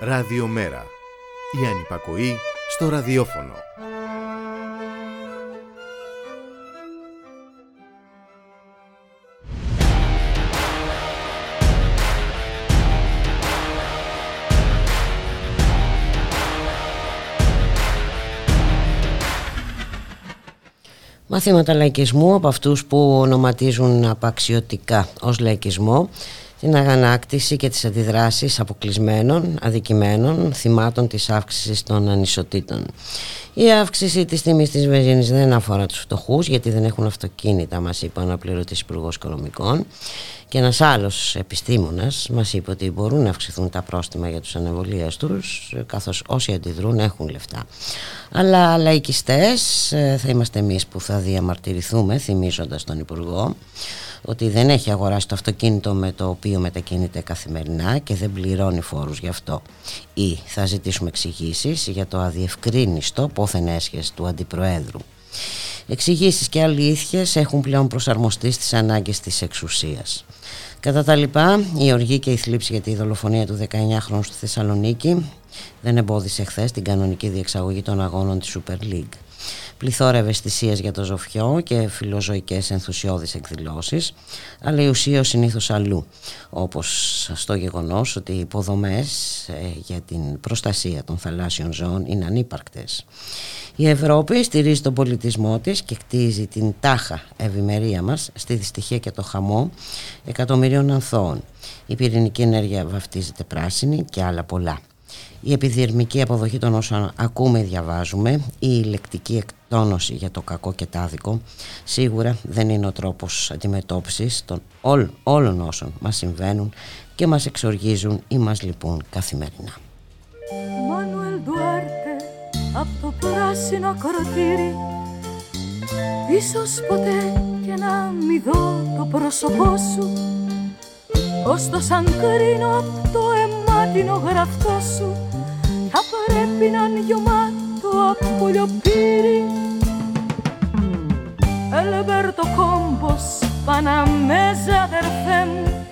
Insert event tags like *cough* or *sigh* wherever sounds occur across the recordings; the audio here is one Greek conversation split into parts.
Ραδιομέρα. Η ανυπακοή στο ραδιόφωνο. Μαθήματα λαϊκισμού από αυτούς που ονοματίζουν απαξιωτικά ως λαϊκισμό την αγανάκτηση και τις αντιδράσεις αποκλεισμένων, αδικημένων, θυμάτων της αύξησης των ανισοτήτων. Η αύξηση της τιμής της βενζίνης δεν αφορά τους φτωχούς γιατί δεν έχουν αυτοκίνητα, μας είπε ο αναπληρωτής Υπουργός Οικονομικών. Και ένας άλλος επιστήμονας μας είπε ότι μπορούν να αυξηθούν τα πρόστιμα για τους ανεβολίες τους καθώς όσοι αντιδρούν έχουν λεφτά. Αλλά λαϊκιστές ε, θα είμαστε εμείς που θα διαμαρτυρηθούμε θυμίζοντας τον Υπουργό ότι δεν έχει αγοράσει το αυτοκίνητο με το οποίο μετακινείται καθημερινά και δεν πληρώνει φόρους γι' αυτό. Ή θα ζητήσουμε εξηγήσεις για το αδιευκρίνιστο πόθεν έσχες του Αντιπροέδρου. Εξηγήσεις και αλήθειες έχουν πλέον προσαρμοστεί στις ανάγκες της εξουσίας. Κατά τα λοιπά, η οργή και η θλίψη για τη δολοφονία του 19χρονου στη Θεσσαλονίκη δεν εμπόδισε χθες την κανονική διεξαγωγή των αγώνων της Super League πληθώρα ευαισθησίας για το ζωφιό και φιλοζωικές ενθουσιώδεις εκδηλώσεις, αλλά η ουσία συνήθως αλλού, όπως στο γεγονός ότι οι υποδομές ε, για την προστασία των θαλάσσιων ζώων είναι ανύπαρκτες. Η Ευρώπη στηρίζει τον πολιτισμό της και κτίζει την τάχα ευημερία μας στη δυστυχία και το χαμό εκατομμυρίων ανθώων. Η πυρηνική ενέργεια βαφτίζεται πράσινη και άλλα πολλά η επιδερμική αποδοχή των όσων ακούμε ή διαβάζουμε, η λεκτική εκτόνωση για το κακό και το άδικο, σίγουρα δεν είναι ο τρόπος αντιμετώπισης των όλ, όλων όσων μας συμβαίνουν και μας εξοργίζουν ή μας λυπούν καθημερινά. Μανουέλ Ντουάρτε από το πράσινο κοροτήρι Ίσως ποτέ και να μη δω το πρόσωπό σου Ωστόσο αν κρίνω από το αιμάτινο γραφτό σου θα πρέπει να είναι γεμάτο από λιοπύρι Ελμπέρτο κόμπος Παναμέζα αδερφέ μου.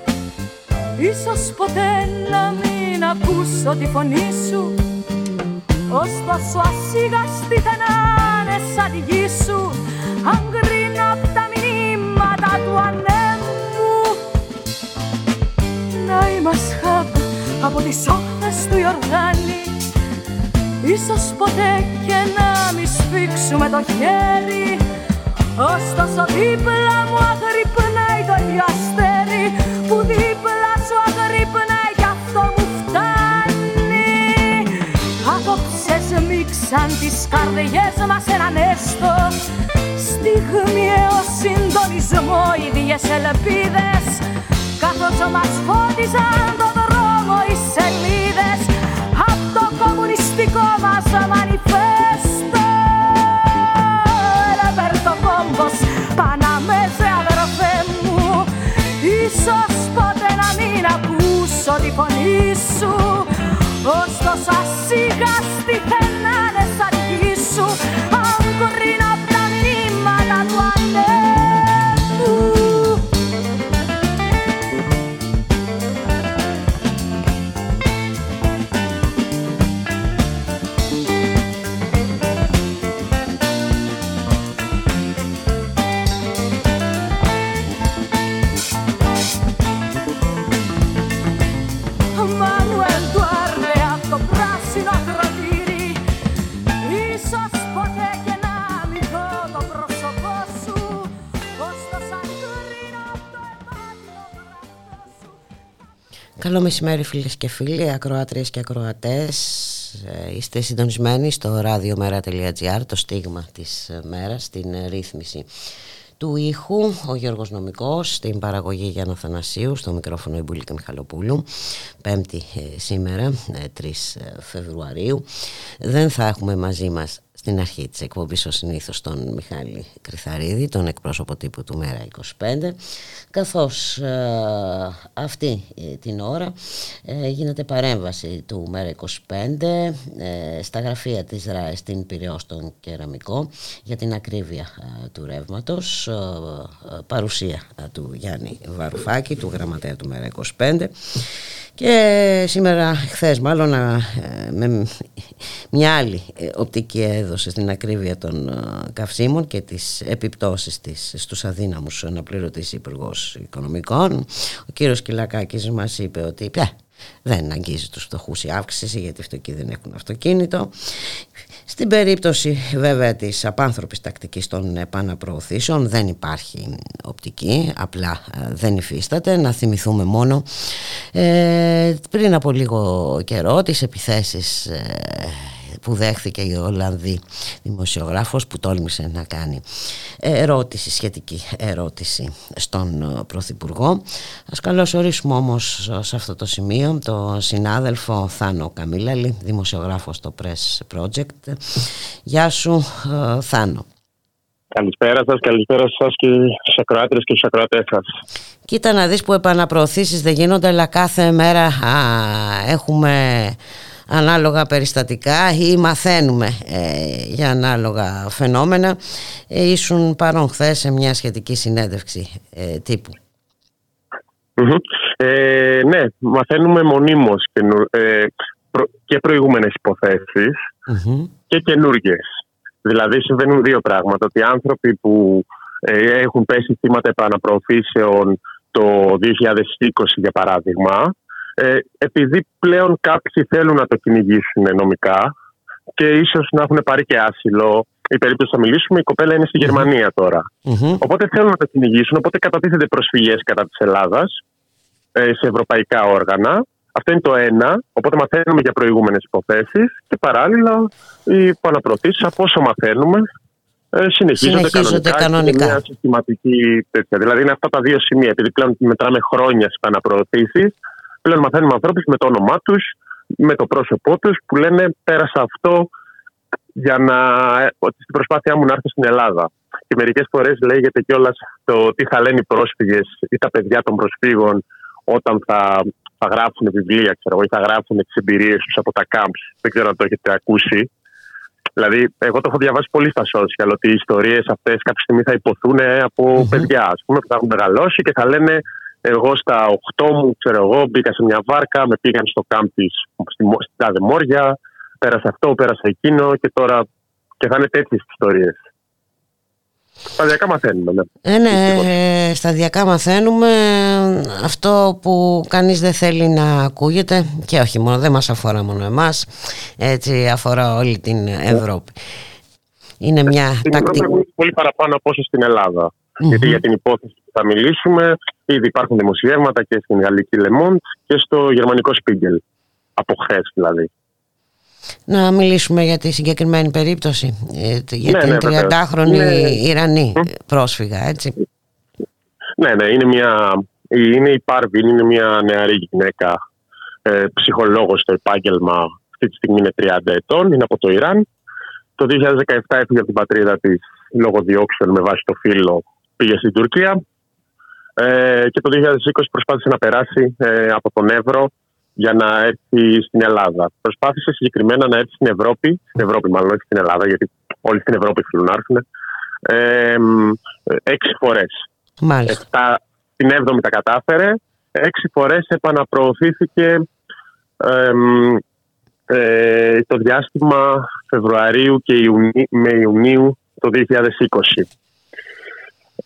Ίσως ποτέ να μην ακούσω τη φωνή σου. Ωστόσο ασίγαστη θα να είναι σαν τη γη σου. Αν κρίνω απ' τα μηνύματα του ανέμου. Να είμαστε από τις όχθες του Ιορδάνη Ίσως ποτέ και να μη σφίξουμε το χέρι. Ωστόσο δίπλα μου αγρυπνάει το ίδιο αστέρι. Που δίπλα σου αγρυπνάει κι αυτό μου φτάνει. Απόψες σμίξαν τις καρδιές μας έναν έστω. Στιγμιαίο συντονισμό ίδιες ελπίδες. Καθώς μας φώτιζαν το δρόμο οι σελίδες. Απ' το κομμουνιστικό μας μανιφέστο. Ρεπέρτο κόμπος Παναμέζε αδερφέ μου. Ίσως ποτέ να μην ακούσω τη φωνή σου. Ωστόσο ασίγαστη Καλό μεσημέρι φίλες και φίλοι, ακροάτριες και ακροατές. Ε, Είστε συντονισμένοι στο radiomera.gr, το στίγμα της ε, μέρας, την ε, ρύθμιση του ήχου, ο Γιώργος Νομικός, στην παραγωγή Γιάννα Θανασίου, στο μικρόφωνο η Μπουλίκα Μιχαλοπούλου, πέμπτη ε, σήμερα, 3 Φεβρουαρίου. Δεν θα έχουμε μαζί μας στην αρχή της εκπομπής ο συνήθως τον Μιχάλη Κρυθαρίδη, τον εκπρόσωπο τύπου του Μέρα 25 καθώς ε, αυτή ε, την ώρα ε, γίνεται παρέμβαση του Μέρα 25 ε, στα γραφεία της ΡΑΕ στην Πυραιό στον Κεραμικό για την ακρίβεια ε, του ρεύματος παρουσία του Γιάννη Βαρουφάκη του γραμματέα του Μέρα 25 Και σήμερα, χθες μάλλον, με μια άλλη ε, οπτική έδωσε στην ακρίβεια των καυσίμων και τις επιπτώσεις της στους αδύναμους αναπληρωτής υπουργός Οικονομικών. Ο κύριος Κυλακάκης μας είπε ότι δεν αγγίζει τους φτωχούς η αύξηση γιατί αυτοί δεν έχουν αυτοκίνητο. Στην περίπτωση βέβαια της απάνθρωπης τακτικής των επαναπροωθήσεων δεν υπάρχει οπτική, απλά ε, δεν υφίσταται. Να θυμηθούμε μόνο ε, πριν από λίγο καιρό τις επιθέσεις ε, που δέχθηκε η Ολλανδή δημοσιογράφος που τόλμησε να κάνει ερώτηση, σχετική ερώτηση στον ε, Πρωθυπουργό. Ας καλωσορίσουμε όμως σε αυτό το σημείο το συνάδελφο Θάνο Καμίλαλη, δημοσιογράφος στο Press Project. Γεια σου ε, Θάνο. Καλησπέρα σας, καλησπέρα σας και στους ακροάτρες και στους ακροατές σας. Κοίτα να δεις που επαναπροωθήσεις δεν γίνονται αλλά κάθε μέρα α, έχουμε ανάλογα περιστατικά ή μαθαίνουμε ε, για ανάλογα φαινόμενα ε, ήσουν παρόν χθες σε μια σχετική συνέντευξη ε, τυπου Ε, ναι, μαθαίνουμε μονίμως και, ε, προ, και προηγούμενες και καινούργιες. Δηλαδή συμβαίνουν δύο πράγματα. Ότι οι άνθρωποι που έχουν πέσει θύματα επαναπροωθήσεων το 2020 για παράδειγμα ε, επειδή πλέον κάποιοι θέλουν να το κυνηγήσουν νομικά και ίσως να έχουν πάρει και άσυλο. Η περίπτωση θα μιλήσουμε, η κοπέλα είναι στη Γερμανία Οπότε θέλουν να το κυνηγήσουν, οπότε κατατίθενται προσφυγές κατά της Ελλάδας ε, σε ευρωπαϊκά όργανα. Αυτό είναι το ένα. Οπότε μαθαίνουμε για προηγούμενες υποθέσεις και παράλληλα οι επαναπροωθήσει, από όσο μαθαίνουμε, ε, συνεχίζονται, συνεχίζονται κανονικά. κανονικά. Είναι μια συστηματική τέτοια. Δηλαδή είναι αυτά τα δύο σημεία. Επειδή πλέον μετράμε χρόνια στις επαναπροωθήσει, Πλέον μαθαίνουμε ανθρώπους με το όνομά τους, με το πρόσωπό τους, που λένε πέρασα αυτό για να, ότι στην προσπάθειά μου να έρθω στην Ελλάδα. Και μερικές φορές λέγεται κιόλας το τι θα λένε οι πρόσφυγες ή τα παιδιά των προσφύγων όταν θα, θα γράφουν βιβλία, ξέρω ή θα γράφουν τι εμπειρίε τους από τα camps. Δεν ξέρω αν το έχετε ακούσει. Δηλαδή, εγώ το έχω διαβάσει πολύ στα social ότι οι ιστορίες αυτές κάποια στιγμή θα υποθούν από mm-hmm. παιδιά, ας πούμε, που θα έχουν μεγαλώσει και θα λένε εγώ στα 8 μου, ξέρω εγώ, μπήκα σε μια βάρκα, με πήγαν στο κάμπι στη, στη Τάδε Μόρια, πέρασα αυτό, πέρασα εκείνο και τώρα και θα είναι τέτοιες ιστορίες. Σταδιακά μαθαίνουμε, ναι. Ε, ναι, ε, σταδιακά μαθαίνουμε αυτό που κανείς δεν θέλει να ακούγεται και όχι μόνο, δεν μας αφορά μόνο εμάς, έτσι αφορά όλη την Ευρώπη. Είναι μια στην τακτική... Ευρώπη πολύ παραπάνω από όσο στην Ελλάδα. Γιατί για την υπόθεση που θα μιλήσουμε, ήδη υπάρχουν δημοσιεύματα και στην γαλλική Le και στο γερμανικό Spiegel. Από χθες δηλαδή. Να μιλήσουμε για τη συγκεκριμένη περίπτωση. Ε, για ναι, την ναι, 30χρονη ναι. Ιρανή πρόσφυγα, έτσι. Ναι, ναι, είναι, μια, είναι η Πάρβιν, είναι μια νεαρή γυναίκα, ε, ψυχολόγος στο επάγγελμα, αυτή τη στιγμή είναι 30 ετών, είναι από το Ιράν. Το 2017 έφυγε από την πατρίδα της λόγω διώξεων με βάση το φύλλο πήγε στην Τουρκία ε, και το 2020 προσπάθησε να περάσει ε, από τον Εύρο για να έρθει στην Ελλάδα. Προσπάθησε συγκεκριμένα να έρθει στην Ευρώπη, στην Ευρώπη μάλλον, όχι στην Ελλάδα, γιατί όλοι στην Ευρώπη θέλουν να έρθουν, ε, έξι φορές. Μάλιστα. την έβδομη τα κατάφερε, έξι φορές επαναπροωθήθηκε ε, το διάστημα Φεβρουαρίου και Ιουνί, με Ιουνίου το 2020.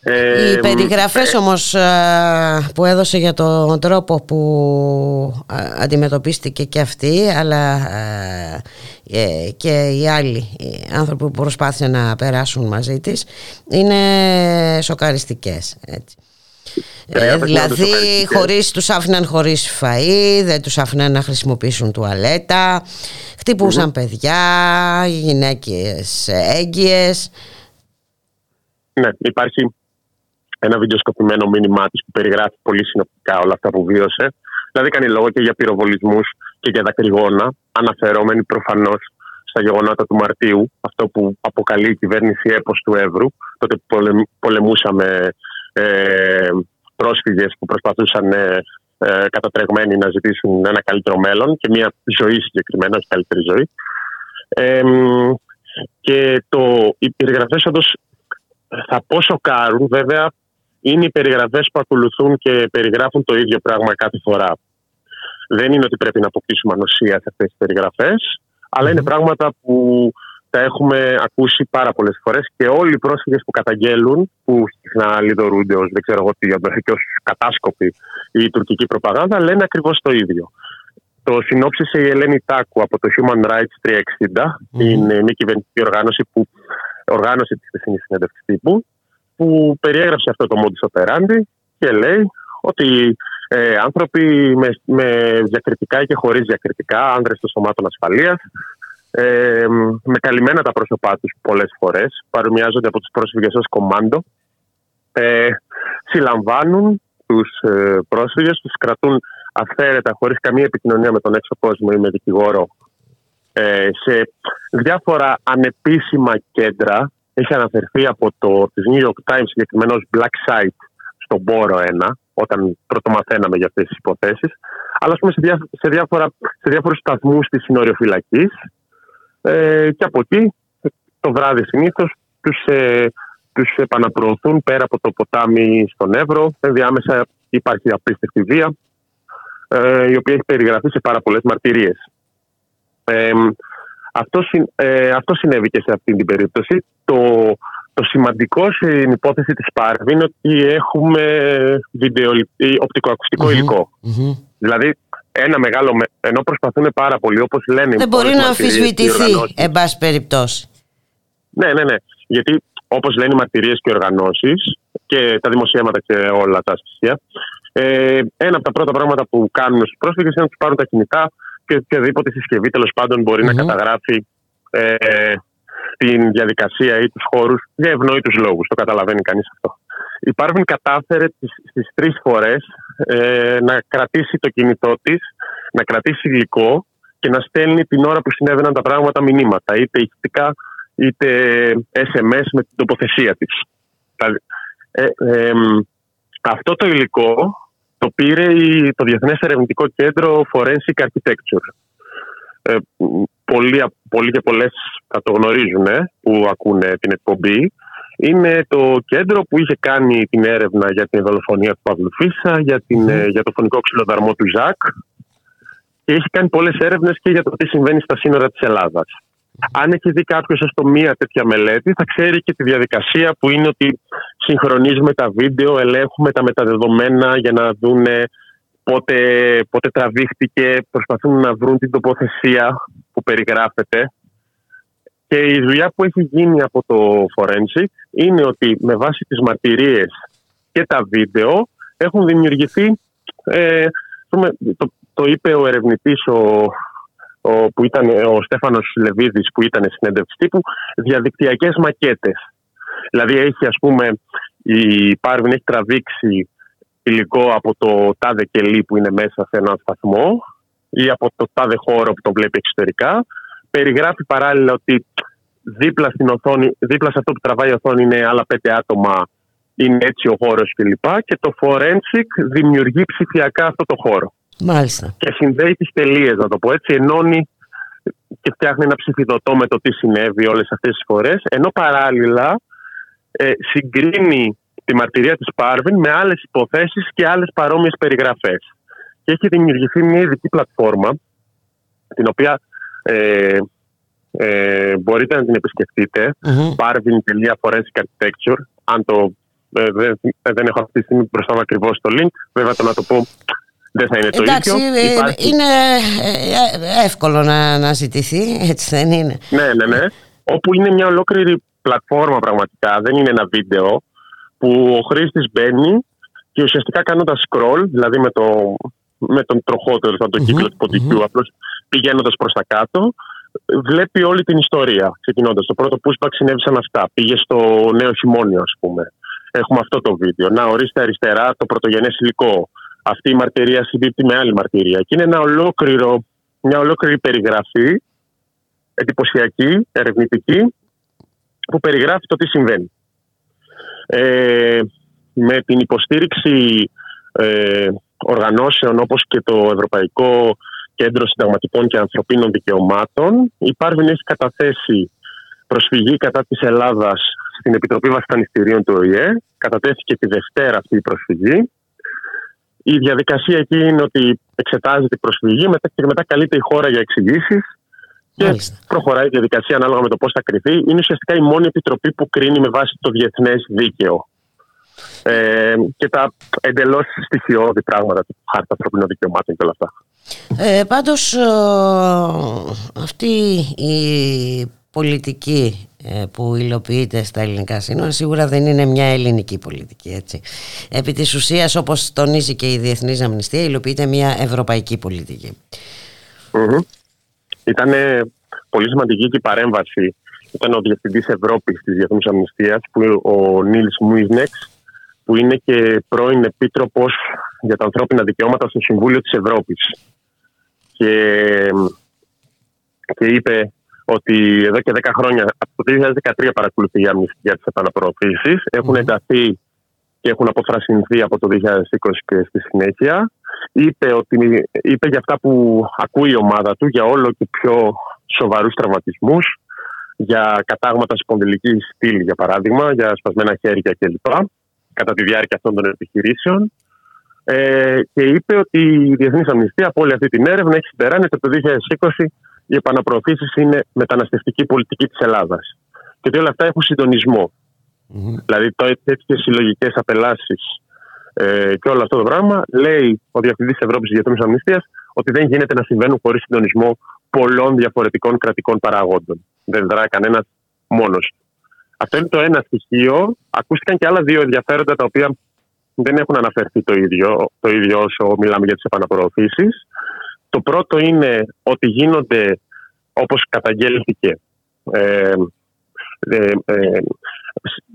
Οι περιγραφές όμως που έδωσε για τον τρόπο που αντιμετωπίστηκε και αυτή αλλά ε, και οι άλλοι άνθρωποι που προσπάθησαν να περάσουν μαζί της είναι σοκαριστικές έτσι. Ε, δηλαδή χωρίς, τους άφηναν χωρίς φαΐ, δεν τους άφηναν να χρησιμοποιήσουν τουαλέτα, παιδιά, γυναίκες έγκυες. Ναι, υπάρχει ένα βιντεοσκοπημένο μήνυμά της που περιγράφει πολύ συνοπτικά όλα αυτά που βίωσε. Δηλαδή, κάνει λόγο και για πυροβολισμούς και για δακρυγόνα, αναφερόμενοι προφανώς στα γεγονότα του Μαρτίου, αυτό που αποκαλεί η κυβέρνηση έπος του Εύρου, τότε που πολεμούσαμε ε, πρόσφυγες που προσπαθούσαν ε, ε, κατατρεγμένοι να ζητήσουν ένα καλύτερο μέλλον και μια ζωή συγκεκριμένα, όχι καλύτερη ζωή. Ε, και το, οι περιγραφέ όντως θα πω σοκάρουν, βέβαια είναι οι περιγραφές που ακολουθούν και περιγράφουν το ίδιο πράγμα κάθε φορά. Δεν είναι ότι πρέπει να αποκτήσουμε ανοσία σε αυτές τις περιγραφές, αλλά είναι πράγματα που τα έχουμε ακούσει πάρα πολλές φορές και όλοι οι πρόσφυγες που καταγγέλουν, που συχνά λιδωρούνται ως δεν ξέρω εγώ τι, και ως κατάσκοποι η τουρκική προπαγάνδα, λένε ακριβώς το ίδιο. Το συνόψισε η Ελένη Τάκου από το Human Rights 360. Είναι μια κυβερνητική οργάνωση που οργάνωσε τη χθεσινή συνέντευξη τύπου, που περιέγραψε αυτό το modus operandi και λέει ότι ε, άνθρωποι με, με διακριτικά και χωρίς διακριτικά, άνδρες των σωμάτων ασφαλείας, ε, με καλυμμένα τα πρόσωπά τους πολλές φορές, παρομοιάζονται από τους πρόσφυγες ως κομμάντο, ε, συλλαμβάνουν τους ε, πρόσφυγες, τους κρατούν αυθαίρετα χωρίς καμία επικοινωνία με τον έξω κόσμο ή με δικηγόρο ε, σε διάφορα ανεπίσημα κέντρα. Έχει αναφερθεί από το της New York Times συγκεκριμένο Black Site στον Πόρο 1 όταν πρωτομαθαίναμε για αυτές τις υποθέσεις αλλά πούμε, σε, διά, σε, διάφορα, σε διάφορους σταθμούς της συνοριοφυλακής ε, και από εκεί το βράδυ συνήθως τους, ε, τους επαναπροωθούν πέρα από το ποτάμι στον Εύρο. Ενδιάμεσα υπάρχει απίστευτη βία ε, η οποία έχει περιγραφεί σε πάρα πολλές μαρτυρίες. Ε, αυτό, ε, αυτό συνέβη και σε αυτή την περίπτωση. Το, το σημαντικό στην υπόθεση της Πάρβη είναι ότι έχουμε βίντεο, οπτικοακουστικο υλικό. Δηλαδή, ένα μεγάλο, ενώ προσπαθούν πάρα πολύ, όπως λένε... Δεν μπορεί να αμφισβητηθεί, εν πάση περιπτώσει. Ναι, ναι, ναι. Γιατί, όπως λένε οι μαρτυρίες και οι οργανώσεις και τα δημοσίευματα και όλα τα στοιχεία, ε, ένα από τα πρώτα πράγματα που κάνουν στους πρόσφυγες είναι να τους πάρουν τα κινητά, και οποιαδήποτε συσκευή τέλος πάντων να καταγράφει ε, την διαδικασία ή τους χώρους για ευνόητους λόγους. Το καταλαβαίνει κανείς αυτό. Η Πάρβιν κατάφερε στις τρεις φορές ε, να κρατήσει το κινητό της, να κρατήσει υλικό και να στέλνει την ώρα που συνέβαιναν τα πράγματα μηνύματα, είτε ηχητικά είτε SMS με την τοποθεσία της. Ε, ε, αυτό το υλικό το πήρε το Διεθνές Ερευνητικό Κέντρο Forensic Architecture. Ε, πολλοί, πολλοί και πολλές θα το γνωρίζουν ε, που ακούνε την εκπομπή. Είναι το κέντρο που είχε κάνει την έρευνα για την δολοφονία του Παύλου Φίσα, για, την, ε, για το φωνικό ξυλοδαρμό του Ζακ και έχει κάνει πολλές έρευνες και για το τι συμβαίνει στα σύνορα της Ελλάδας. Αν έχει δει κάποιος έστω μία τέτοια μελέτη, θα ξέρει και τη διαδικασία που είναι ότι συγχρονίζουμε τα βίντεο, ελέγχουμε τα μεταδεδομένα για να δουν πότε, πότε τραβήχτηκε, προσπαθούν να βρουν την τοποθεσία που περιγράφεται. Και η δουλειά που έχει γίνει από το Forensic είναι ότι με βάση τις μαρτυρίες και τα βίντεο έχουν δημιουργηθεί, ε, το, το είπε ο ερευνητής ο ο, που ήταν ο Στέφανος Λεβίδης που ήταν συνέντευξη τύπου, διαδικτυακές μακέτες. Δηλαδή έχει ας πούμε, η Πάρβιν έχει τραβήξει υλικό από το τάδε κελί που είναι μέσα σε έναν σταθμό ή από το τάδε χώρο που το βλέπει εξωτερικά. Περιγράφει παράλληλα ότι δίπλα, στην οθόνη, δίπλα σε αυτό που τραβάει η οθόνη είναι άλλα πέντε άτομα, είναι έτσι ο χώρος κλπ. Και το forensic δημιουργεί ψηφιακά αυτό το χώρο. Μάλιστα. Και συνδέει τις τελείες, να το πω έτσι, ενώνει και φτιάχνει ένα ψηφιδωτό με το τι συνέβη όλες αυτές τις φορές, ενώ παράλληλα ε, συγκρίνει τη μαρτυρία της Πάρβιν με άλλες υποθέσεις και άλλες παρόμοιες περιγραφές. Και έχει δημιουργηθεί μια ειδική πλατφόρμα, την οποία ε, ε, μπορείτε να την επισκεφτείτε, mm-hmm. parvin.forensic architecture, αν το, ε, δεν, δεν έχω αυτή τη στιγμή μπροστά μου ακριβώς το link, βέβαια το να το πω δεν θα είναι το Εντάξει, ίδιο. Ε, είναι ε, εύκολο να, να ζητηθεί, έτσι δεν είναι. Ναι, ναι, ναι. Όπου είναι μια ολόκληρη πλατφόρμα πραγματικά, δεν είναι ένα βίντεο που ο χρήστης μπαίνει και ουσιαστικά κάνοντας scroll, δηλαδή με, το, με τον τροχό του, δηλαδή τον κύκλο του ποντικού, mm-hmm. απλώς πηγαίνοντας προς τα κάτω, βλέπει όλη την ιστορία. Ξεκινώντας. Το πρώτο pushback συνέβησαν αυτά. Πήγε στο νέο χειμώνιο, ας πούμε. Έχουμε αυτό το βίντεο. Να ορίστε αριστερά το πρωτογενές υλικό αυτή η μαρτυρία συμπίπτει με άλλη μαρτυρία. Και είναι ένα ολόκληρο, μια ολόκληρη περιγραφή, εντυπωσιακή, ερευνητική, που περιγράφει το τι συμβαίνει. Ε, με την υποστήριξη ε, οργανώσεων όπως και το Ευρωπαϊκό Κέντρο Συνταγματικών και Ανθρωπίνων Δικαιωμάτων, η Πάρβιν έχει καταθέσει προσφυγή κατά της Ελλάδας στην Επιτροπή Βασανιστήριων του ΟΗΕ. Κατατέθηκε τη Δευτέρα αυτή η προσφυγή η διαδικασία εκεί είναι ότι εξετάζεται η προσφυγή μετά και μετά καλείται η χώρα για εξηγήσεις και Μάλιστα. προχωράει η διαδικασία ανάλογα με το πώς θα κρυθεί. Είναι ουσιαστικά η μόνη επιτροπή που κρίνει με βάση το διεθνές δίκαιο. Ε, και τα εντελώς στοιχειώδη πράγματα του χάρτη ανθρωπίνων δικαιωμάτων και όλα αυτά. Ε, πάντως αυτή η πολιτική ε, που υλοποιείται στα ελληνικά σύνορα σίγουρα δεν είναι μια ελληνική πολιτική έτσι. Επί της ουσίας όπως τονίζει και η Διεθνής Αμνηστία υλοποιείται μια ευρωπαϊκή πολιτική. Mm-hmm. Ήταν πολύ σημαντική και η παρέμβαση ήταν ο Διευθυντής Ευρώπης της Διεθνούς Αμνηστίας που ο Νίλς Μουίζνεξ που είναι και πρώην Επίτροπος για τα ανθρώπινα δικαιώματα στο Συμβούλιο της Ευρώπης και, και είπε ότι εδώ και 10 χρόνια, από το 2013 παρακολουθεί η αμνηστία τη επαναπροωθήσεις. Έχουν ενταθεί και έχουν αποφρασινθεί από το 2020 και στη συνέχεια. Είπε, ότι, είπε για αυτά που ακούει η ομάδα του, για όλο και πιο σοβαρούς τραυματισμούς, για κατάγματα σπονδυλική στήλη, για παράδειγμα, για σπασμένα χέρια κλπ. κατά τη διάρκεια αυτών των επιχειρήσεων. Ε, και είπε ότι η Διεθνής Αμνηστία από όλη αυτή την έρευνα έχει συμπεράνει ότι το 2020 οι επαναπροωθήσεις είναι μεταναστευτική πολιτική της Ελλάδας. Και ότι όλα αυτά έχουν συντονισμό. Mm-hmm. Δηλαδή, τέτοιες συλλογικές απελάσεις ε, και όλο αυτό το πράγμα, λέει ο Διευθυντής Ευρώπης Διεθνούς Αμνηστίας, ότι δεν γίνεται να συμβαίνουν χωρίς συντονισμό πολλών διαφορετικών κρατικών παραγόντων. Δεν δράει κανένας μόνος Αυτό είναι το ένα στοιχείο. Ακούστηκαν και άλλα δύο ενδιαφέροντα τα οποία δεν έχουν αναφερθεί το ίδιο, το ίδιο όσο μιλάμε για τις επαναπροωθήσεις. Το πρώτο είναι ότι γίνονται, όπως καταγγέλθηκε, ε, ε, ε,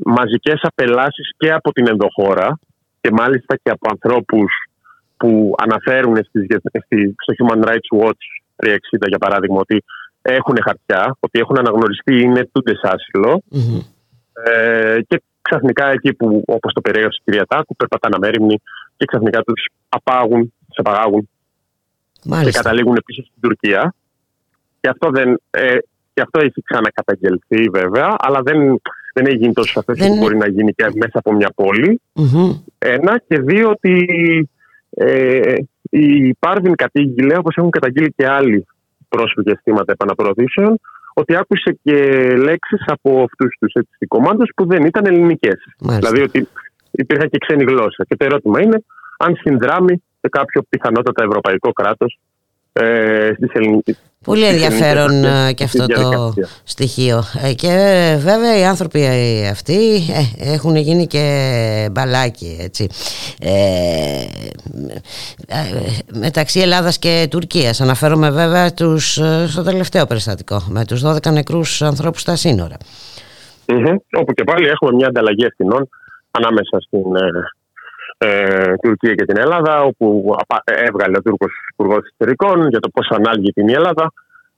μαζικές απελάσεις και από την ενδοχώρα και μάλιστα και από ανθρώπους που αναφέρουν στις, στο Human Rights Watch 360 για παράδειγμα ότι έχουν χαρτιά, ότι έχουν αναγνωριστεί είναι τούντες ε, και ξαφνικά εκεί που όπως το περιέγραψε η κυρία Τάκου περπατάνε αμέριμνοι και ξαφνικά τους απάγουν, σε απαγάγουν Μάλιστα. και καταλήγουν επίσης στην Τουρκία. Και αυτό, δεν, ε, και αυτό έχει ξανακαταγγελθεί βέβαια, αλλά δεν, δεν έχει γίνει τόσο σαφές δεν... ότι μπορεί να γίνει και μέσα από μια πολη Ένα. Και δύο, ότι ε, η Πάρβιν κατήγγειλε, όπως έχουν καταγγείλει και άλλοι πρόσφυγες θύματα επαναπροωθήσεων, ότι άκουσε και λέξεις από αυτούς τους δικομάντου που δεν ήταν ελληνικές. Δηλαδή ότι υπήρχαν και ξένη γλώσσα. Και το ερώτημα είναι αν συνδράμει σε κάποιο πιθανότατα ευρωπαϊκό κράτος ε, στις ελληνικές Πολύ ενδιαφέρον ε, και αυτό το στοιχείο. Ε, και βέβαια οι άνθρωποι αυτοί έχουν γίνει και μπαλάκι έτσι. μεταξύ Ελλάδας και Τουρκίας. Αναφέρομαι βέβαια τους, στο τελευταίο περιστατικό με τους 12 νεκρούς ανθρώπους στα συνορα Όπου και πάλι έχουμε μια ανταλλαγή ευθυνών ανάμεσα στην ε, Τουρκία και την Ελλάδα, όπου έβγαλε ο Τούρκος Υπουργός Εξωτερικών για το πώς ανάλγει την Ελλάδα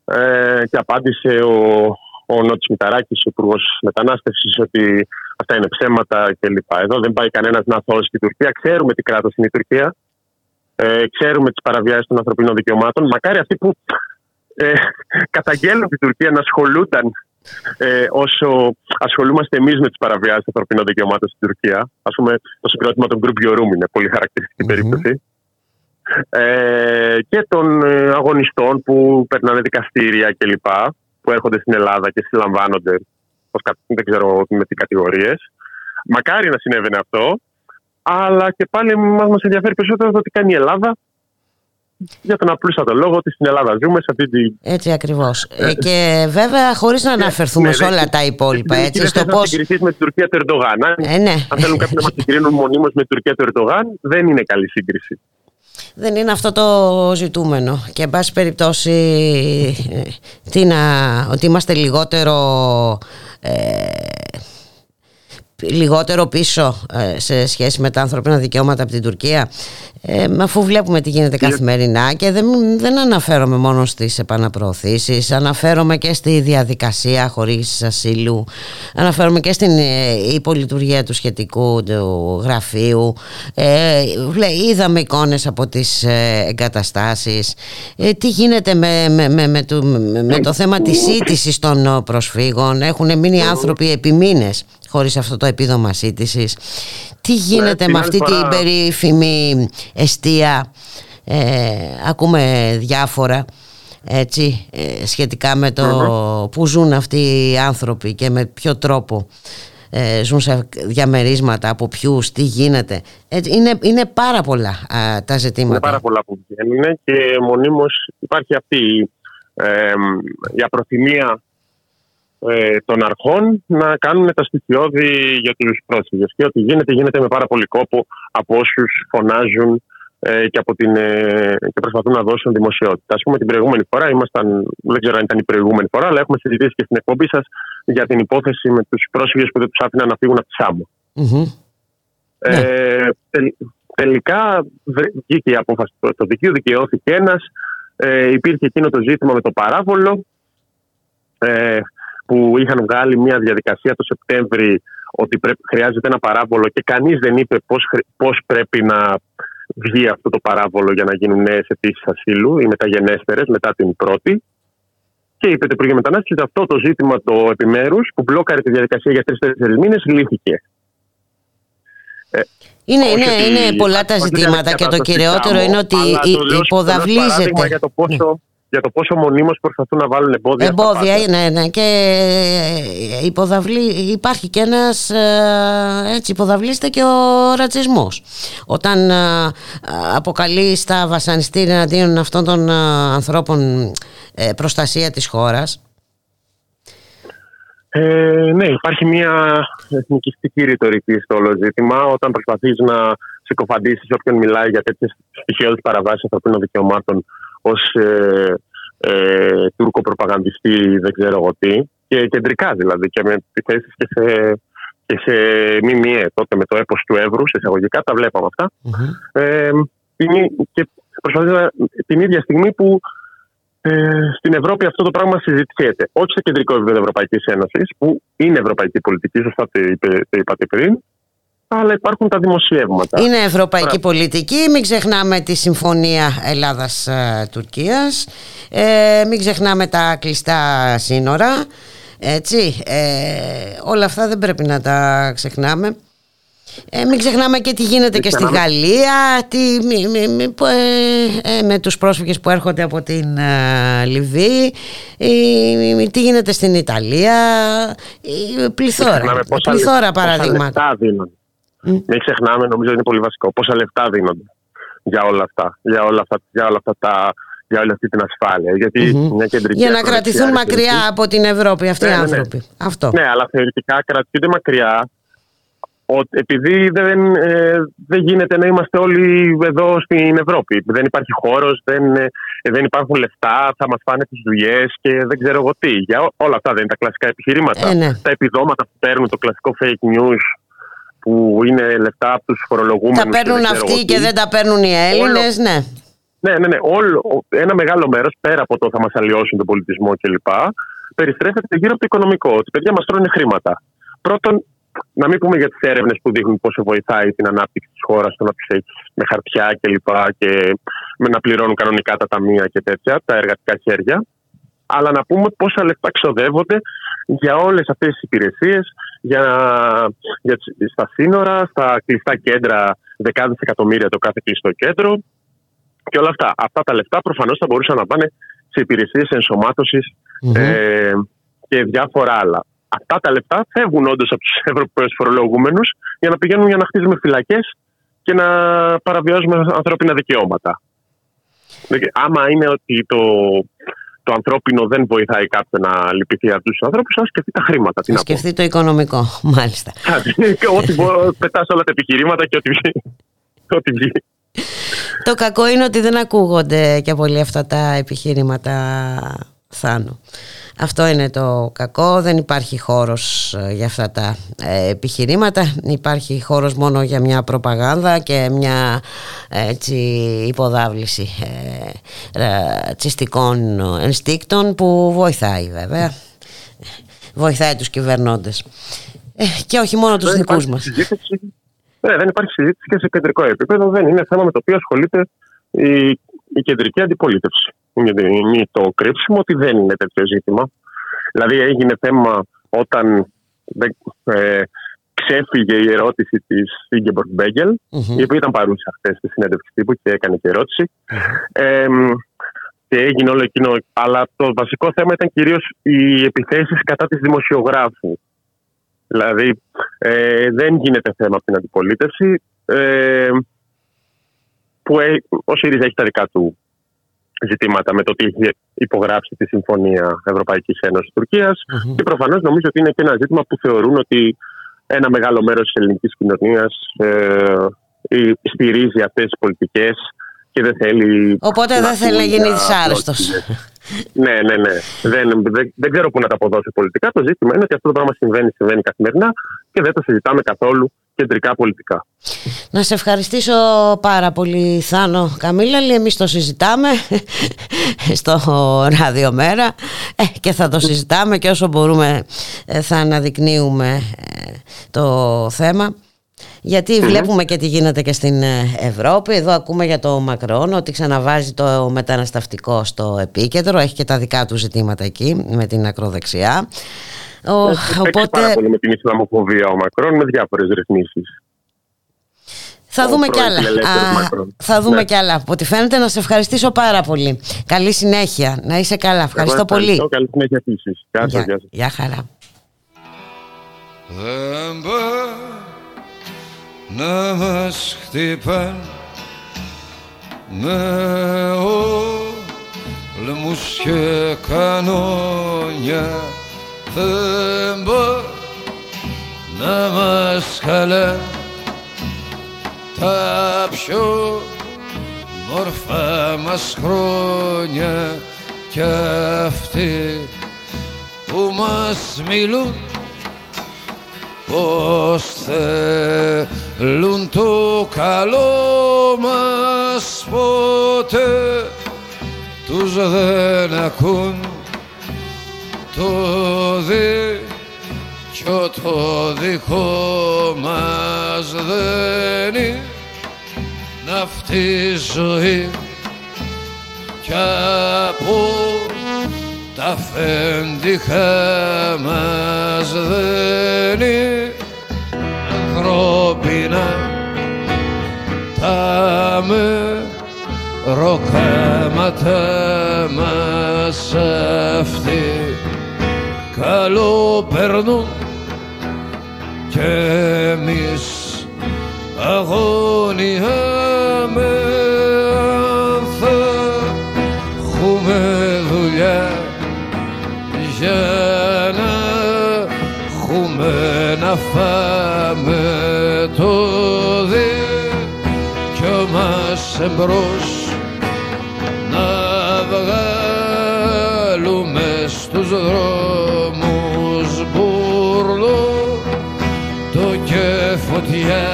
ε, και απάντησε ο, ο Νότης Μηταράκης, ο Υπουργός Μετανάστευσης, ότι αυτά είναι ψέματα κλπ. Εδώ δεν πάει κανένας να αθώσει την Τουρκία. Ξέρουμε τι κράτος είναι η Τουρκία. Ε, ξέρουμε τις παραβιάσεις των ανθρωπίνων δικαιωμάτων. Μακάρι αυτοί που ε, καταγγέλνουν την Τουρκία να ασχολούνταν ε, όσο ασχολούμαστε εμείς με τις παραβιάσεις των ανθρωπίνων δικαιωμάτων στην Τουρκία. Α πούμε, το συγκρότημα των Group Your Room είναι πολύ χαρακτηριστική περίπτωση. Ε, και των ε, αγωνιστών που περνάνε δικαστήρια κλπ. που έρχονται στην Ελλάδα και συλλαμβάνονται, δεν ξέρω με τι κατηγορίες. Μακάρι να συνέβαινε αυτό, αλλά και πάλι μας ενδιαφέρει περισσότερο το τι κάνει η Ελλάδα για τον απλούστατο λόγο ότι στην Ελλάδα ζούμε σε αυτή τη. Έτσι ακριβώ. Ε, και βέβαια, χωρί να αναφερθούμε ναι, σε όλα τα υπόλοιπα. Έτσι, στο πώ. συγκριθεί με την Τουρκία του Ερντογάν. Ε, ναι. Αν θέλουν κάποιοι να μα συγκρίνουν μονίμω με την Τουρκία του Ερντογάν, δεν είναι καλή σύγκριση. Δεν είναι αυτό το ζητούμενο και εν πάση περιπτώσει ε, τι να, ότι είμαστε λιγότερο ε, λιγότερο πίσω ε, σε σχέση με τα ανθρώπινα δικαιώματα από την Τουρκία. Ε, αφού βλέπουμε τι γίνεται καθημερινά και δεν, δεν αναφέρομαι μόνο στις επαναπροωθήσεις αναφέρομαι και στη διαδικασία χωρίς ασύλου αναφέρομαι και στην ε, υπολειτουργία του σχετικού του γραφείου. Ε, είδαμε εικόνες από τις ε, εγκαταστάσεις. Ε, τι γίνεται με, με, με, με, το, με το θέμα της σύντησης των προσφύγων; Έχουν μείνει άνθρωποι επί μήνες; Χωρίς αυτό το επίδομα σύντησης. Τι γίνεται με αυτή την περίφημη εστία, ε, ακούμε διάφορα έτσι, ε, σχετικά με το που ζουν αυτοί οι άνθρωποι και με ποιο τρόπο ε, ζουν σε διαμερίσματα, από ποιους, τι γίνεται. Έτσι, είναι, είναι πάρα πολλά τα ζητήματα. Είναι πάρα πολλά που βγαίνουν και μονίμως υπάρχει αυτή ε, η απροθυμία ε, των αρχών να κάνουν τα στοιχειώδη για τους πρόσφυγες. Και ό,τι γίνεται, γίνεται με πάρα πολύ κόπο από όσους φωνάζουν ε, και, από την, ε, και προσπαθούν να δώσουν δημοσιότητα. Α πούμε, την προηγούμενη φορά ήμασταν, δεν ξέρω αν ήταν η προηγούμενη φορά, αλλά έχουμε συζητήσει και στην εκπομπή σας για την υπόθεση με τους πρόσφυγες που δεν τους άφηναν να φύγουν από τη Σάμο. Ε, ναι. τελικά βγήκε η απόφαση. Το, το δικείο δικαιώθηκε ένας. Ε, υπήρχε εκείνο το ζήτημα με το παράβολο ε, που είχαν βγάλει μια διαδικασία το Σεπτέμβρη ότι πρέπει, χρειάζεται ένα παράβολο και κανείς δεν είπε πώς, πώς πρέπει να βγει αυτό το παράβολο για να γίνουν νέες αιτήσεις ασύλου, οι μεταγενέστερες μετά την πρώτη. Και είπε το Υπουργείο Μετανάστευσης ότι αυτό το ζήτημα το επιμέρους που μπλόκαρε τη διαδικασία για τρει-τέσσερι μήνες λύθηκε. Ε, είναι, είναι, είναι πολλά τα ζητήματα και το κυριότερο είναι ότι υποδαβλίζεται. Για το πόσο, για το πόσο μονίμως προσπαθούν να βάλουν εμπόδια. Εμπόδια, ναι, ναι. Και ε, υποδαβλή, υπάρχει και ένας, ε, έτσι, υποδαβλίστε και ο ρατσισμός. Όταν ε, αποκαλεί στα βασανιστήρια εναντίον αυτών των ανθρώπων προστασία της χώρας. Ε, ναι, υπάρχει μια εθνικιστική ρητορική στο όλο ζήτημα. Όταν προσπαθείς να συκοφαντήσει όποιον μιλάει για τέτοιες στοιχειώδεις παραβάσεις ανθρωπίνων δικαιωμάτων ως ε, ε, Τούρκο προπαγανδιστή, δεν ξέρω εγώ τι. Και κεντρικά δηλαδή και με επιθέσεις και σε, και σε ΜΜΕ. Τότε με το έπος του Εύρους, σε εισαγωγικά, τα βλέπαμε Ε, και προσπαθεί την ίδια στιγμή που ε, στην Ευρώπη αυτό το πράγμα συζητιέται. Όχι σε κεντρικό επίπεδο Ευρωπαϊκής Ένωσης, που είναι ευρωπαϊκή πολιτική, σωστά το είπατε πριν, αλλά υπάρχουν τα δημοσιεύματα. Είναι ευρωπαϊκή πολιτική, μην ξεχνάμε τη Συμφωνία Ελλάδας-Τουρκίας, ε, μην ξεχνάμε τα κλειστά σύνορα, έτσι, ε, όλα αυτά δεν πρέπει να τα ξεχνάμε. Ε, μην ξεχνάμε και τι γίνεται και στη Γαλλία, τι, ε, με τους πρόσφυγες που έρχονται από την Λιβύη, τι γίνεται στην Ιταλία, πληθώρα, πληθώρα παραδείγματα. Μην ξεχνάμε, νομίζω είναι πολύ βασικό, πόσα λεφτά δίνονται για όλα αυτά, για όλα αυτά, για όλα αυτά τα, για όλη αυτή την ασφάλεια. Γιατί mm-hmm. Για να κρατηθούν μακριά από την Ευρώπη αυτοί οι ναι, ναι, ναι. άνθρωποι. Αυτό. Ναι, αλλά θεωρητικά κρατιούνται μακριά επειδή δεν, ε, δεν γίνεται να είμαστε όλοι εδώ στην Ευρώπη. Δεν υπάρχει χώρος, δεν, ε, δεν υπάρχουν λεφτά, θα μας φάνε τις δουλειές και δεν ξέρω εγώ τι. Για όλα αυτά δεν είναι τα κλασικά επιχειρήματα. Ε, ναι. Τα επιδόματα που παίρνουν, το κλασικό fake news που είναι λεφτά από τους φορολογούμενους. Τα παίρνουν αυτοί και δεν τα παίρνουν οι Έλληνες, ναι. Ναι, ναι, ναι. Όλο, ένα μεγάλο μέρος πέρα από το θα μας αλλοιώσουν τον πολιτισμό κλπ. περιστρέφεται γύρω από το οικονομικό. Ότι παιδιά μας τρώνε χρήματα. Πρώτον, να μην πούμε για τις έρευνες που δείχνουν πόσο βοηθάει την ανάπτυξη της χώρας το να τους έχει με χαρτιά κλπ. Και, και με να πληρώνουν κανονικά τα ταμεία και τέτοια, τα εργατικά χέρια. Αλλά να πούμε πόσα λεφτά ξοδεύονται για όλες αυτές τις υπηρεσίες, για, για, στα σύνορα, στα κλειστά κέντρα, δεκάδες εκατομμύρια το κάθε κλειστό κέντρο και όλα αυτά. Αυτά τα λεφτά προφανώς θα μπορούσαν να πάνε σε υπηρεσίες ε, και διάφορα άλλα. Αυτά τα λεφτά φεύγουν όντως από τους *laughs* Ευρωπαίους φορολογούμενους για να πηγαίνουν για να χτίζουμε φυλακές και να παραβιάζουμε ανθρώπινα δικαιώματα. Άμα είναι ότι το, το ανθρώπινο δεν βοηθάει κάποιον να λυπηθεί από τους ανθρώπους, ας σκεφτεί τα χρήματα. Α σκεφτεί το οικονομικό, *laughs* μάλιστα. ό,τι *laughs* πετάς όλα τα επιχειρήματα και ό,τι βγει. *laughs* Ό,τι βγει. Το κακό είναι ότι δεν ακούγονται και πολύ αυτά τα επιχειρήματα Θάνου. Αυτό είναι το κακό, δεν υπάρχει χώρος ε, για αυτά τα ε, επιχειρήματα, υπάρχει χώρος μόνο για μια προπαγάνδα και μια έτσι, υποδάβληση ε, ρατσιστικών ενστίκτων που βοηθάει βέβαια, βοηθάει τους κυβερνώντες. Ε, και όχι μόνο τους δικούς μας. Ναι, δεν υπάρχει συζήτηση και σε κεντρικό επίπεδο, δεν είναι θέμα με το οποίο ασχολείται η, η κεντρική αντιπολίτευση είναι το κρύψιμο ότι δεν είναι τέτοιο ζήτημα. Δηλαδή έγινε θέμα όταν ε, ξέφυγε η ερώτηση της Ιγκεμπορτ Μπέγκελ, η οποία ήταν παρούσα χθες στη συνέντευξη τύπου και έκανε και ερωτηση Ε, και έγινε όλο εκείνο. Αλλά το βασικό θέμα ήταν κυρίως οι επιθέσεις κατά της δημοσιογράφου. Δηλαδή, ε, δεν γίνεται θέμα από την αντιπολίτευση. Ε, που ε, ο ΣΥΡΙΖΑ έχει τα δικά του ζητήματα με το ότι έχει υπογράψει τη Συμφωνία Ευρωπαϊκής Ένωσης Τουρκίας. Mm-hmm. Και προφανώς νομίζω ότι είναι και ένα ζήτημα που θεωρούν ότι ένα μεγάλο μέρος της ελληνικής κοινωνίας ε, στηρίζει αυτές τις πολιτικές και δεν θέλει. Οπότε δεν θέλει να γίνει δυσάρεστος. *laughs* ναι, ναι, ναι. Δεν, δεν, δεν ξέρω πού να τα αποδώσει πολιτικά. Το ζήτημα είναι ότι αυτό το πράγμα συμβαίνει, συμβαίνει καθημερινά και δεν το συζητάμε καθόλου κεντρικά πολιτικά. Να σε ευχαριστήσω πάρα πολύ Θάνο Καμίλαλη εμείς το συζητάμε *laughs* στο Ραδιομέρα ε, και θα το συζητάμε και όσο μπορούμε ε, θα αναδεικνύουμε ε, το θέμα γιατί βλέπουμε και τι γίνεται και στην Ευρώπη. Εδώ ακούμε για το Μακρόν ότι ξαναβάζει το μεταναστευτικό στο επίκεντρο. Έχει και τα δικά του ζητήματα εκεί με την ακροδεξιά. Ο, οπότε... πάρα πολύ με την Ισλαμοφοβία ο Μακρόν με διάφορες ρυθμίσεις. Θα δούμε κι άλλα. θα δούμε ναι. κι άλλα. Από ό,τι φαίνεται να σε ευχαριστήσω πάρα πολύ. Καλή συνέχεια. Να είσαι καλά. Ευχαριστώ πολύ. Καλή συνέχεια επίση. Γεια σας. Γεια χαρά. Δεν να μας χτυπάν με όλμους και κανόνια δεν μπορεί να μας χαλά τα πιο μορφά μας χρόνια κι αυτοί που μας μιλούν πως θέλουν το καλό μας ποτέ τους δεν ακούν το δίκιο το δικό μας δεν είναι αυτή η ζωή κι από τα αφεντικά μας δεν είναι ανθρώπινα τα με ροκάματα μας αυτοί καλό περνούν και εμείς αγωνιάμε αν θα έχουμε δουλειά για να έχουμε να φάμε το δίκιο μας εμπρός και φωτιά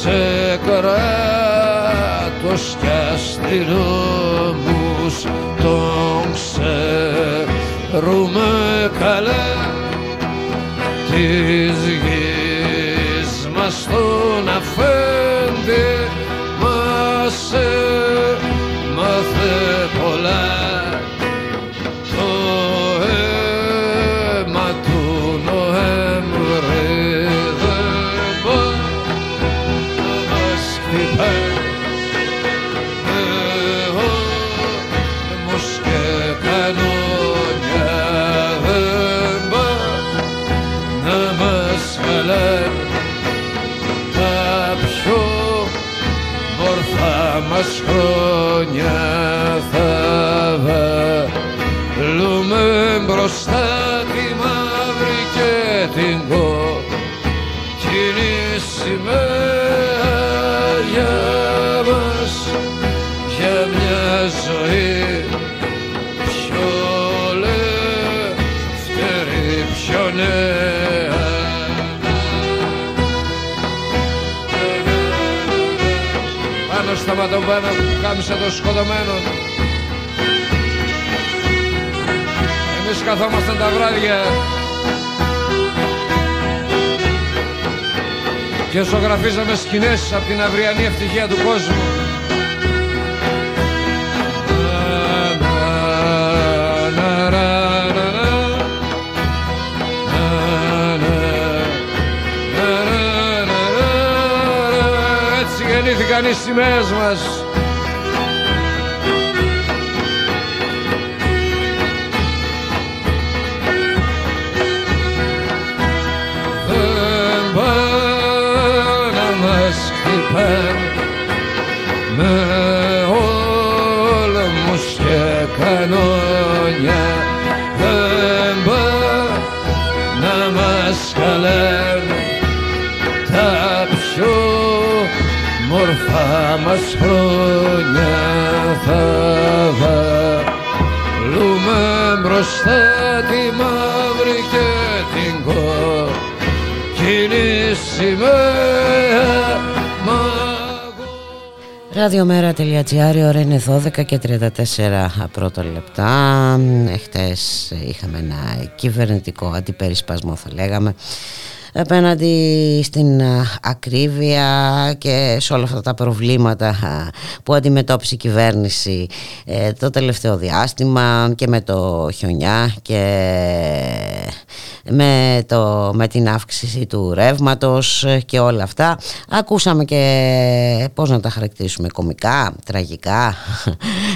σε κράτος κι αστυνόμους τον ξέρουμε καλά της γης μας τον αφέντη μας χρόνια θα βάλουμε μπροστά πάνω στα ματωμένα που κάμισα των σκοτωμένων. Εμείς καθόμασταν τα βράδια και ζωγραφίζαμε σκηνές από την αυριανή ευτυχία του κόσμου. Χαθήκαν οι σημαίες μας. Δεν πάνε να μας χτυπάνε με όλμους και κανόνια. Δεν πάνε να μας καλάνε μορφά μας χρόνια θα βάλουμε μπροστά τη μαύρη και την κόκκινη σημαία Ραδιομέρα.gr, ώρα είναι 12 και 34 πρώτα λεπτά. Εχθές είχαμε ένα κυβερνητικό αντιπερισπασμό θα λέγαμε απέναντι στην ακρίβεια και σε όλα αυτά τα προβλήματα που αντιμετώπισε η κυβέρνηση ε, το τελευταίο διάστημα και με το χιονιά και με, το, με την αύξηση του ρεύματος και όλα αυτά. Ακούσαμε και πώς να τα χαρακτηρίσουμε κομικά, τραγικά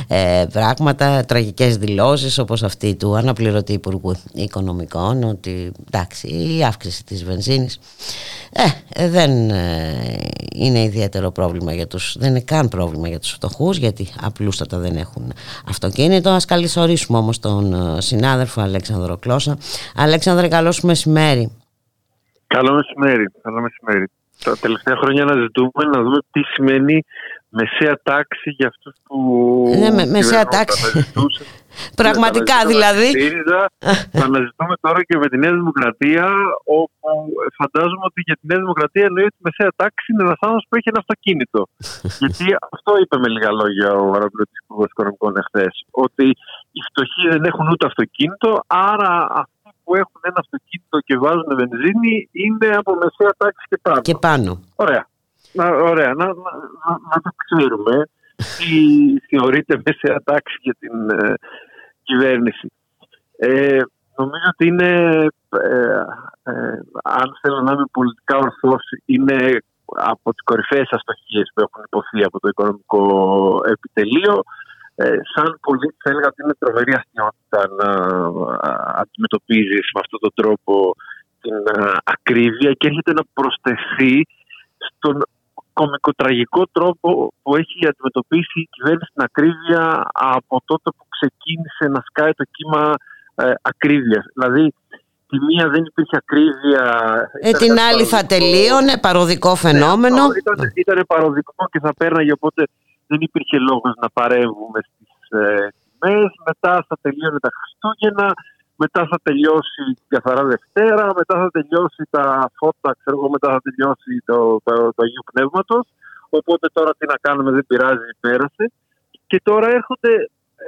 ε, πράγματα, τραγικές δηλώσεις όπως αυτή του αναπληρωτή Υπουργού Οικονομικών ότι εντάξει η αύξηση της βενζίνης ε, δεν ε, είναι ιδιαίτερο πρόβλημα για τους δεν είναι καν πρόβλημα για τους φτωχούς, γιατί απλούστατα δεν έχουν αυτοκίνητο. Ας καλησορίσουμε όμως τον ε, συνάδελφο Αλέξανδρο Κλώσσα. Αλέξανδρε καλώς μεσημέρι. Καλό μεσημέρι, καλό μεσημέρι. Τα τελευταία χρόνια να ζητούμε να δούμε τι σημαίνει μεσαία τάξη για αυτούς που... Ναι, με, μεσαία τάξη. *laughs* Πραγματικά δηλαδή. Θα αναζητούμε τώρα και με τη Νέα Δημοκρατία, όπου φαντάζομαι ότι για τη Νέα Δημοκρατία εννοεί ότι η μεσαία τάξη είναι ένας άνθρωπος που έχει ένα αυτοκίνητο. *laughs* Γιατί αυτό είπε με λίγα λόγια ο Βαραπλωτή Υπουργό Οικονομικών εχθέ. Ότι οι φτωχοί δεν έχουν ούτε αυτοκίνητο, άρα αυτοί που έχουν ένα αυτοκίνητο και βάζουν βενζίνη είναι από μεσαία τάξη και πάνω. Και πάνω. Ωραία. Να, ωραία. Να, να, να, να το ξέρουμε τι θεωρείται μεσαία τάξη για την ε, κυβέρνηση. Ε, νομίζω ότι είναι, ε, ε, αν θέλω να είμαι πολιτικά ορθός, είναι από τις κορυφαίες αστοχίες που έχουν υποθεί από το οικονομικό επιτελείο. Ε, σαν πολίτη θα έλεγα ότι είναι τρομερή αστυνότητα να αντιμετωπίζεις με αυτόν τον τρόπο την ακρίβεια και έρχεται να προσθεθεί στον κομικοτραγικό τρόπο που έχει αντιμετωπίσει η κυβέρνηση την ακρίβεια από τότε που ξεκίνησε να σκάει το κύμα ε, ακρίβειας. Δηλαδή, τη μία δεν υπήρχε ακρίβεια. Ε, την άλλη θα τελείωνε, παροδικό ναι, φαινόμενο. Ναι, ήταν, ήταν παροδικό και θα πέρναγε, οπότε δεν υπήρχε λόγος να παρέμβουμε στις ε, τιμές. Μετά θα τελείωνε τα Χριστούγεννα, μετά θα τελειώσει η καθαρά Δευτέρα, μετά θα τελειώσει τα φώτα, ξέρω εγώ, μετά θα τελειώσει το, το, το Αγίου Πνεύματος. Οπότε τώρα τι να κάνουμε, δεν πειράζει, πέρασε. Και τώρα έρχονται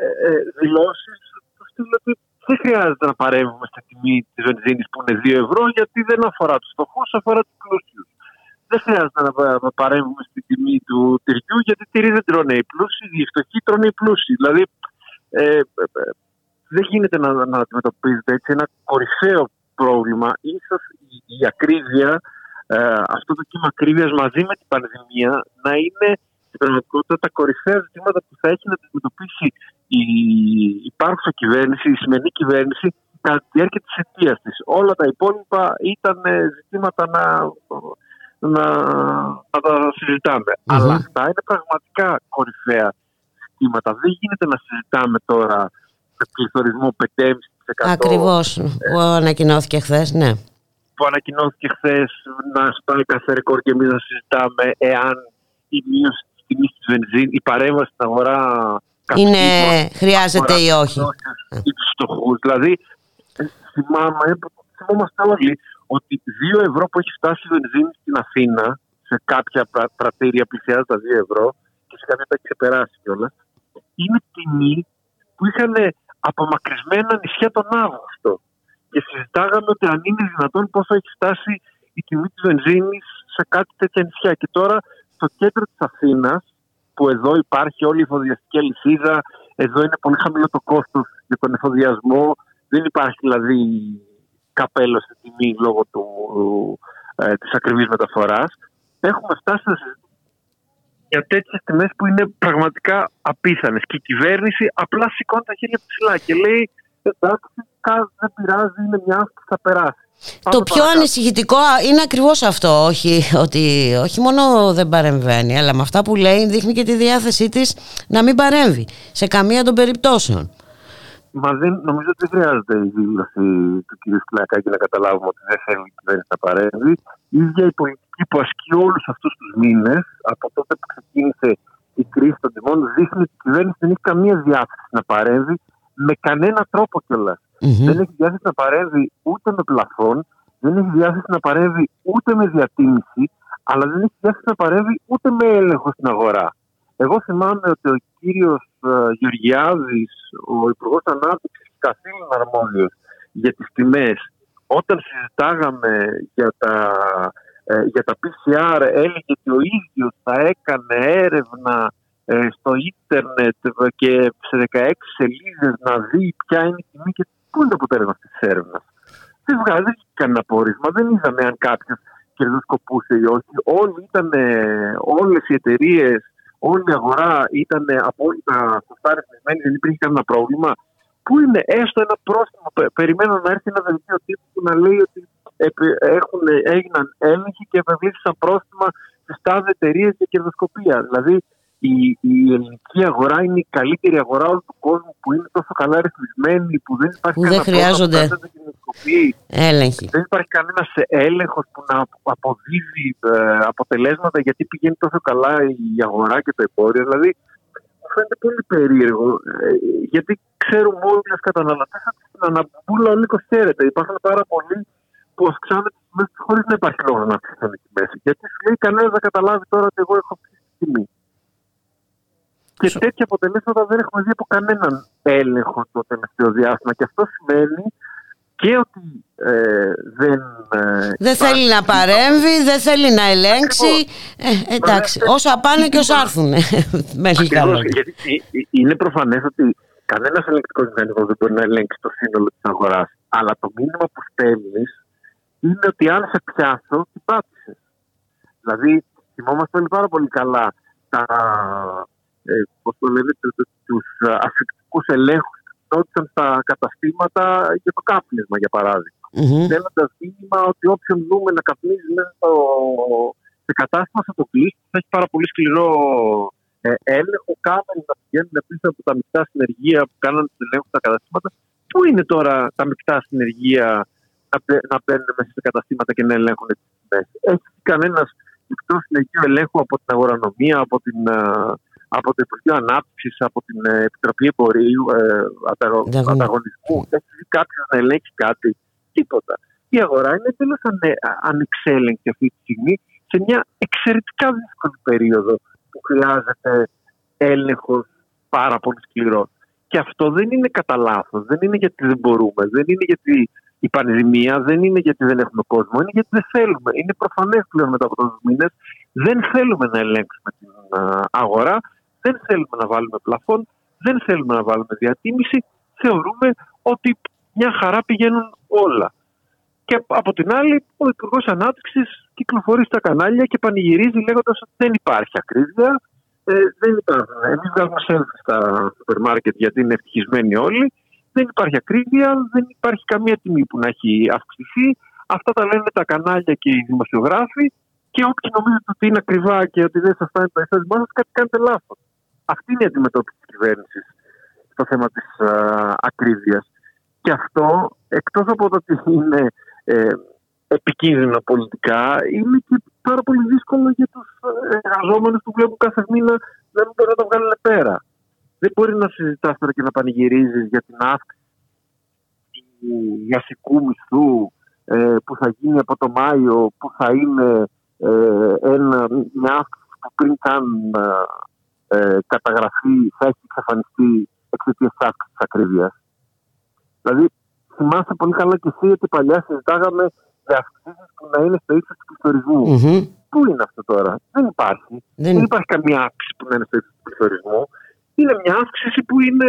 ε, ε, δηλώσεις τους στυλ ότι δεν χρειάζεται να παρέμβουμε στη τιμή της βενζίνη που είναι 2 ευρώ, γιατί δεν αφορά τους φτωχού, αφορά τους πλούσιους. Δεν χρειάζεται να παρέμβουμε στη τιμή του τυριού, γιατί τυρί δεν τρώνε οι πλούσιοι, οι φτωχοί τρώνε οι πλούσιοι. Δηλαδή, ε, ε, ε δεν γίνεται να, να αντιμετωπίζεται έτσι ένα κορυφαίο πρόβλημα. Ίσως η, η ακρίβεια, ε, αυτό το κύμα ακρίβειας μαζί με την πανδημία να είναι στην πραγματικότητα τα κορυφαία ζητήματα που θα έχει να αντιμετωπίσει η υπάρχουσα κυβέρνηση, η σημερινή κυβέρνηση κατά τη διάρκεια της αιτίας της. Όλα τα υπόλοιπα ήταν ζητήματα να, να, να τα συζηταμε Αλλά αυτά είναι πραγματικά κορυφαία ζητήματα. Δεν γίνεται να συζητάμε τώρα με πληθωρισμό 5,5%. Ακριβώς, που ανακοινώθηκε χθες, ναι. Που ανακοινώθηκε χθες να σπάει κάθε ρεκόρ και εμείς να συζητάμε εάν η μείωση της τιμής τη βενζίνη, η παρέμβαση στην αγορά. Είναι, χρειάζεται ή όχι. Ή τους φτωχούς. Δηλαδή, θυμάμαι, θυμόμαστε όλοι ότι 2 ευρώ που έχει φτάσει η βενζίνη στην Αθήνα, σε κάποια πρατήρια πλησιάζει τα 2 ευρώ και σε κάποια τα έχει ξεπεράσει κιόλας, είναι τιμή που είχαν απομακρυσμένα νησιά τον Αύγουστο. Και συζητάγαμε ότι αν είναι δυνατόν πώς θα έχει φτάσει η τιμή της βενζίνης σε κάτι τέτοια νησιά. Και τώρα στο κέντρο της Αθήνας, που εδώ υπάρχει όλη η εφοδιαστική αλυσίδα, εδώ είναι πολύ χαμηλό το κόστος για τον εφοδιασμό, δεν υπάρχει δηλαδή καπέλος στη τιμή λόγω του, ε, της ακριβής μεταφοράς. Έχουμε φτάσει να για τέτοιες τιμέ που είναι πραγματικά απίθανες. Και η κυβέρνηση απλά σηκώνει τα χέρια ψηλά και λέει: Εντάξει, δεν πειράζει, είναι μια που θα περάσει. Το πιο ανησυχητικό είναι ακριβώς αυτό, όχι, ότι όχι μόνο δεν παρεμβαίνει, αλλά με αυτά που λέει δείχνει και τη διάθεσή της να μην παρέμβει σε καμία των περιπτώσεων. Μα δεν, νομίζω ότι δεν χρειάζεται η δήλωση του κ. Σκλακάκη να καταλάβουμε ότι δεν θέλει η κυβέρνηση να παρέμβει. Η ίδια η πολιτική που ασκεί όλους αυτούς τους μήνες, από τότε που ξεκίνησε η κρίση των τιμών, δείχνει ότι η κυβέρνηση δεν έχει καμία διάθεση να παρέμβει με κανένα τρόπο κιόλας. Mm-hmm. Δεν έχει διάθεση να παρέμβει ούτε με πλαφόν, δεν έχει διάθεση να παρέμβει ούτε με διατίμηση, αλλά δεν έχει διάθεση να παρέμβει ούτε με έλεγχο στην αγορά. Εγώ θυμάμαι ότι ο κύριος ε, Γεωργιάδης, ο Υπουργός Ανάπτυξης, καθήλυνα αρμόδιος για τις τιμές, όταν συζητάγαμε για τα, ε, για τα PCR, έλεγε ότι ο ίδιος θα έκανε έρευνα ε, στο ίντερνετ και σε 16 σελίδες να δει ποια είναι η τιμή και πού είναι το αποτέλεσμα αυτής της έρευνας. Δεν βγάζει κανένα πόρισμα, δεν είδαμε αν κάποιος κερδοσκοπούσε ή όχι. Όλοι ήταν, όλες οι εταιρείες όλη η αγορά ήταν απόλυτα σωστά ρυθμισμένη, δεν υπήρχε κανένα πρόβλημα. Πού είναι έστω ένα πρόστιμο, περιμένω να έρθει ένα δελτίο τύπου που να λέει ότι έχουν, έγιναν έλεγχοι και επευλήθησαν πρόστιμα στι τάδε εταιρείε για κερδοσκοπία. Δηλαδή η, η ελληνική αγορά είναι η καλύτερη αγορά όλου του κόσμου που είναι τόσο καλά ρυθμισμένη, που δεν υπάρχει που δεν χρειάζονται έλεγχοι. Δεν υπάρχει κανένα έλεγχος που να αποδίδει ε, αποτελέσματα γιατί πηγαίνει τόσο καλά η αγορά και το εμπόριο. Δηλαδή μου φαίνεται πολύ περίεργο ε, γιατί ξέρουμε όλοι ω καταναλωτές ότι στην Αναμπούλα ο Νίκος χαίρεται. Υπάρχουν πάρα πολλοί που αυξάνουν τι τιμέ χωρίς να υπάρχει λόγος να αυξηθούν οι τιμέ. Γιατί σου λέει κανένας να καταλάβει τώρα ότι εγώ έχω αυξήσει τη τιμή. Και τέτοια αποτελέσματα δεν έχουμε δει από κανέναν έλεγχο το τελευταίο διάστημα. Και αυτό σημαίνει και ότι ε, δεν... Ε, δεν θέλει να παρέμβει, δεν θέλει να ελέγξει. Ε, εντάξει, όσα πάνε και όσα έρθουν. *laughs* γιατί είναι προφανές ότι κανένας ελεγκτικός μηχανισμός δεν μπορεί να ελέγξει το σύνολο της αγοράς. Αλλά το μήνυμα που στέλνεις είναι ότι αν σε πιάσω, την πάτησε. Δηλαδή, θυμόμαστε όλοι πάρα πολύ καλά τα, ε, πώς το λένε, τους ασφυκτικούς ελέγχους γινόντουσαν στα καταστήματα για το κάπνισμα, για παράδειγμα. Mm-hmm. Στέλνοντας μήνυμα ότι όποιον δούμε να καπνίζει μέσα στο, σε κατάστημα θα το κλείσει, θα έχει πάρα πολύ σκληρό ε, έλεγχο. Κάμερε να πηγαίνουν πίσω από τα μεικτά συνεργεία που κάνουν τους ελέγχους στα καταστήματα. Πού είναι τώρα τα μεικτά συνεργεία να, να μπαίνουν μέσα σε καταστήματα και να ελέγχουν τις τιμές. Έχει κανένας μεικτό συνεργείο ελέγχου από την αγορανομία, από την ε, από το Υπουργείο Ανάπτυξης, από την ε, Επιτροπή Εμπορίου, ε, Ανταγωνισμού. Έχει δει κάποιο να ελέγξει κάτι. Τίποτα. Η αγορά είναι εντελώς ανεξέλεγκτη αυτή τη στιγμή σε μια εξαιρετικά δύσκολη περίοδο που χρειάζεται έλεγχος πάρα πολύ σκληρός. Και αυτό δεν είναι κατά λάθος. Δεν είναι γιατί δεν μπορούμε. Δεν είναι γιατί η πανδημία. Δεν είναι γιατί δεν έχουμε κόσμο. Είναι γιατί δεν θέλουμε. Είναι προφανές πλέον μετά από τόσους μήνες. Δεν θέλουμε να ελέγξουμε την αγορά δεν θέλουμε να βάλουμε πλαφόν, δεν θέλουμε να βάλουμε διατίμηση. Θεωρούμε ότι μια χαρά πηγαίνουν όλα. Και από την άλλη, ο Υπουργός Ανάπτυξης κυκλοφορεί στα κανάλια και πανηγυρίζει λέγοντας ότι δεν υπάρχει ακρίβεια. Ε, δεν υπάρχουν. Εμείς βγάζουμε σέλφι στα σούπερ μάρκετ γιατί είναι ευτυχισμένοι όλοι. Δεν υπάρχει ακρίβεια, δεν υπάρχει καμία τιμή που να έχει αυξηθεί. Αυτά τα λένε τα κανάλια και οι δημοσιογράφοι. Και όποιοι νομίζετε ότι είναι ακριβά και ότι δεν σας φτάνει το εισόδημά σας, κάτι κάνετε λάθος. Αυτή είναι η αντιμετώπιση της κυβέρνησης στο θέμα της ακρίβειας. Και αυτό, εκτός από το ότι είναι ε, επικίνδυνο πολιτικά, είναι και πάρα πολύ δύσκολο για τους εργαζόμενους που βλέπουν κάθε μήνα να μην μπορούν να το βγάλουν πέρα. Δεν μπορεί να συζητάς τώρα και να πανηγυρίζεις για την αύξηση του βασικού μισθού ε, που θα γίνει από το Μάιο, που θα είναι ε, ένα, μια αύξηση που πριν καν ε, καταγραφή θα έχει εξαφανιστεί εξαιτίας της αύξησης της ακρίβειας. Δηλαδή, θυμάστε πολύ καλά και εσύ ότι παλιά συζητάγαμε για αυξήσεις που να είναι στο ύψος του πληθωρισμού. Mm-hmm. Πού είναι αυτό τώρα, Δεν υπάρχει. Δεν, Δεν υπάρχει καμία αύξηση που να είναι στο ύψος του πληθωρισμού. Είναι μια αύξηση που είναι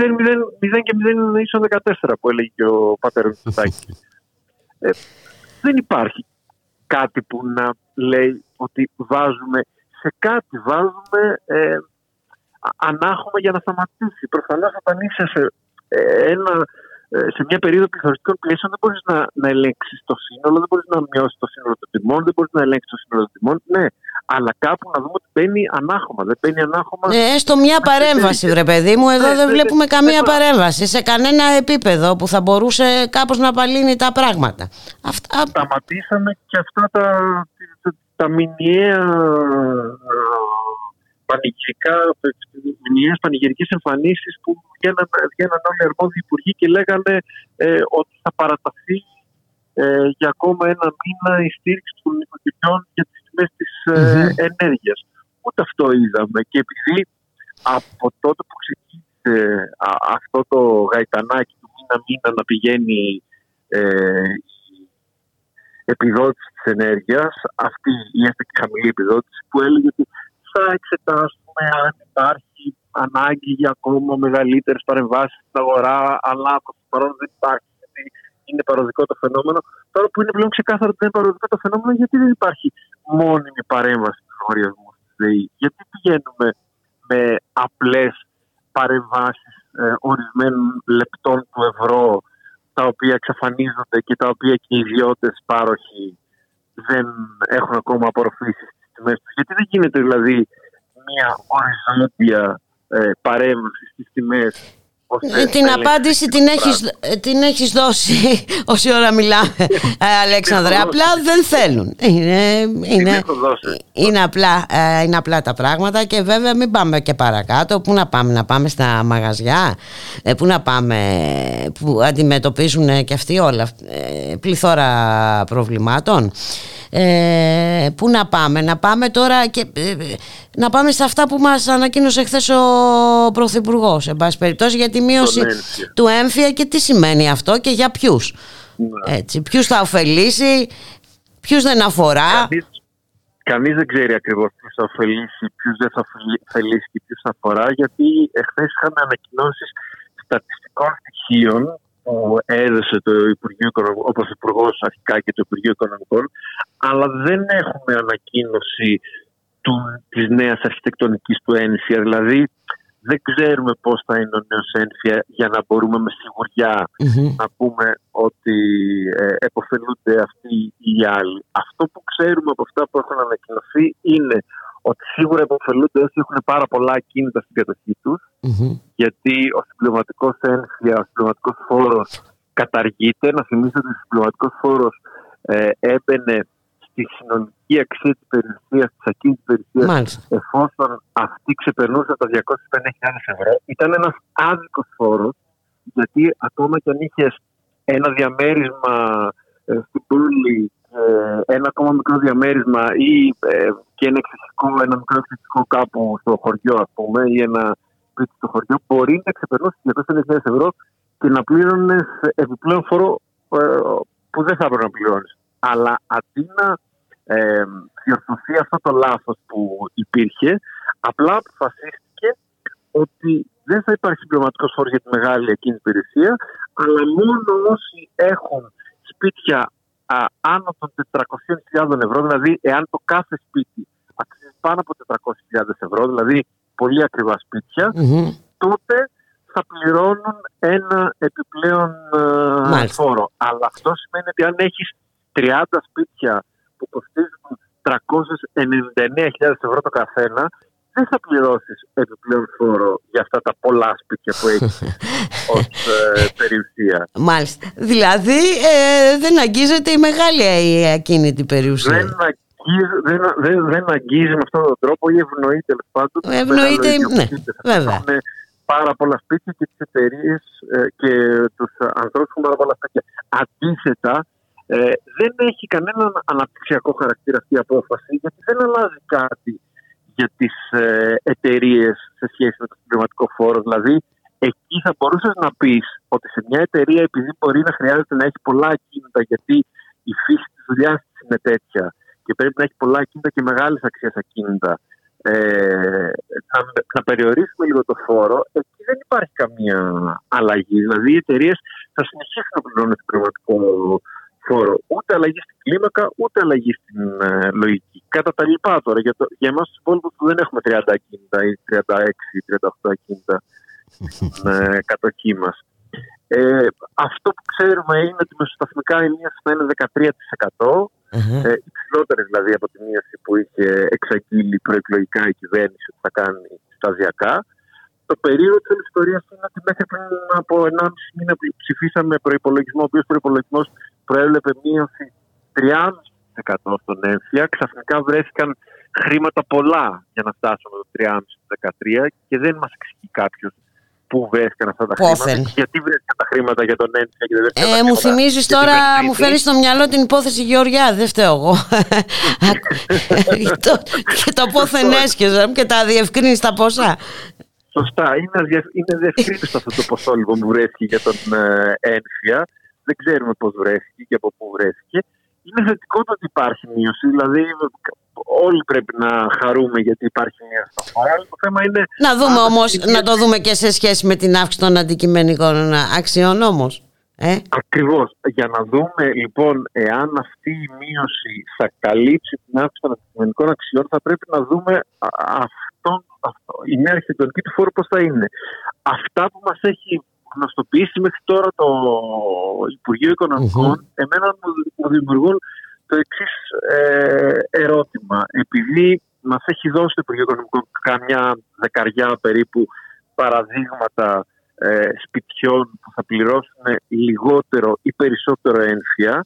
0, 0, 0 και 0 ίσον 14 που έλεγε και ο πατέρας του *laughs* ε, δεν υπάρχει κάτι που να λέει ότι βάζουμε σε κάτι βάζουμε ε, ανάχωμα για να σταματήσει. Προφανώς όταν είσαι σε, ε, ένα, ε, σε μια περίοδο πληθωριστικών πλαίσεων δεν μπορείς να, να ελέγξεις το σύνολο, δεν μπορείς να μειώσεις το σύνολο των τιμών, δεν μπορείς να ελέγξεις το σύνολο των τιμών. Ναι, αλλά κάπου να δούμε ότι μπαίνει ανάχωμα. Δεν μπαίνει ανάχωμα. Ναι, έστω μια παρέμβαση, βρε παιδί μου. Εδώ ναι, δεν ναι, βλέπουμε ναι, καμία παρέμβαση σε κανένα επίπεδο που θα μπορούσε κάπως να απαλύνει τα πράγματα. Αυτά... Σταματήσαμε και αυτά τα, τα, τα μηνιαία πανηγυρικά, μηνιαίες πανηγυρικές εμφανίσεις που βγαίναν, βγαίναν όλοι οι αρμόδιοι υπουργοί και λέγανε ε, ότι θα παραταθεί ε, για ακόμα ένα μήνα η στήριξη των νοικοκυριών για τι τιμέ τη mm-hmm. ε, ενέργεια. Ούτε αυτό είδαμε. Και επειδή από τότε που ξεκίνησε αυτό το γαϊτανάκι του μήνα-μήνα να πηγαίνει ε, η επιδότηση της ενέργειας, αυτή η έστω και χαμηλή επιδότηση που έλεγε ότι θα εξετάσουμε αν υπάρχει ανάγκη για ακόμα μεγαλύτερες παρεμβάσεις στην αγορά, αλλά προς το παρόν δεν υπάρχει, γιατί είναι παροδικό το φαινόμενο. Τώρα που είναι πλέον ξεκάθαρο ότι δεν είναι παροδικό το φαινόμενο, γιατί δεν υπάρχει μόνιμη παρέμβαση του λογαριασμούς τη ΔΕΗ. Γιατί πηγαίνουμε με απλές παρεμβάσεις ε, ορισμένων λεπτών του ευρώ, τα οποία εξαφανίζονται και τα οποία και οι ιδιώτες πάροχοι δεν έχουν ακόμα απορροφήσει γιατί δεν γίνεται δηλαδή μια οριζόντια ε, παρέμβαση στις τιμές ε, την απάντηση την έχεις, ε, την έχεις δώσει *laughs* όση ώρα μιλάμε *laughs* ε, Αλέξανδρε. Απλά δεν θέλουν. Είναι, είναι, είναι, απλά, είναι απλά τα πράγματα και βέβαια μην πάμε και παρακάτω. Πού να πάμε να πάμε στα μαγαζιά; Πού να πάμε που αντιμετωπίζουν και αυτοί όλα πληθώρα προβλημάτων; Ε, πού να πάμε; Να πάμε τώρα και να πάμε σε αυτά που μας ανακοίνωσε χθες ο Πρωθυπουργός, εν πάση περιπτώσει γιατί τη μείωση του έμφυα και τι σημαίνει αυτό και για ποιους. Ναι. Έτσι, ποιους θα ωφελήσει, ποιους δεν αφορά. Κανείς, κανείς δεν ξέρει ακριβώς ποιους θα ωφελήσει, ποιους δεν θα ωφελήσει και ποιους θα αφορά γιατί εχθές είχαμε ανακοινώσεις στατιστικών στοιχείων που έδωσε το Υπουργείο ο Πρωθυπουργό αρχικά και το Υπουργείο Οικονομικών, αλλά δεν έχουμε ανακοίνωση του, της νέας αρχιτεκτονικής του ένσια. Δηλαδή δεν ξέρουμε πώς θα είναι ο νέος ένφια για να μπορούμε με σιγουριά να πούμε ότι ε, εποφελούνται αυτοί ή οι άλλοι. Αυτό που ξέρουμε από αυτά που έχουν ανακοινωθεί είναι ότι σίγουρα εποφελούνται όσοι έχουν πάρα πολλά κίνητα στην κατοχή τους, γιατί ο συμπληρωματικός ένφια, ο συμπληρωματικός φόρος καταργείται. Να θυμίσω ότι ο συμπληρωματικός φόρος ε, έμπαινε τη συνολική αξία της περιουσίας, της ακίνητης περιουσίας, εφόσον αυτή ξεπερνούσε τα 250.000 ευρώ, ήταν ένας άδικος φόρος, γιατί ακόμα και αν είχες ένα διαμέρισμα ε, στην πόλη, ε, ένα ακόμα μικρό διαμέρισμα ή ε, και ένα εξαιρετικό, ένα μικρό εξαιρετικό κάπου στο χωριό, ας πούμε, ή ένα σπίτι στο χωριό, μπορεί να ξεπερνούσε 250.000 ευρώ και να πλήρωνε επιπλέον φόρο ε, που δεν θα έπρεπε να πληρώνεις. Αλλά αντί να ε, διορθωθεί αυτό το λάθος που υπήρχε. Απλά αποφασίστηκε ότι δεν θα υπάρχει συμπληρωματικός φόρος για τη μεγάλη εκείνη υπηρεσία, αλλά μόνο όσοι έχουν σπίτια α, άνω των 400.000 ευρώ, δηλαδή εάν το κάθε σπίτι αξίζει πάνω από 400.000 ευρώ, δηλαδή πολύ ακριβά τότε θα πληρώνουν ένα επιπλέον ε, φόρο. Αλλά αυτό σημαίνει ότι αν έχεις 30 σπίτια που κοστίζουν 399.000 ευρώ το καθένα, δεν θα πληρώσεις επιπλέον φόρο για αυτά τα πολλά σπίτια που έχεις *laughs* ως ε, περιουσία. Μάλιστα. Δηλαδή ε, δεν αγγίζεται η μεγάλη η ακίνητη περιουσία. Δεν αγγίζει, δεν, δεν, δεν αγγίζει με αυτόν τον τρόπο ή ευνοεί τέλος πάντων. Ευνοείται, ναι, βέβαια. Πάρα πολλά σπίτια και τις εταιρείες ε, και τους ανθρώπους που έχουν πάρα πολλά σπίτια. Αντίθετα, ε, δεν έχει κανέναν αναπτυξιακό χαρακτήρα αυτή η απόφαση, γιατί δεν αλλάζει κάτι για τις ε, εταιρείες σε σχέση με το συμπληρωματικό φόρο. Δηλαδή, εκεί θα μπορούσες να πεις ότι σε μια εταιρεία, επειδή μπορεί να χρειάζεται να έχει πολλά ακίνητα, γιατί η φύση της δουλειάς της είναι τέτοια και πρέπει να έχει πολλά ακίνητα και μεγάλης αξίας ακίνητα, ε, να, να περιορίσουμε λίγο το φόρο, εκεί δεν υπάρχει καμία αλλαγή. Δηλαδή, οι εταιρείες θα συνεχίσουν να πληρώνουν συμπληρωματικό φόρο. Ούτε αλλαγή στην κλίμακα, ούτε αλλαγή στην ε, λογική. κατά τα λοιπά τώρα. Για, το, για εμάς τους υπόλοιπους που δεν έχουμε 30 ακίνητα ή 36 ή 38 ακίνητα στην *laughs* ε, κατοχή μας. Ε, αυτό που ξέρουμε είναι ότι μεσοσταθμικά η μείωση θα είναι 13%. Uh-huh. Ε, υψηλότερη δηλαδή από τη μείωση που είχε εξαγγείλει προεκλογικά η κυβέρνηση ότι θα κάνει σταδιακά. Το περίοδο της ιστορίας είναι ότι μέχρι πριν από 1,5 μήνα ψηφίσαμε προπολογισμό, ο οποίος προπολογισμό προέβλεπε μείωση 3,5% στον έμφυα. Ξαφνικά βρέθηκαν χρήματα πολλά για να φτάσουμε το 3,5% και δεν μας εξηγεί κάποιος πού βρέθηκαν αυτά τα χρήματα. Γιατί βρέθηκαν τα χρήματα για τον έμφυα και δεν βρέθηκαν ε, Μου θυμίζεις τώρα, μου φέρεις στο μυαλό την υπόθεση Γεωργιά. Δεν φταίω εγώ. *laughs* *laughs* το, και το πόθεν έσχεζα και τα διευκρίνεις τα ποσά. Σωστά. Είναι, είναι αυτό το ποσό λοιπόν, που βρέθηκε για τον ε, ένφια. Δεν ξέρουμε πώς βρέθηκε και από πού βρέθηκε. Είναι θετικό το ότι υπάρχει μείωση. Δηλαδή, όλοι πρέπει να χαρούμε γιατί υπάρχει μείωση στο φόρο. Το θέμα είναι. Να δούμε όμως, να το δούμε και σε σχέση με την αύξηση των αντικειμενικών αξιών όμως. Ε; Ακριβώς. Για να δούμε λοιπόν εάν αυτή η μείωση θα καλύψει την αύξηση των αντικειμενικών αξιών, θα πρέπει να δούμε αυτόν, αυτό, η νέα αρχιτεκτονική του φόρου πώς θα είναι. Αυτά που μας έχει γνωστοποιήσει μέχρι τώρα το Υπουργείο εμένα μου δημιουργούν το εξής ε, ερώτημα. Επειδή μας έχει δώσει το Υπουργείο Οικονομικών καμιά δεκαριά περίπου παραδείγματα ε, σπιτιών που θα πληρώσουν λιγότερο ή περισσότερο ένφια,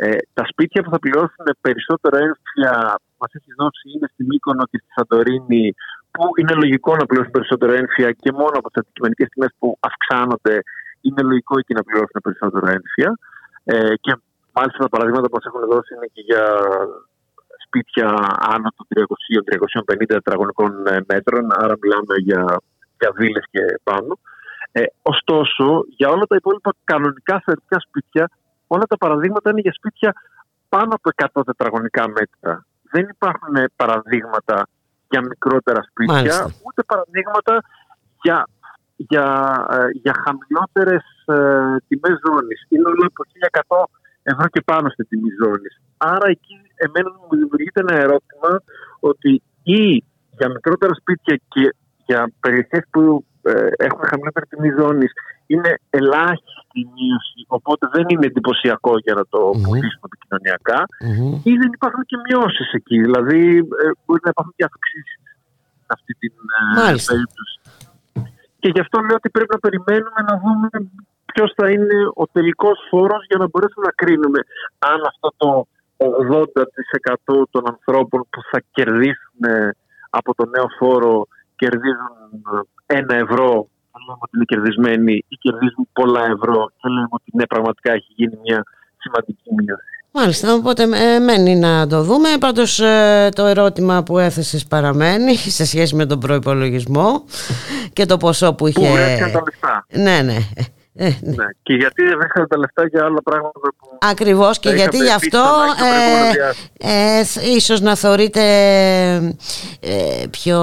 ε, τα σπίτια που θα πληρώσουν περισσότερο ένφια μας έχεις δώσει είναι στη Μύκονο και στη Σαντορίνη, που είναι λογικό να πληρώσουν περισσότερο ένφια και μόνο από τις αντικειμενικές τιμές που αυξάνονται, είναι λογικό εκεί να πληρώσουν περισσότερο ένφια. Ε, και μάλιστα τα παραδείγματα που μας έχουν δώσει είναι και για σπίτια άνω των 300-350 τετραγωνικών ε, μέτρων, άρα μιλάμε για, για βίλες και πάνω. Ε, ωστόσο, για όλα τα υπόλοιπα κανονικά θεωρητικά σπίτια όλα τα παραδείγματα είναι για σπίτια πάνω από 100 τετραγωνικά μέτρα. Δεν υπάρχουν παραδείγματα για μικρότερα σπίτια, Μάλιστα. ούτε παραδείγματα για, για, ε, για χαμηλότερες ε, τιμές ζώνης. Είναι όλα από 1100 ευρώ και πάνω στη τιμή ζώνης. Άρα εκεί εμένα μου δημιουργείται ένα ερώτημα ότι ή για μικρότερα σπίτια και για περιοχές που ε, έχουν χαμηλότερη τιμή ζώνης είναι ελάχιστη η μείωση, οπότε δεν είναι εντυπωσιακό για να το mm-hmm. πουλήσουμε επικοινωνιακά, mm-hmm. ή δεν υπάρχουν και μειώσεις εκεί. Δηλαδή, ε, μπορεί να υπάρχουν και αυξήσεις σε αυτή την ε, περίπτωση. Και γι' αυτό λέω ότι πρέπει να περιμένουμε να δούμε ποιος θα είναι ο τελικός φόρος για να μπορέσουμε να κρίνουμε αν αυτό το 80% των ανθρώπων που θα κερδίσουν από το νέο φόρο κερδίζουν ένα ευρώ λέμε ότι είναι κερδισμένοι ή κερδίζουν πολλά ευρώ και λέμε ότι ναι, πραγματικά έχει γίνει μια σημαντική μείωση. Μάλιστα, οπότε ε, μένει να το δούμε. Πάντως ε, το ερώτημα που έθεσες παραμένει σε σχέση με τον προϋπολογισμό και το ποσό που είχε... Πού τα λεφτά. Ναι, ναι. Ε, ναι. ναι. Και γιατί δεν είχατε τα λεφτά για άλλα πράγματα που. Ακριβώς και γιατί γι' αυτό ε, ε, ίσως να θεωρείται ε, πιο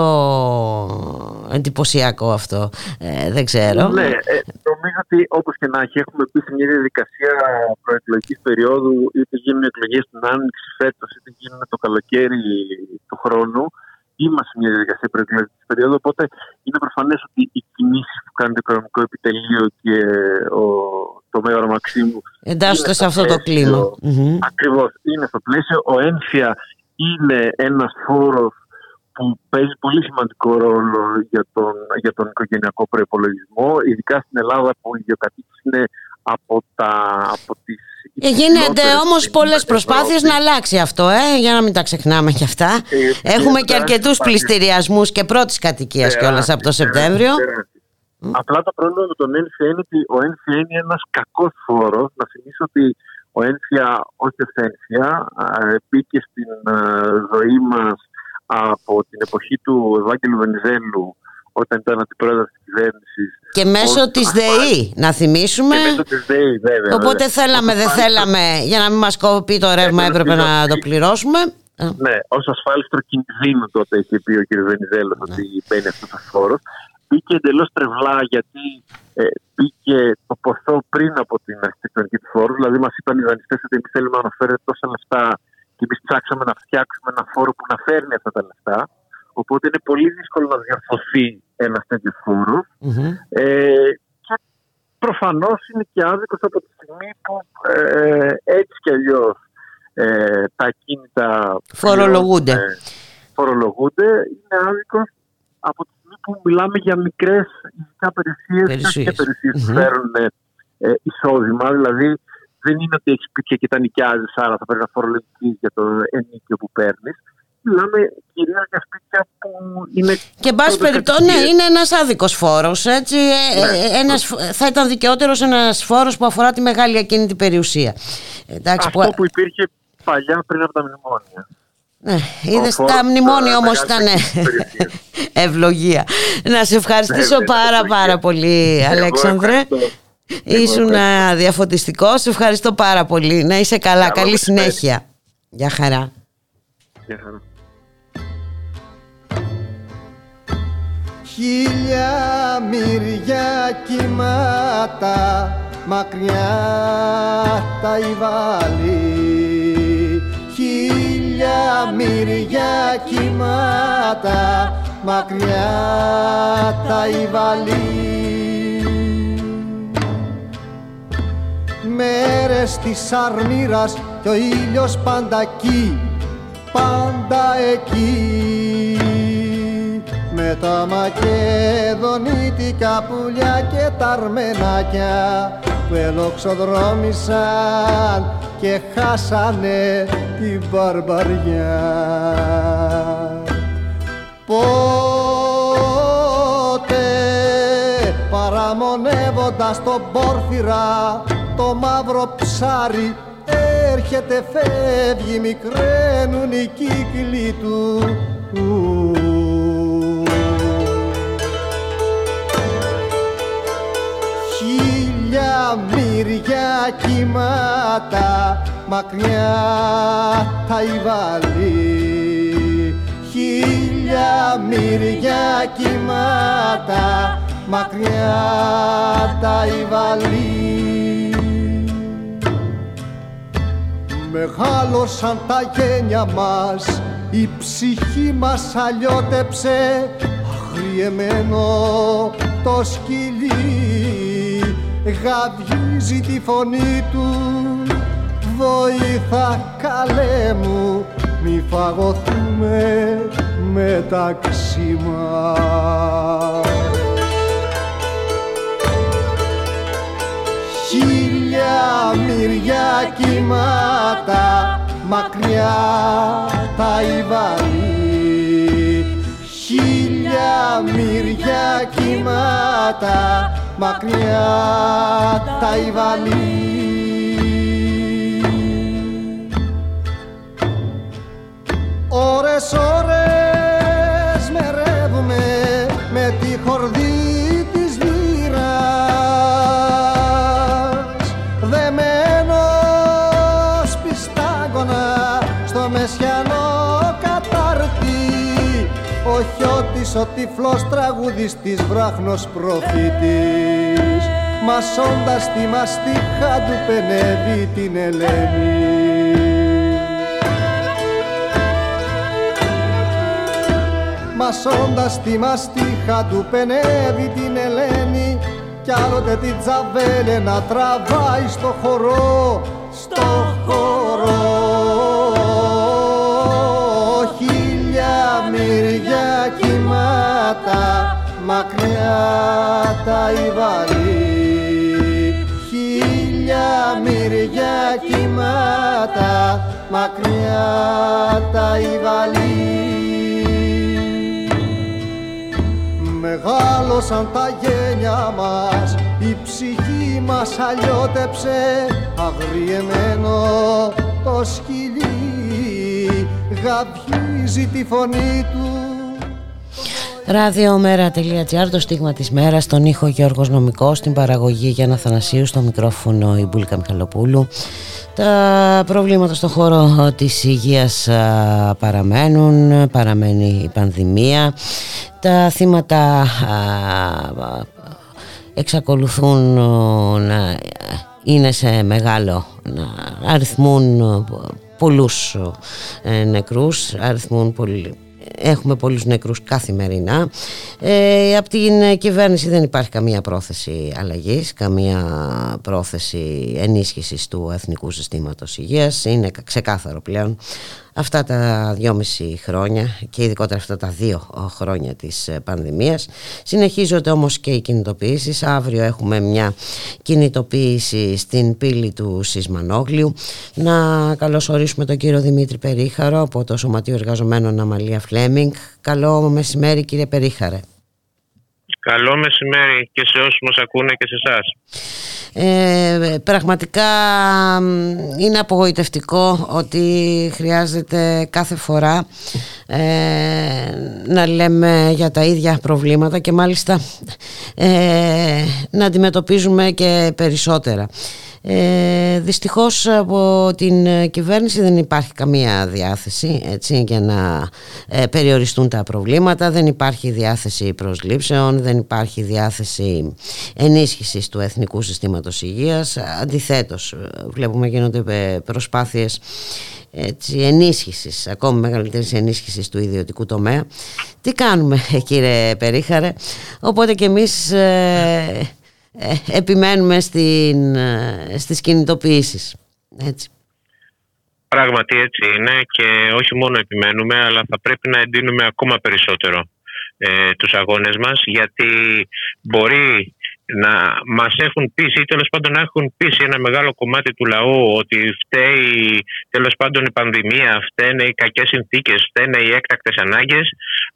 εντυπωσιακό αυτό. Ε, δεν ξέρω. Ναι, ε, νομίζω ότι όπως και να έχει, έχουμε πει σε μια διαδικασία προεκλογικής περίοδου, είτε γίνουν εκλογές την άνοιξη φέτος, είτε γίνουν το καλοκαίρι του χρόνου είμαστε μια διαδικασία προεκλογική περίοδου. Οπότε είναι προφανές ότι οι κινήσεις που κάνει το οικονομικό επιτελείο και ο, το Μέωρο Μαξίμου. Εντάσσονται σε αυτό το κλίμα. Ακριβώς. Είναι στο πλαίσιο. Ο ένφια είναι ένας φόρος που παίζει πολύ σημαντικό ρόλο για τον, για τον οικογενειακό προπολογισμό, ειδικά στην Ελλάδα που οι ιδιοκατοίκοι είναι από, τα, από τις ε, γίνεται όμως πολλές προσπάθειες να αλλάξει αυτό, ε, για να μην τα ξεχνάμε κι αυτά. Ε, Έχουμε και αρκετούς πληστηριασμούς και πρώτης κατοικίας κιόλας από το Σεπτέμβριο. Απλά το πρόβλημα με τον ένφια είναι ότι ο ένφια είναι ένας κακός φόρος. Να θυμίσω ότι ο ένφια, όχι ω ένφια, μπήκε στην ζωή μας από την εποχή του Ευάγγελου Βενιζέλου όταν ήταν αντιπρόεδρο τη κυβέρνηση. Και μέσω της ΔΕΗ, να θυμίσουμε. Και μέσω της ΔΕΗ, βέβαια. Οπότε θέλαμε, δεν θέλαμε, για να μην μας κοπεί το ρεύμα, έπρεπε να το πληρώσουμε. Ναι, ω ασφάλιστρο κινδύνου τότε είχε πει ο κ. Βενιζέλος ναι. ότι μπαίνει αυτός ο φόρος. Μπήκε εντελώς τρευλά γιατί ε, μπήκε το ποσό πριν από την αρχιτεκτονική του φόρου. Δηλαδή, μας είπαν οι δανειστές ότι εμείς θέλουμε να αναφέρετε τόσα λεφτά και εμείς ψάξαμε να φτιάξουμε ένα φόρο που να φέρνει αυτά τα λεφτά. Οπότε είναι πολύ δύσκολο να διορθωθεί ένα τέτοιο Ε, και προφανώς είναι και άδικος από τη στιγμή που ε, έτσι κι αλλιώς ε, τα κίνητα φορολογούνται. Ε, φορολογούνται. Είναι άδικος από τη στιγμή που μιλάμε για μικρές ειδικά υπηρεσίε και υπηρεσίε που φέρουν ε, εισόδημα. Δηλαδή δεν είναι ότι έχεις σπίτια και τα νοικιάζεις, άρα θα πρέπει να φορολογηθείς για το ενίκιο που παίρνεις. Μιλάμε κυρίως για σπίτια που είναι. Και εν πάση περιπτώσει, ναι, είναι ένας άδικος φόρος. Ε, ναι. Ένας, θα ήταν δικαιότερος ένας φόρος που αφορά τη μεγάλη ακίνητη περιουσία. Εντάξει, Αυτό που... που υπήρχε παλιά πριν από τα μνημόνια. Ναι, είδες τα μνημόνια όμως ήταν *laughs* ευλογία. Να σε ευχαριστήσω πάρα πάρα πολύ, Αλέξανδρε. Ήσουν διαφωτιστικό. Σε ευχαριστώ πάρα πολύ. Να είσαι καλά. Καλή συνέχεια. Γεια χαρά. Γεια χαρά. Χίλια μυριά κοιμάτα μακριά τα υβάλλει Χίλια μυριά κοιμάτα μακριά τα υβάλλει μέρες της αρμύρας και ο ήλιος πάντα εκεί, πάντα εκεί με τα μακεδονίτικα πουλιά και τα αρμενάκια που ελοξοδρόμησαν και χάσανε την μπαρμπαριά. Πότε παραμονεύοντας τον πόρφυρα το μαύρο ψάρι έρχεται φεύγει μικραίνουν οι κύκλοι του Χίλια μύρια κύματα μακριά τα υβαλεί Χίλια μύρια κύματα μακριά τα υβαλεί Μεγάλωσαν τα γένια μας η ψυχή μας αλλιώτεψε αγριεμένο το σκυλί γαβγίζει τη φωνή του. Βοήθα καλέ μου μη φαγωθούμε μεταξύ μας Χίλια μυριά κοιμάτα μακριά τα υβαλεί Χίλια μυριά κοιμάτα μακριά τα υβαλεί Ώρες, ο τυφλός τραγουδιστής βράχνος προφήτης. Μασώντας τη μαστίχα του πενεύει την Ελένη. Μασώντας τη μαστίχα του πενεύει την Ελένη κι άλλοτε την τζαβέλε να τραβάει στο χορό, στο χορό μακριά τα υβαλεί χίλια μυριά κοιμάτα μακριά τα υβαλεί Μεγάλωσαν τα γένια μας η ψυχή μας αλλιώτεψε. Αγριεμένο το σκυλί γαβγίζει τη φωνή του Ραδιομέρα.gr, το στίγμα της μέρας, στον ήχο Γιώργος Νομικός, στην παραγωγή Γιάννα Θανασίου, στο μικρόφωνο η Μπουλίκα Μιχαλοπούλου. Τα προβλήματα στον χώρο της υγείας παραμένουν, παραμένει η πανδημία. Τα θύματα εξακολουθούν να είναι σε μεγάλο, να αριθμούν πολλούς νεκρούς, αριθμούν πολύ έχουμε πολλούς νεκρούς καθημερινά. Ε, από την κυβέρνηση δεν υπάρχει καμία πρόθεση αλλαγής καμία πρόθεση ενίσχυσης του Εθνικού Συστήματος Υγείας. Είναι ξεκάθαρο πλέον αυτά τα δυόμιση χρόνια και ειδικότερα αυτά τα δύο χρόνια της ε, πανδημίας. Συνεχίζονται όμως και οι κινητοποιήσεις. Αύριο έχουμε μια κινητοποίηση στην πύλη του Σισμανόγλιου. Να καλωσορίσουμε τον κύριο Δημήτρη Περίχαρο από το Σωματείο Εργαζομένων Αμαλία Φλέμινγκ. Καλό μεσημέρι κύριε Περίχαρε. Καλό μεσημέρι και σε όσους μας ακούνε και σε εσάς. Ε, πραγματικά είναι απογοητευτικό ότι χρειάζεται κάθε φορά ε, να λέμε για τα ίδια προβλήματα και μάλιστα ε, να αντιμετωπίζουμε και περισσότερα. Ε, δυστυχώς από την κυβέρνηση δεν υπάρχει καμία διάθεση έτσι, για να ε, περιοριστούν τα προβλήματα. Δεν υπάρχει διάθεση προσλήψεων δεν υπάρχει διάθεση ενίσχυσης του Εθνικού Συστήματος Υγείας. Αντιθέτως βλέπουμε γίνονται προσπάθειες έτσι, ενίσχυσης ακόμη μεγαλύτερης ενίσχυσης του ιδιωτικού τομέα. Τι κάνουμε *laughs* κύριε Περίχαρε; Οπότε και εμείς ε, ε, επιμένουμε στην, ε, στις κινητοποιήσεις. Έτσι. Πράγματι έτσι είναι και όχι μόνο επιμένουμε αλλά θα πρέπει να εντείνουμε ακόμα περισσότερο ε, τους αγώνες μας γιατί μπορεί να μας έχουν πείσει ή τέλος πάντων να έχουν πείσει ένα μεγάλο κομμάτι του λαού ότι φταίει τέλος πάντων η πανδημία, φταίνε οι κακές συνθήκες, φταίνε οι έκτακτες ανάγκες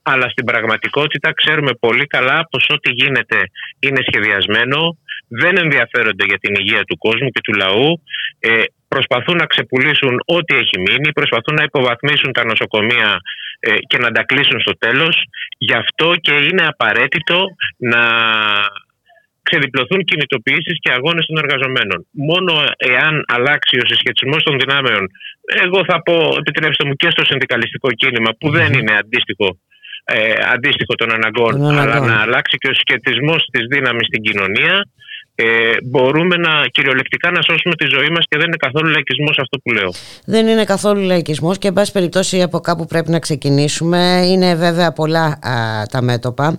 αλλά στην πραγματικότητα ξέρουμε πολύ καλά πως ό,τι γίνεται είναι σχεδιασμένο, δεν ενδιαφέρονται για την υγεία του κόσμου και του λαού, ε, προσπαθούν να ξεπουλήσουν ό,τι έχει μείνει, προσπαθούν να υποβαθμίσουν τα νοσοκομεία ε, και να τα κλείσουν στο τέλος. Γι' αυτό και είναι απαραίτητο να ξεδιπλωθούν κινητοποιήσεις και αγώνες των εργαζομένων. Μόνο εάν αλλάξει ο συσχετισμός των δυνάμεων, εγώ θα πω, επιτρέψτε μου, και στο συνδικαλιστικό κίνημα, που δεν είναι αντίστοιχο, ε, αντίστοιχο των αναγκών, αλλά να αλλάξει και ο συσχετισμός της δύναμης στην κοινωνία, ε, μπορούμε να κυριολεκτικά να σώσουμε τη ζωή μας και δεν είναι καθόλου λαϊκισμός αυτό που λέω. Δεν είναι καθόλου λαϊκισμός και εν πάση περιπτώσει από κάπου πρέπει να ξεκινήσουμε. Είναι βέβαια πολλά τα μέτωπα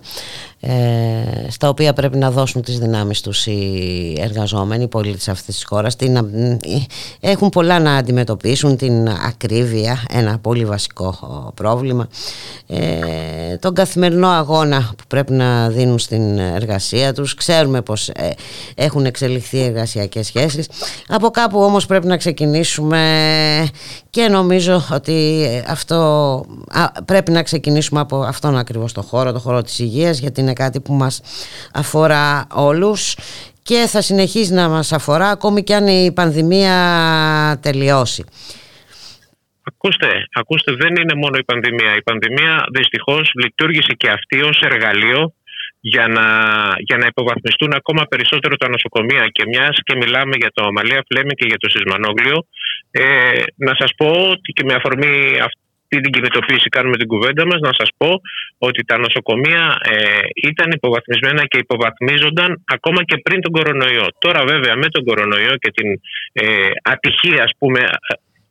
ε, στα οποία πρέπει να δώσουν τις δυνάμεις τους οι εργαζόμενοι, οι πολίτες αυτής της χώρας την, έχουν πολλά να αντιμετωπίσουν την ακρίβεια, ένα πολύ βασικό πρόβλημα ε, τον καθημερινό αγώνα που πρέπει να δίνουν στην εργασία τους ξέρουμε πως ε, έχουν εξελιχθεί οι εργασιακές σχέσεις από κάπου όμως πρέπει να ξεκινήσουμε και νομίζω ότι αυτό πρέπει να ξεκινήσουμε από αυτόν ακριβώς το χώρο, το χώρο της υγείας γιατί είναι κάτι που μας αφορά όλους και θα συνεχίσει να μας αφορά ακόμη και αν η πανδημία τελειώσει. Ακούστε, ακούστε, δεν είναι μόνο η πανδημία. Η πανδημία δυστυχώς λειτουργήσε και αυτή ως εργαλείο για να, για να υποβαθμιστούν ακόμα περισσότερο τα νοσοκομεία. Και μιας και μιλάμε για το Αμαλία Φλέμι και για το Σισμανόγλιο, ε, να σας πω ότι και με αφορμή αυτή την κινητοποίηση κάνουμε την κουβέντα μας, να σας πω ότι τα νοσοκομεία ε, ήταν υποβαθμισμένα και υποβαθμίζονταν ακόμα και πριν τον κορονοϊό. Τώρα βέβαια με τον κορονοϊό και την ε, ατυχία, ας πούμε,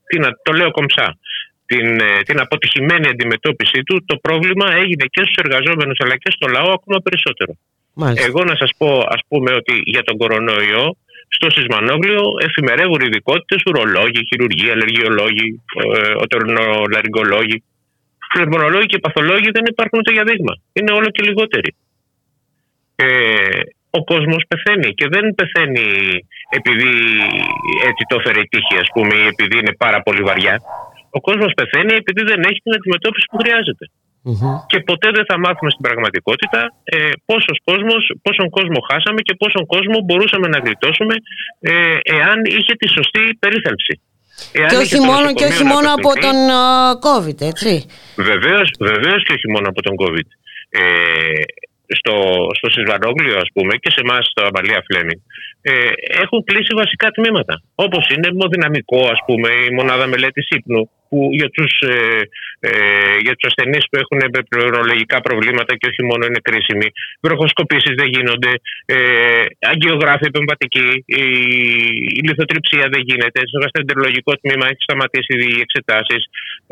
ε, το λέω κομψά, την, ε, την αποτυχημένη αντιμετώπιση του, το πρόβλημα έγινε και στους εργαζόμενους αλλά και στο λαό ακόμα περισσότερο. Εγώ να σας πω ας πούμε ότι για τον κορονοϊό στο Σισμανόγλιο εφημερεύουν ειδικότητες, ουρολόγοι, χειρουργοί, αλλεργιολόγοι, ε, οτερνολαριγκολόγοι. Φλεγμονολόγοι και παθολόγοι δεν υπάρχουν ούτε για δείγμα. Είναι όλο και λιγότεροι. Ε, ο κόσμος πεθαίνει και δεν πεθαίνει επειδή έτσι το έφερε η τύχη, ας πούμε, ή επειδή είναι πάρα πολύ βαριά. Ο κόσμος πεθαίνει επειδή δεν έχει την αντιμετώπιση που χρειάζεται. Και ποτέ δεν θα μάθουμε στην πραγματικότητα ε, πόσος κόσμος, πόσον κόσμο χάσαμε και πόσον κόσμο μπορούσαμε να γλιτώσουμε ε, εάν είχε τη σωστή περίθαλψη. και όχι, μόνο, και όχι μόνο από τον uh, COVID, έτσι. Βεβαίως, βεβαίως και όχι μόνο από τον COVID. Ε, στο, στο Σισβανόγλιο, ας πούμε, και σε εμάς στο Αμαλία Φλέμινγκ, ε, έχουν κλείσει βασικά τμήματα. Όπως είναι μοδυναμικό, ας πούμε, η μονάδα μελέτης ύπνου, που για τους, ε, ε, για τους ασθενείς που έχουν πληρολογικά προβλήματα και όχι μόνο είναι κρίσιμοι. Βροχοσκοπήσεις δεν γίνονται, ε, αγκιογράφη επεμβατική, η, η λιθοτριψία δεν γίνεται, στο γαστρεντερολογικό τμήμα έχει σταματήσει οι εξετάσεις,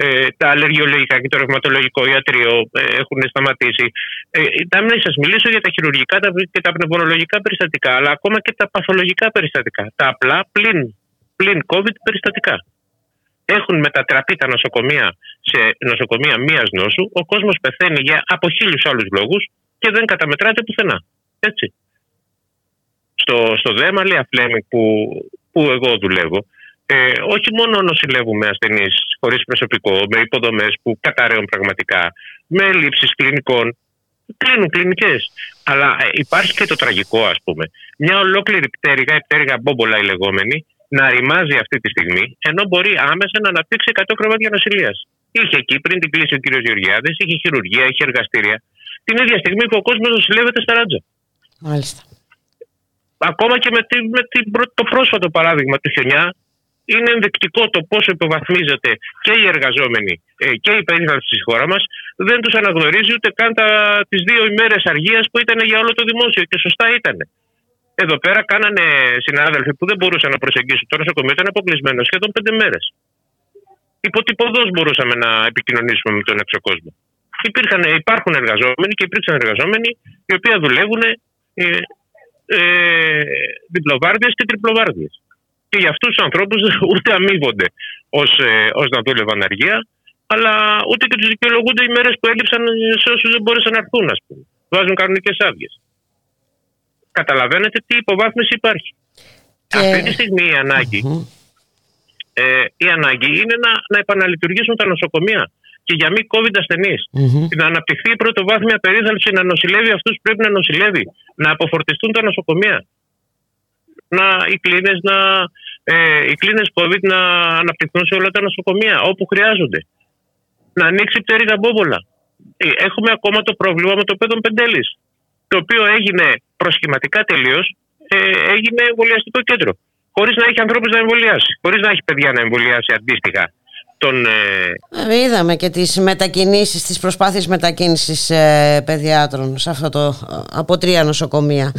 ε, τα αλλεργιολογικά και το ρευματολογικό ιατρείο ε, έχουν σταματήσει. Ε, τα μην σας μιλήσω για τα χειρουργικά και τα πνευμονολογικά περιστατικά, αλλά ακόμα και τα παθολογικά περιστατικά, τα απλά πλην, πλην COVID περιστατικά έχουν μετατραπεί τα νοσοκομεία σε νοσοκομεία μίας νόσου, ο κόσμος πεθαίνει για από χίλιους άλλους λόγους και δεν καταμετράται πουθενά. Έτσι. Στο, στο ΔΕΜΑ, λέει που, που εγώ δουλεύω, ε, όχι μόνο νοσηλεύουμε ασθενείς χωρίς προσωπικό, με υποδομές που καταραίουν πραγματικά, με λήψεις κλινικών. Κλείνουν κλινικές. Αλλά ε, υπάρχει και το τραγικό, ας πούμε. Μια ολόκληρη πτέρυγα, η πτέρυγα μπόμπολα η λεγόμενη, να ρημάζει αυτή τη στιγμή, ενώ μπορεί άμεσα να αναπτύξει 100 κρεβάτια νοσηλείας. Είχε εκεί πριν την κλείσει ο κ. Γεωργιάδης, είχε χειρουργία, είχε εργαστήρια. Την ίδια στιγμή που ο κόσμος νοσηλεύεται στα ράτζα. Μάλιστα. Ακόμα και με, τη, με τη, το πρόσφατο παράδειγμα του χιονιά, είναι ενδεικτικό το πόσο υποβαθμίζεται και οι εργαζόμενοι ε, και η περίθαλψη στη χώρα μας. Δεν τους αναγνωρίζει ούτε καν τις δύο ημέρες αργίας που ήταν για όλο το δημόσιο και σωστά ήταν. Εδώ πέρα κάνανε συνάδελφοι που δεν μπορούσαν να προσεγγίσουν το νοσοκομείο, ήταν αποκλεισμένο σχεδόν πέντε μέρες. Υποτυπωδώς μπορούσαμε να επικοινωνήσουμε με τον έξω κόσμο. Υπήρχαν, υπάρχουν εργαζόμενοι και υπήρξαν εργαζόμενοι οι οποίοι δουλεύουν ε, ε, διπλοβάρδιες και τριπλοβάρδιες. Και για αυτούς τους ανθρώπους *laughs* ούτε αμείβονται ως ε, να δούλευαν αργία, αλλά ούτε και τους δικαιολογούνται οι μέρες που έλειψαν σε όσους δεν μπόρεσαν να έρθουν, ας πούμε. Βάζουν κανονικές άδειες καταλαβαίνετε τι υποβάθμιση υπάρχει. Και... Αυτή τη στιγμή η αναγκη ε, η ανάγκη είναι να, να επαναλειτουργήσουν τα νοσοκομεία και για μη COVID ασθενείς. Mm-hmm. Να αναπτυχθεί η πρωτοβάθμια περίθαλψη, να νοσηλεύει αυτούς που πρέπει να νοσηλεύει, να αποφορτιστούν τα νοσοκομεία. Να, οι κλίνες να, ε, οι κλίνες COVID να αναπτυχθούν σε όλα τα νοσοκομεία όπου χρειάζονται. Να ανοίξει πτέρυγα μπόμπολα. Ε, έχουμε ακόμα το πρόβλημα με το παιδόν Πεντέλη, το οποίο έγινε προσχηματικά τελείως ε, έγινε εμβολιαστικό κέντρο. Χωρίς να έχει ανθρώπους να εμβολιάσει. Χωρίς να έχει παιδιά να εμβολιάσει αντίστοιχα. Τον, ε... Είδαμε και τις μετακινήσεις, τις προσπάθειες μετακίνησης ε, παιδιάτρων σε αυτό το, από τρία νοσοκομεία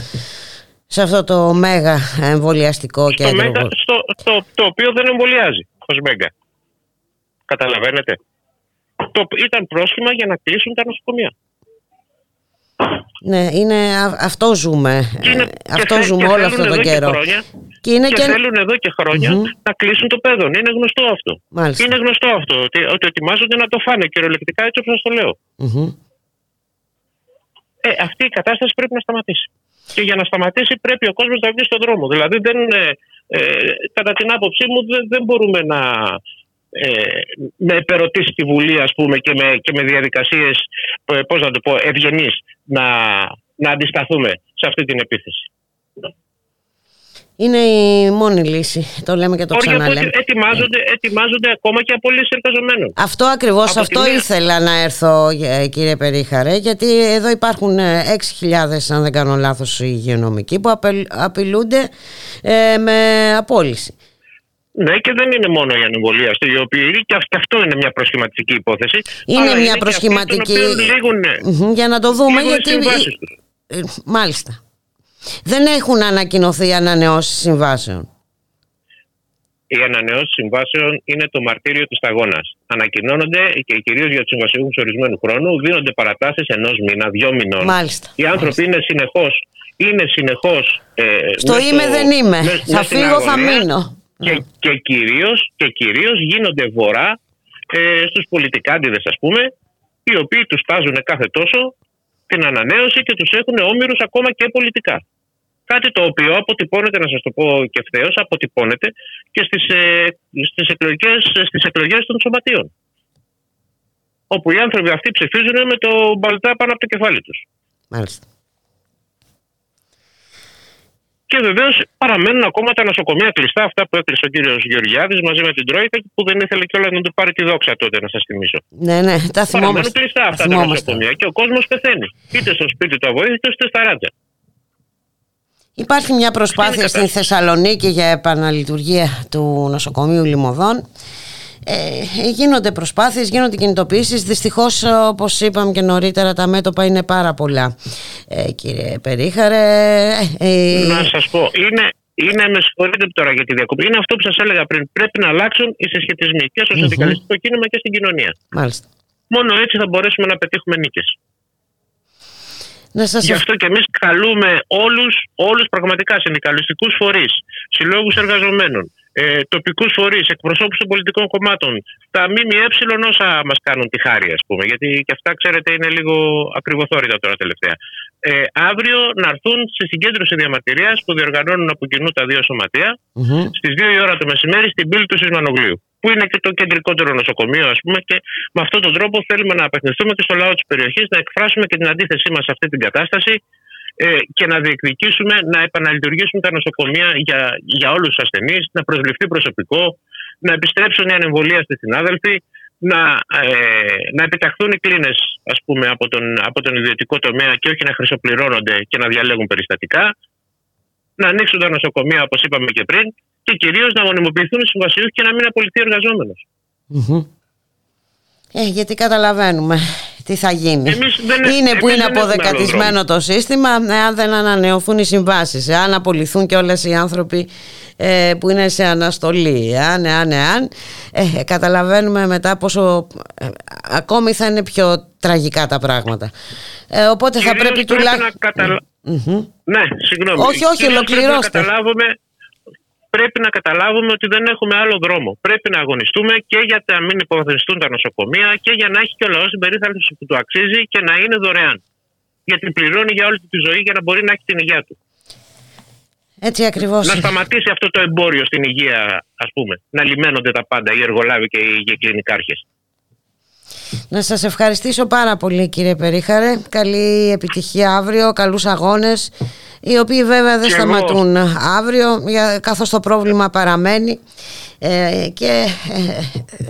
σε αυτό το μέγα εμβολιαστικό στο κέντρο. Μέγα, στο, το, το οποίο δεν εμβολιάζει ως μέγα. Καταλαβαίνετε. Το, ήταν πρόσχημα για να κλείσουν τα νοσοκομεία. Ναι, είναι, αυτό ζούμε. είναι, αυτό ζούμε όλο αυτό τον καιρό. Και, είναι και, θέλουν εδώ και χρονια να κλείσουν το παιδόν. Είναι γνωστό αυτό. Μάλιστα. Είναι γνωστό αυτό. Ότι, ότι ετοιμάζονται να το φάνε κυριολεκτικά έτσι όπως το λέω. Ε, αυτή η κατάσταση πρέπει να σταματήσει. Και για να σταματήσει πρέπει ο κόσμος να βγει στον δρόμο. Δηλαδή, δεν, ε, ε, κατά την άποψή μου, δεν, δεν μπορούμε να, ε, με επερωτήσει τη Βουλή ας πούμε και με, και με διαδικασίες ε, πώς να το πω, ευγενείς να, να αντισταθούμε σε αυτή την επίθεση. Είναι η μόνη λύση. Το λέμε και το ξαναλέμε. Ετοιμάζονται, ετοιμάζονται ακόμα και απολύσει εργαζομένων. Αυτό ακριβώς. Αυτό ήθελα να έρθω, ε, κύριε Περίχαρε, γιατί εδώ υπάρχουν 6.000, αν δεν κάνω λάθος, υγειονομικοί που απειλούνται ε, με απόλυση. Ναι, και δεν είναι μόνο οι ανεμβολίαστοι, οι οποίοι και αυτό είναι μια προσχηματική υπόθεση. Είναι μια είναι προσχηματική. για να το δούμε, γιατί. Ε, μάλιστα. Δεν έχουν ανακοινωθεί ανανεώσεις συμβάσεων. Οι ανανεώσεις συμβάσεων είναι το μαρτύριο της σταγόνας. Ανακοινώνονται και κυρίως για τους συμβασιούχους ορισμένου χρόνου, δίνονται παρατάσεις ενός μήνα, δύο μηνών. Μάλιστα. Οι άνθρωποι είναι συνεχώς. Είναι συνεχώς, ε, Στο είμαι δεν είμαι. θα φύγω, θα μείνω και, και, κυρίως, και κυρίως γίνονται βορρά ε, στους πολιτικάντιδες ας πούμε οι οποίοι τους τάζουν κάθε τόσο την ανανέωση και τους έχουν όμοιρους ακόμα και πολιτικά. Κάτι το οποίο αποτυπώνεται, να σας το πω και ευθέως, αποτυπώνεται και στις, ε, στις, εκλογές, στις εκλογές των σωματείων. Όπου οι άνθρωποι αυτοί ψηφίζουν με το μπαλτά πάνω από το κεφάλι τους. Μάλιστα. Και βεβαίως παραμένουν ακόμα τα νοσοκομεία κλειστά, αυτά που έκλεισε ο κύριος Γεωργιάδης μαζί με την Τρόικα, που δεν ήθελε κιόλας να του πάρει τη δόξα τότε, να σας θυμίσω. Ναι, ναι, τα θυμόμαστε. Παραμένουν κλειστά αυτά τα νοσοκομεία και ο κόσμος πεθαίνει. Είτε στο σπίτι του αβοήθητο, είτε στα ράτσα. Υπάρχει μια προσπάθεια στην Θεσσαλονίκη για επαναλειτουργία του νοσοκομείου Λιμωδών. Ε, γίνονται προσπάθειες, γίνονται κινητοποιήσεις. Δυστυχώς όπως είπαμε και νωρίτερα τα μέτωπα είναι πάρα πολλά ε, κύριε Περίχαρε. Ε, Να σας πω, είναι, είναι, με συγχωρείτε τώρα για τη διακοπή. Είναι αυτό που σας έλεγα πριν. Πρέπει να αλλάξουν οι συσχετισμοί και στο συνδικαλιστικό κίνημα και στην κοινωνία. Μάλιστα. Μόνο έτσι θα μπορέσουμε να πετύχουμε νίκες. Να σας... Γι' αυτό και εμείς καλούμε όλους όλους πραγματικά συνδικαλιστικούς φορείς, συλλόγους εργαζομένων, ε, τοπικούς φορείς, εκπροσώπους των πολιτικών κομμάτων, τα ΜΜΕ όσα μας κάνουν τη χάρη, ας πούμε, γιατί και αυτά ξέρετε είναι λίγο ακριβοθόρυτα τώρα τελευταία. Ε, αύριο να έρθουν στη συγκέντρωση διαμαρτυρίας που διοργανώνουν από κοινού τα δύο σωματεία mm-hmm. στις 2 η ώρα το μεσημέρι στην πύλη του Σισμανογλίου. Που είναι και το κεντρικότερο νοσοκομείο, ας πούμε, και με αυτόν τον τρόπο θέλουμε να απευθυνθούμε και στο λαό της περιοχής, να εκφράσουμε και την αντίθεσή μας σε αυτή την κατάσταση ε, και να διεκδικήσουμε να επαναλειτουργήσουν τα νοσοκομεία για, για όλους τους ασθενείς, να προσληφθεί προσωπικό, να επιστρέψουν οι ανεμβολία στη συνάδελφοι, να, ε, να επιταχθούν οι κλίνες από, τον, από τον ιδιωτικό τομέα και όχι να χρυσοπληρώνονται και να διαλέγουν περιστατικά, να ανοίξουν τα νοσοκομεία όπως είπαμε και πριν και κυρίως να μονιμοποιηθούν οι συμβασιούχοι και να μην απολυθεί ο εργαζόμενο. Ε, γιατί καταλαβαίνουμε τι θα γίνει. είναι που είναι αποδεκατισμένο το σύστημα αν δεν ανανεωθούν οι συμβάσεις, αν απολυθούν και όλες οι άνθρωποι ε, που είναι σε αναστολή. Αν, αν, αν, ε, καταλαβαίνουμε μετά πόσο ε, ακόμη θα είναι πιο τραγικά τα πράγματα. Ε, οπότε θα πρέπει τουλάχιστον... Καταλα... Ναι, συγγνώμη. Όχι, όχι, ολοκληρώστε πρέπει να καταλάβουμε ότι δεν έχουμε άλλο δρόμο. Πρέπει να αγωνιστούμε και για να μην υποβαθμιστούν τα νοσοκομεία και για να έχει και ο λαός την περίθαλψη που του αξίζει και να είναι δωρεάν. Γιατί πληρώνει για όλη τη ζωή για να μπορεί να έχει την υγεία του. Έτσι ακριβώς. Να σταματήσει αυτό το εμπόριο στην υγεία, ας πούμε. Να λιμένονται τα πάντα, οι εργολάβοι και οι κλινικάρχες. Να σας ευχαριστήσω πάρα πολύ κύριε Περίχαρε. Καλή επιτυχία αύριο, καλούς αγώνες, οι οποίοι βέβαια δεν σταματούν αύριο, καθώς το πρόβλημα παραμένει ε, και ε,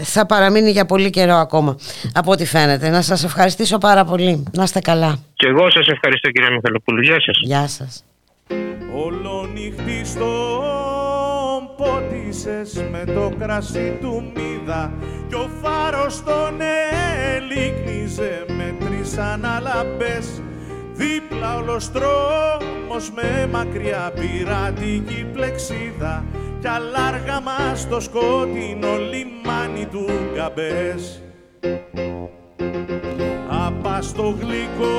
θα παραμείνει για πολύ καιρό ακόμα, από ό,τι φαίνεται. Να σας ευχαριστήσω πάρα πολύ. Να είστε καλά. Και εγώ σας ευχαριστώ κύριε Μιχαλοπούλου. Γεια σας. Γεια σας. Ολονυχτή στον πότισες με το κρασί του μίδα κι ο φάρος τον ελίκνιζε με τρεις αναλαμπές δίπλα όλος τρόμος με μακριά πειρατική πλεξίδα κι αλάργα μας στο σκότεινο λιμάνι του Γκαμπές. Απά στο γλυκό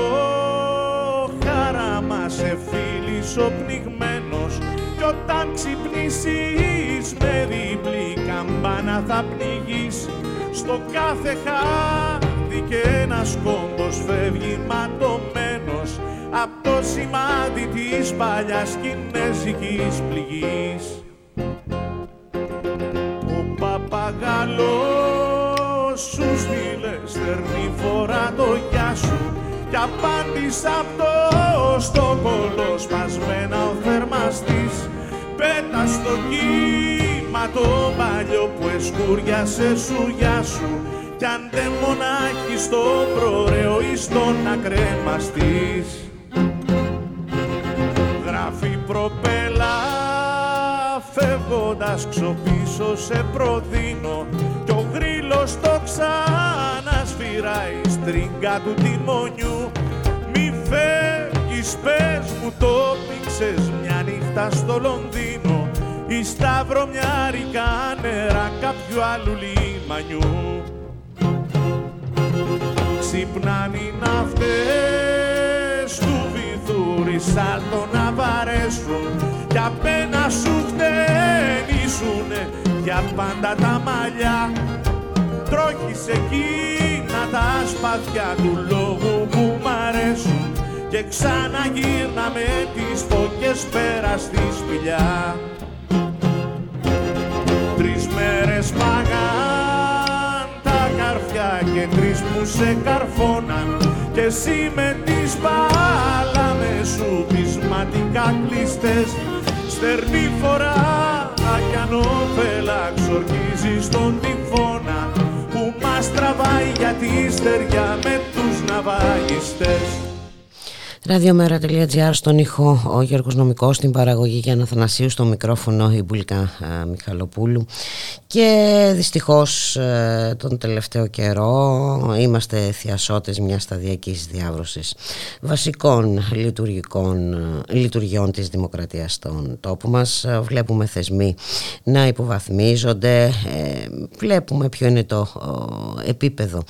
χαρά σε φίλης ο πνιγμένος κι όταν ξυπνήσεις με διπλή καμπάνα θα πνιγείς στο κάθε χάδι και ένας κόμπος φεύγει ματωμένος απ' το σημάδι της παλιάς κινέζικης πληγής. Ο παπαγαλός σου στείλε στερνή φορά το γεια σου κι απάντησα αυτό στο κολοσπασμένα ο θερμαστής πέτα στο κύμα το παλιό που εσκούριασε σου για σου κι αν δεν μονάχει στο προραίο ή στον ακρέμαστης γράφει προπέλα φεύγοντας ξοπίσω σε προδίνω. Κι ο γρήλος το ξανασφυράει στρίγκα του τιμονιού. Μη φεύγεις πες μου το πήξες μια νύχτα στο Λονδίνο. Ή στα βρωμιάρικα νερά κάποιου άλλου λιμανιού ξυπνάνε οι ναυτές του βυθούρι σάλτο να βαρέσουν. Κι απένα σου χτενίσουνε για πάντα τα μαλλιά. Τρόχεις εκείνα τα σπαθιά του λόγου που μ' αρέσουν. Και ξαναγύρνα με τις φωκές πέρα στη σπηλιά. Τρεις μέρες παγάν τα καρφιά και τρεις που σε καρφώναν και εσύ με τις με σου πεισματικά κλείστες στερνή φορά κι αν όφελα ξορκίζεις στον τυφώνα που μας τραβάει για τη στεριά με τους ναυαγιστές. Ραδιομέρα.gr στον ήχο ο Γιώργος Νομικός στην παραγωγή για Αθανασίου στο μικρόφωνο η Μπουλικά Μιχαλοπούλου. Και δυστυχώς ε, τον τελευταίο καιρό είμαστε θειασότες μιας σταδιακής διάβρωσης βασικών λειτουργικών, λειτουργιών της δημοκρατίας στον τόπο μας. Βλέπουμε θεσμοί να υποβαθμίζονται ε, βλέπουμε ποιο είναι το επίπεδο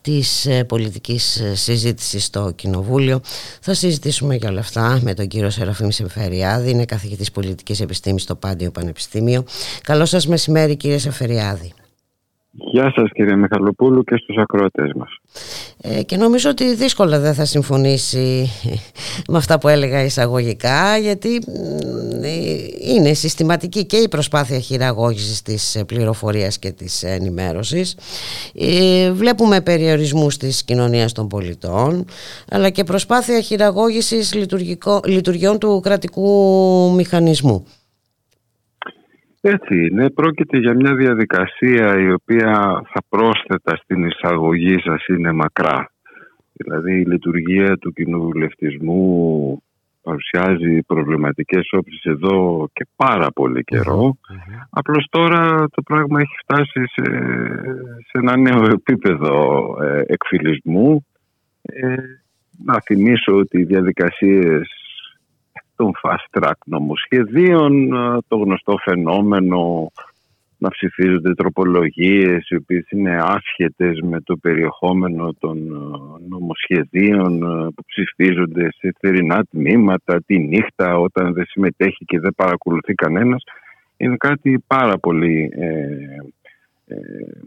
της ε, πολιτικής συζήτησης στο Κοινοβούλιο. Θα συζητήσουμε για όλα αυτά με τον κύριο Σεραφείμ Σεφεριάδη, είναι καθηγητής πολιτικής επιστήμης στο Πάντιο Πανεπιστήμιο. Καλό σας μεσημέρι κύριε Σεφεριάδη. Γεια σας κύριε Μιχαλοπούλου και στους ακροατές μας. Ε, και νομίζω ότι δύσκολα δεν θα συμφωνήσει *laughs* με αυτά που έλεγα εισαγωγικά γιατί ε, είναι συστηματική και η προσπάθεια χειραγώγησης της πληροφορίας και της ενημέρωσης. Ε, βλέπουμε περιορισμούς της κοινωνίας των πολιτών αλλά και προσπάθεια χειραγώγησης λειτουργιών του κρατικού μηχανισμού. Έτσι είναι. Πρόκειται για μια διαδικασία η οποία θα πρόσθετα στην εισαγωγή σας είναι μακρά. Δηλαδή η λειτουργία του κοινοβουλευτισμού παρουσιάζει προβληματικές όψεις εδώ και πάρα πολύ Απλώς τώρα το πράγμα έχει φτάσει σε, σε ένα νέο επίπεδο ε, εκφυλισμού. Ε, να θυμίσω ότι οι διαδικασίες των fast track νομοσχεδίων, ε, το γνωστό φαινόμενο να ψηφίζονται τροπολογίες οι οποίες είναι άσχετες με το περιεχόμενο των ε, νομοσχεδίων ε, που ψηφίζονται σε θερινά τμήματα, τη νύχτα όταν δεν συμμετέχει και δεν παρακολουθεί κανένας είναι κάτι πάρα πολύ ε,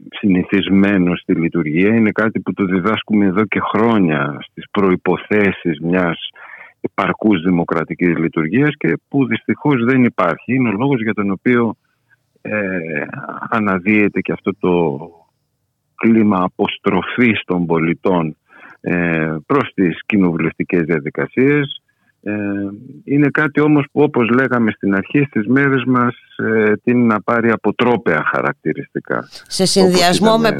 συνηθισμένο στη λειτουργία. Είναι κάτι που το διδάσκουμε εδώ και χρόνια στις προϋποθέσεις μιας επαρκούς δημοκρατικής λειτουργίας και που δυστυχώς δεν υπάρχει. Είναι ο λόγος για τον οποίο ε, αναδύεται και αυτό το κλίμα αποστροφής των πολιτών ε, προς τις κοινοβουλευτικές διαδικασίες ε, είναι κάτι όμως που όπως λέγαμε στην αρχή στις μέρες μας ε, την να πάρει αποτρόπαια χαρακτηριστικά. Σε συνδυασμό με,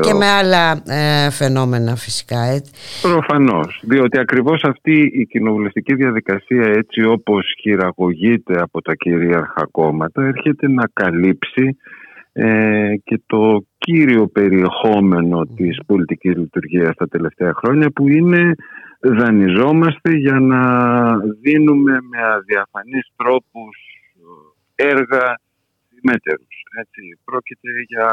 και με άλλα ε, φαινόμενα φυσικά. Έτσι. Προφανώς, διότι ακριβώς αυτή η κοινοβουλευτική διαδικασία έτσι όπως χειραγωγείται από τα κυρίαρχα κόμματα έρχεται να καλύψει ε, και το κύριο περιεχόμενο της πολιτικής λειτουργίας τα τελευταία χρόνια που είναι δανειζόμαστε για να δίνουμε με αδιαφανείς τρόπους έργα μέτερους. Έτσι. Πρόκειται για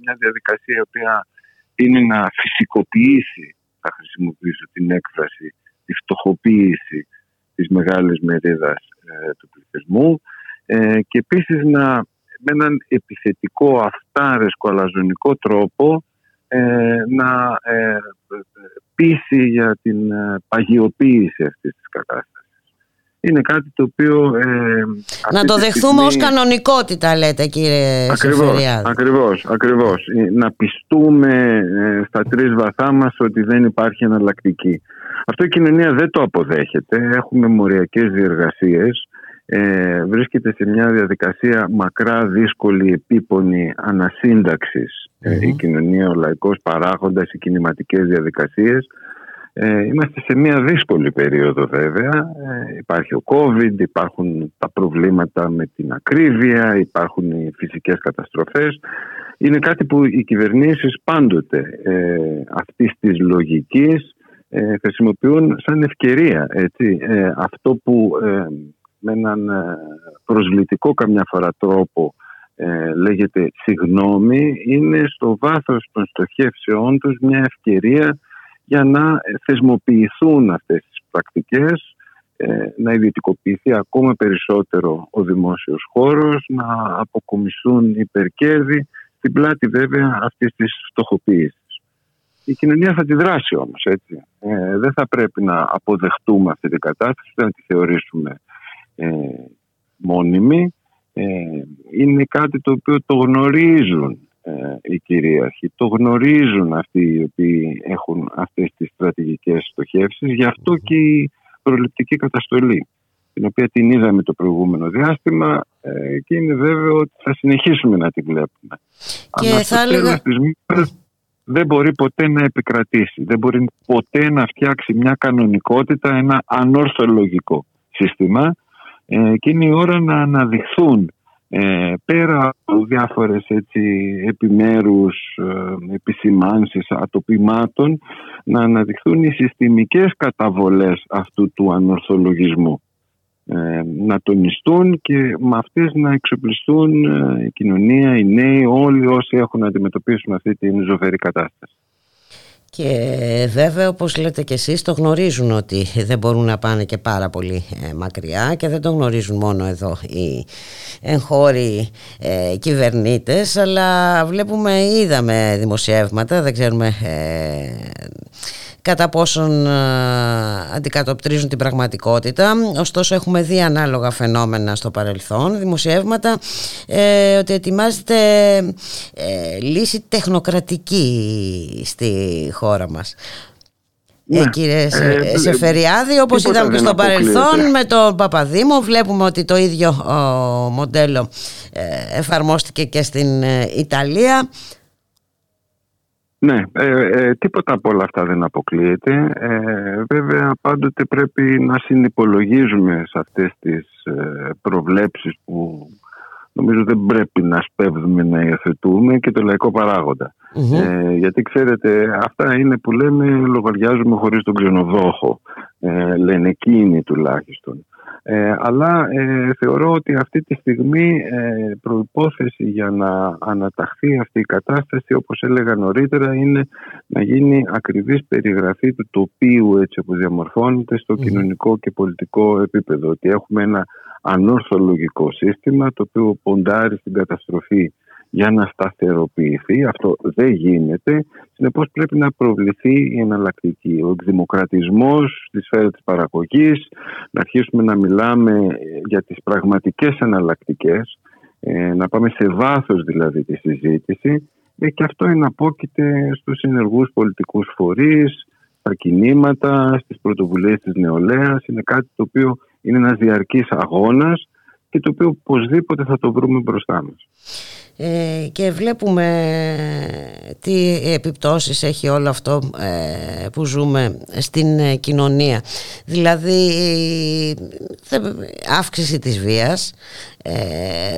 μια διαδικασία η οποία είναι να φυσικοποιήσει, θα χρησιμοποιήσω την έκφραση, τη φτωχοποίηση της μεγάλης μερίδας ε, του πληθυσμού ε, και επίσης να με έναν επιθετικό αυτάρεσκο αλαζονικό τρόπο ε, να ε, πείσει για την ε, παγιοποίηση αυτής της κατάστασης. Είναι κάτι το οποίο... Ε, να το δεχθούμε στιγμή... ως κανονικότητα λέτε κύριε ακριβώς, Ακριβώς, ακριβώς. Ε, να πιστούμε στα τρεις βαθά μας ότι δεν υπάρχει εναλλακτική. Αυτό η κοινωνία δεν το αποδέχεται. Έχουμε μοριακές διεργασίες ε, βρίσκεται σε μια διαδικασία μακρά, δύσκολη, επίπονη ε, η κοινωνία, ο λαϊκός παράγοντας, οι κινηματικές διαδικασίες. Ε, είμαστε σε μια δύσκολη περίοδο βέβαια. Ε, υπάρχει ο COVID, υπάρχουν τα προβλήματα με την ακρίβεια, υπάρχουν οι φυσικές καταστροφές. Είναι κάτι που οι κυβερνήσεις πάντοτε ε, αυτής της λογικής ε, χρησιμοποιούν σαν ευκαιρία. Έτσι. Ε, αυτό που με έναν ε, προσβλητικό καμιά φορά τρόπο ε, λέγεται συγνώμη είναι στο βάθος των στοχεύσεών τους μια ευκαιρία για να θεσμοποιηθούν αυτές τις πρακτικές ε, να ιδιωτικοποιηθεί ακόμα περισσότερο ο δημόσιος χώρος να αποκομισούν υπερκέρδη στην πλάτη βέβαια αυτής της φτωχοποίησης. Η κοινωνία θα τη δράσει όμως έτσι. Ε, δεν θα πρέπει να αποδεχτούμε αυτή την κατάσταση, δεν τη θεωρήσουμε ε, μόνιμη ε, είναι κάτι το οποίο το γνωρίζουν ε, οι κυρίαρχοι, το γνωρίζουν αυτοί οι οποίοι έχουν αυτές τις στρατηγικές στοχεύσεις, γι' αυτό και η προληπτική καταστολή την οποία την είδαμε το προηγούμενο διάστημα ε, και είναι βέβαιο ότι θα συνεχίσουμε να την βλέπουμε. Και Αλλά θα έλεγα... δεν μπορεί ποτέ να επικρατήσει. Δεν μπορεί ποτέ να φτιάξει μια κανονικότητα, ένα ανορθολογικό σύστημα ε, και είναι η ώρα να αναδειχθούν ε, πέρα από διάφορες έτσι, επιμέρους ε, επισημάνσεις ατοπιμάτων να αναδειχθούν οι συστημικές καταβολές αυτού του ανορθολογισμού. Ε, να τονιστούν και με αυτές να εξοπλιστούν ε, η κοινωνία, οι νέοι, όλοι όσοι έχουν να αντιμετωπίσουν αυτή την ζωφερή κατάσταση. Και βέβαια όπως λέτε και εσείς το γνωρίζουν ότι δεν μπορούν να πάνε και πάρα πολύ ε, μακριά και δεν το γνωρίζουν μόνο εδώ οι εγχώροι ε, κυβερνήτες αλλά βλέπουμε, είδαμε δημοσιεύματα, δεν ξέρουμε ε, κατά πόσον αντικατοπτρίζουν την πραγματικότητα. Ωστόσο έχουμε δει ανάλογα φαινόμενα στο παρελθόν, δημοσιεύματα, ε, ότι ετοιμάζεται ε, λύση τεχνοκρατική στη χώρα μας. Ναι. Ε, κύριε ε, Σεφεριάδη, όπως είδαμε και στο παρελθόν με τον Παπαδήμο βλέπουμε ότι το ίδιο μοντέλο εφαρμόστηκε και στην Ιταλία ναι, ε, ε, τίποτα από όλα αυτά δεν αποκλείεται. Ε, βέβαια πάντοτε πρέπει να συνυπολογίζουμε σε αυτές τις ε, προβλέψεις που νομίζω δεν πρέπει να σπέβδουμε να υιοθετούμε και το λαϊκό Ε, γιατί ξέρετε αυτά είναι που λέμε λογαριάζουμε χωρίς τον ξενοδόχο. Ε, λένε εκείνοι τουλάχιστον. Ε, αλλά ε, θεωρώ ότι αυτή τη στιγμή ε, προϋπόθεση για να αναταχθεί αυτή η κατάσταση όπως έλεγα νωρίτερα είναι να γίνει ακριβής περιγραφή του τοπίου έτσι όπως διαμορφώνεται στο κοινωνικό και πολιτικό επίπεδο. Ότι έχουμε ένα ανόρθολογικό σύστημα το οποίο ποντάρει στην καταστροφή για να σταθεροποιηθεί. Αυτό δεν γίνεται. Συνεπώς πρέπει να προβληθεί η εναλλακτική. Ο εκδημοκρατισμός στη σφαίρα της παραγωγής, να αρχίσουμε να μιλάμε για τις πραγματικές εναλλακτικές, ε, να πάμε σε βάθος δηλαδή τη συζήτηση ε, και αυτό εναπόκειται στους ενεργούς πολιτικούς φορείς, στα κινήματα, στις πρωτοβουλίες της νεολαίας. Είναι κάτι το οποίο είναι ένας διαρκής αγώνας και το οποίο οπωσδήποτε θα το βρούμε μπροστά μας. Ε, και βλέπουμε τι επιπτώσεις έχει όλο αυτό ε, που ζούμε στην ε, κοινωνία. Δηλαδή αύξηση της βίας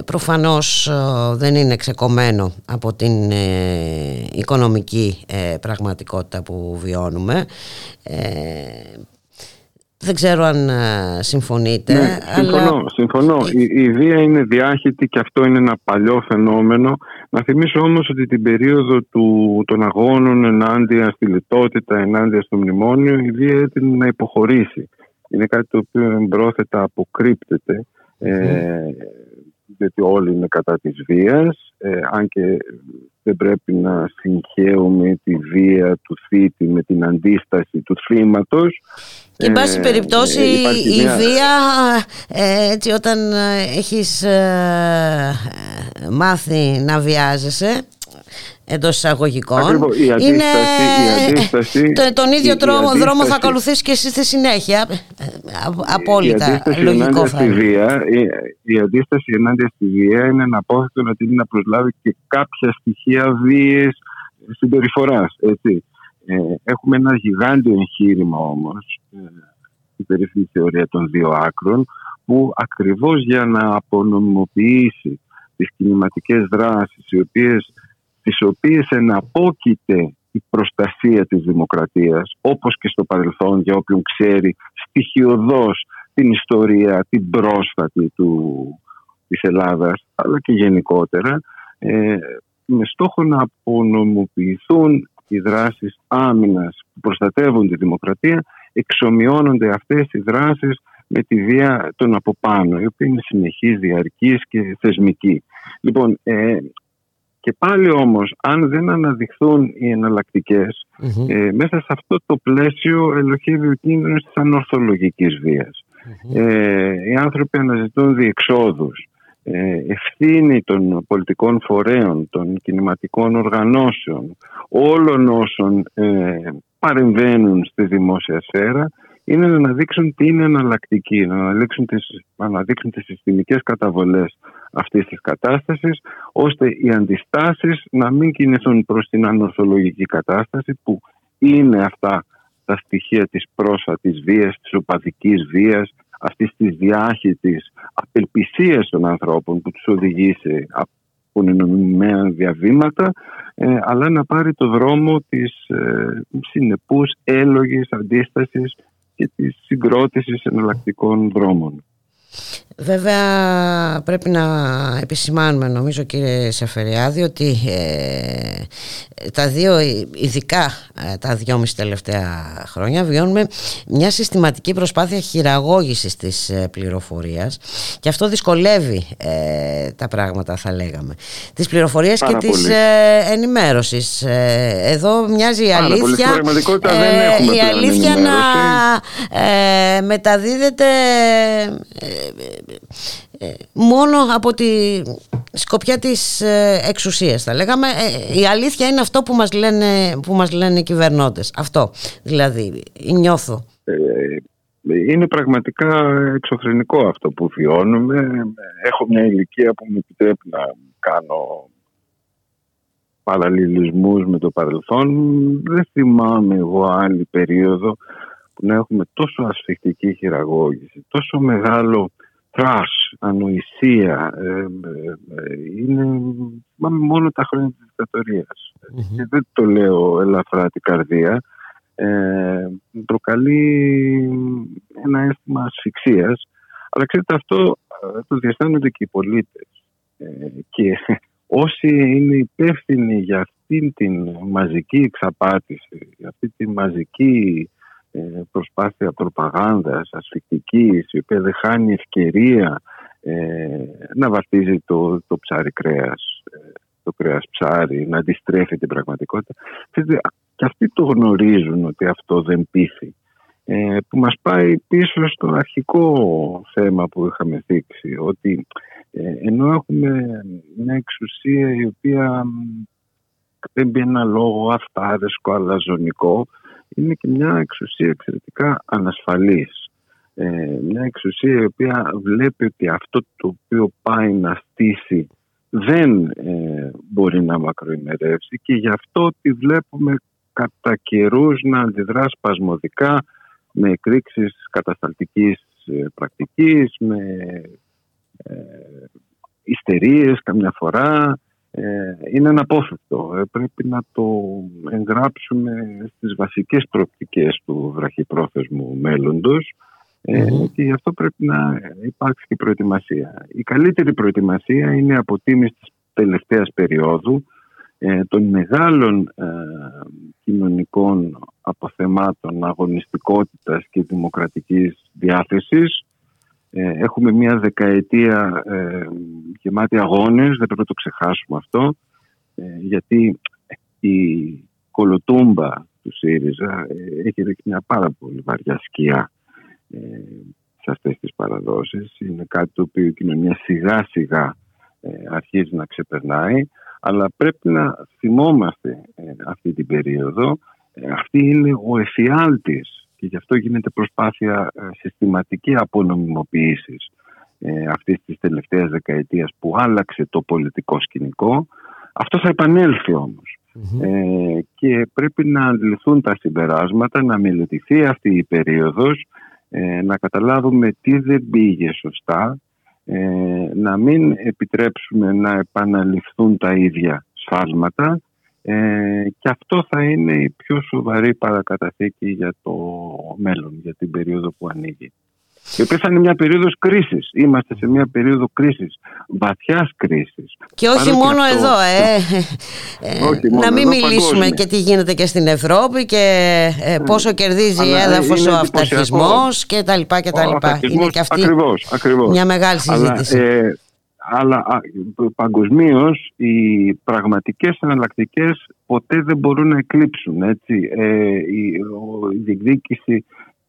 προφανώς δεν είναι ξεκομμένο από την οικονομική πραγματικότητα που βιώνουμε δεν ξέρω αν ε, συμφωνείτε. Ναι, συμφωνώ. συμφωνώ. Η, η βία είναι διάχυτη και αυτό είναι ένα παλιό φαινόμενο. Να θυμίσω όμως ότι την περίοδο του, των αγώνων ενάντια στη λιτότητα, ενάντια στο μνημόνιο, η βία έτεινε να υποχωρήσει. Είναι κάτι το οποίο εμπρόθετα αποκρύπτεται. Ε, γιατί όλοι είναι κατά της βίας, ε, αν και δεν πρέπει να συγχαίουμε τη βία του θήτη με την αντίσταση του θύματος. Και εν πάση ε, περιπτώσει η βία ε, έτσι όταν έχεις μάθει να βιάζεσαι εντός εισαγωγικών. είναι... η τον ίδιο δρόμο θα ακολουθήσει και εσύ στη συνέχεια. Απόλυτα η λογικό θα είναι. Βία, η, η αντίσταση ενάντια στη βία είναι ένα απόφευκτο να την να προσλάβει και κάποια στοιχεία βίαιης συμπεριφοράς. Ε, έχουμε ένα γιγάντιο εγχείρημα όμως, ε, η περίφημη θεωρία των δύο άκρων, που ακριβώς για να απονομιμοποιήσει τις κινηματικές δράσεις οι οποίες τις οποίες εναπόκειται η προστασία της δημοκρατίας όπως και στο παρελθόν για όποιον ξέρει στοιχειοδός την ιστορία, την πρόσφατη του, της Ελλάδας αλλά και γενικότερα ε, με στόχο να απονομοποιηθούν οι δράσεις άμυνας που προστατεύουν τη δημοκρατία εξομοιώνονται αυτές οι δράσεις με τη βία των από πάνω, η οποία είναι συνεχής, διαρκής και θεσμική. Λοιπόν, ε, και πάλι όμως, αν δεν αναδειχθούν οι εναλλακτικές, ε, μέσα σε αυτό το πλαίσιο ελοχεύει ο κίνδυνος της ανορθολογικής Ε, οι άνθρωποι αναζητούν διεξόδους. Ε, ευθύνη των πολιτικών φορέων, των κινηματικών οργανώσεων, όλων όσων ε, παρεμβαίνουν στη δημόσια σφαίρα, είναι να αναδείξουν τι είναι εναλλακτική, να αναδείξουν τις, να αναδείξουν τις συστημικές καταβολές αυτής της κατάστασης ώστε οι αντιστάσεις να μην κινηθούν προς την ανορθολογική κατάσταση που είναι αυτά τα στοιχεία της πρόσφατης βίας, της οπαδικής βίας, αυτής της διάχυτης απελπισίας των ανθρώπων που τους οδηγεί σε απονομημένα διαβήματα ε, αλλά να πάρει το δρόμο της ε, συνεπούς έλογης αντίστασης και της συγκρότησης εναλλακτικών δρόμων. Βέβαια πρέπει να επισημάνουμε νομίζω κύριε Σεφεριάδη ότι ε, τα δύο ειδικά ε, τα δυόμιση τελευταία χρόνια βιώνουμε μια συστηματική προσπάθεια χειραγώγησης της ε, πληροφορίας και αυτό δυσκολεύει τα πράγματα θα λέγαμε. Της πληροφορίας και πολύ. της ενημέρωσης. Εδώ μοιάζει η αλήθεια η αλήθεια να μεταδίδεται ε, μόνο από τη σκοπιά της ε, εξουσίας θα λέγαμε. Ε, η αλήθεια είναι αυτό που μας λένε, που μας λένε οι κυβερνώντες αυτό δηλαδή νιώθω. Είναι πραγματικά εξωφρενικό αυτό που βιώνουμε. Έχω μια ηλικία που μου επιτρέπει να κάνω παραλληλισμούς με το παρελθόν. Δεν θυμάμαι εγώ άλλη περίοδο που να έχουμε τόσο ασφυκτική χειραγώγηση τόσο μεγάλο trash, ανοησία. Ε, ε, είναι μόνο τα χρόνια της δικτατοριας Και δεν το λέω ελαφρά την καρδία. Ε, προκαλεί ένα αίσθημα ασφυξίας. Αλλά ξέρετε αυτό ε, το διαστάνονται και οι πολίτες. Ε, και όσοι είναι υπεύθυνοι για αυτή την μαζική εξαπάτηση, για αυτή τη μαζική ε, προσπάθεια προπαγάνδας ασφυκτικής η οποία δεν χάνει ευκαιρία ε, να βαφτίζει το, το ψάρι κρέας ε, το κρέας ψάρι, να αντιστρέφει την πραγματικότητα. Και αυτοί το γνωρίζουν ότι αυτό δεν πείθει. Ε, που μας πάει πίσω στο αρχικό θέμα που είχαμε θίξει ότι ενώ έχουμε μια εξουσία η οποία δεν πει ένα λόγο αυτάρεσκο αλαζονικό είναι και μια εξουσία εξαιρετικά ανασφαλής. Ε, μια εξουσία η οποία βλέπει ότι αυτό το οποίο πάει να στήσει δεν ε, μπορεί να μακροημερεύσει και γι' αυτό τη βλέπουμε κατά καιρούς να αντιδρά σπασμωδικά με εκρήξεις κατασταλτικής ε, πρακτικής, με ε, ιστερίες καμιά φορά, ε, είναι αναπόφευκτο. Ε, πρέπει να το εγγράψουμε στις βασικές προοπτικές του βραχυπρόθεσμου μέλλοντος ε, και γι' αυτό πρέπει να υπάρξει και προετοιμασία. Η καλύτερη προετοιμασία είναι η αποτίμηση της τελευταίας περίοδου των μεγάλων κοινωνικών αποθεμάτων αγωνιστικότητας και δημοκρατικής διάθεσης ε, έχουμε μια δεκαετία ε, γεμάτη αγώνες, δεν πρέπει να το ξεχάσουμε αυτό, ε, γιατί η κολοτούμπα του ΣΥΡΙΖΑ ε, έχει ρίξει μια πάρα πολύ βαριά σκιά ε, σε αυτές τις παραδόσεις. Είναι κάτι το οποίο η κοινωνία σιγά σιγά αρχίζει να ξεπερνάει, αλλά πρέπει να θυμόμαστε αυτή την περίοδο. αυτή είναι ο εφιάλτης και γι' αυτό γίνεται προσπάθεια ε, συστηματική απονομιμοποίησης ε, αυτής της τελευταίας δεκαετίας που άλλαξε το πολιτικό σκηνικό. Αυτό θα επανέλθει Ε, και πρέπει να αντιληφθούν τα συμπεράσματα, να μελετηθεί αυτή η περίοδος, ε, να καταλάβουμε τι δεν πήγε σωστά, ε, να μην επιτρέψουμε να επαναληφθούν τα ίδια σφάλματα ε, και αυτό θα είναι η πιο σοβαρή παρακαταθήκη για το μέλλον, για την περίοδο που ανοίγει. Η οποία θα είναι μια περίοδος κρίσης. Είμαστε σε μια περίοδο κρίσης, βαθιάς κρίσης. Και όχι μόνο εδώ, ε. *laughs* ε να μην μιλήσουμε και τι γίνεται και στην Ευρώπη και ε, πόσο κερδίζει η έδαφος ο αυταρχισμός κτλ. Είναι και αυτή ακριβώς, μια μεγάλη συζήτηση. Αλλά, αλλά παγκοσμίως οι πραγματικές εναλλακτικές ποτέ δεν μπορούν να εκλείψουν. Έτσι. Ε, η, η διεκδίκηση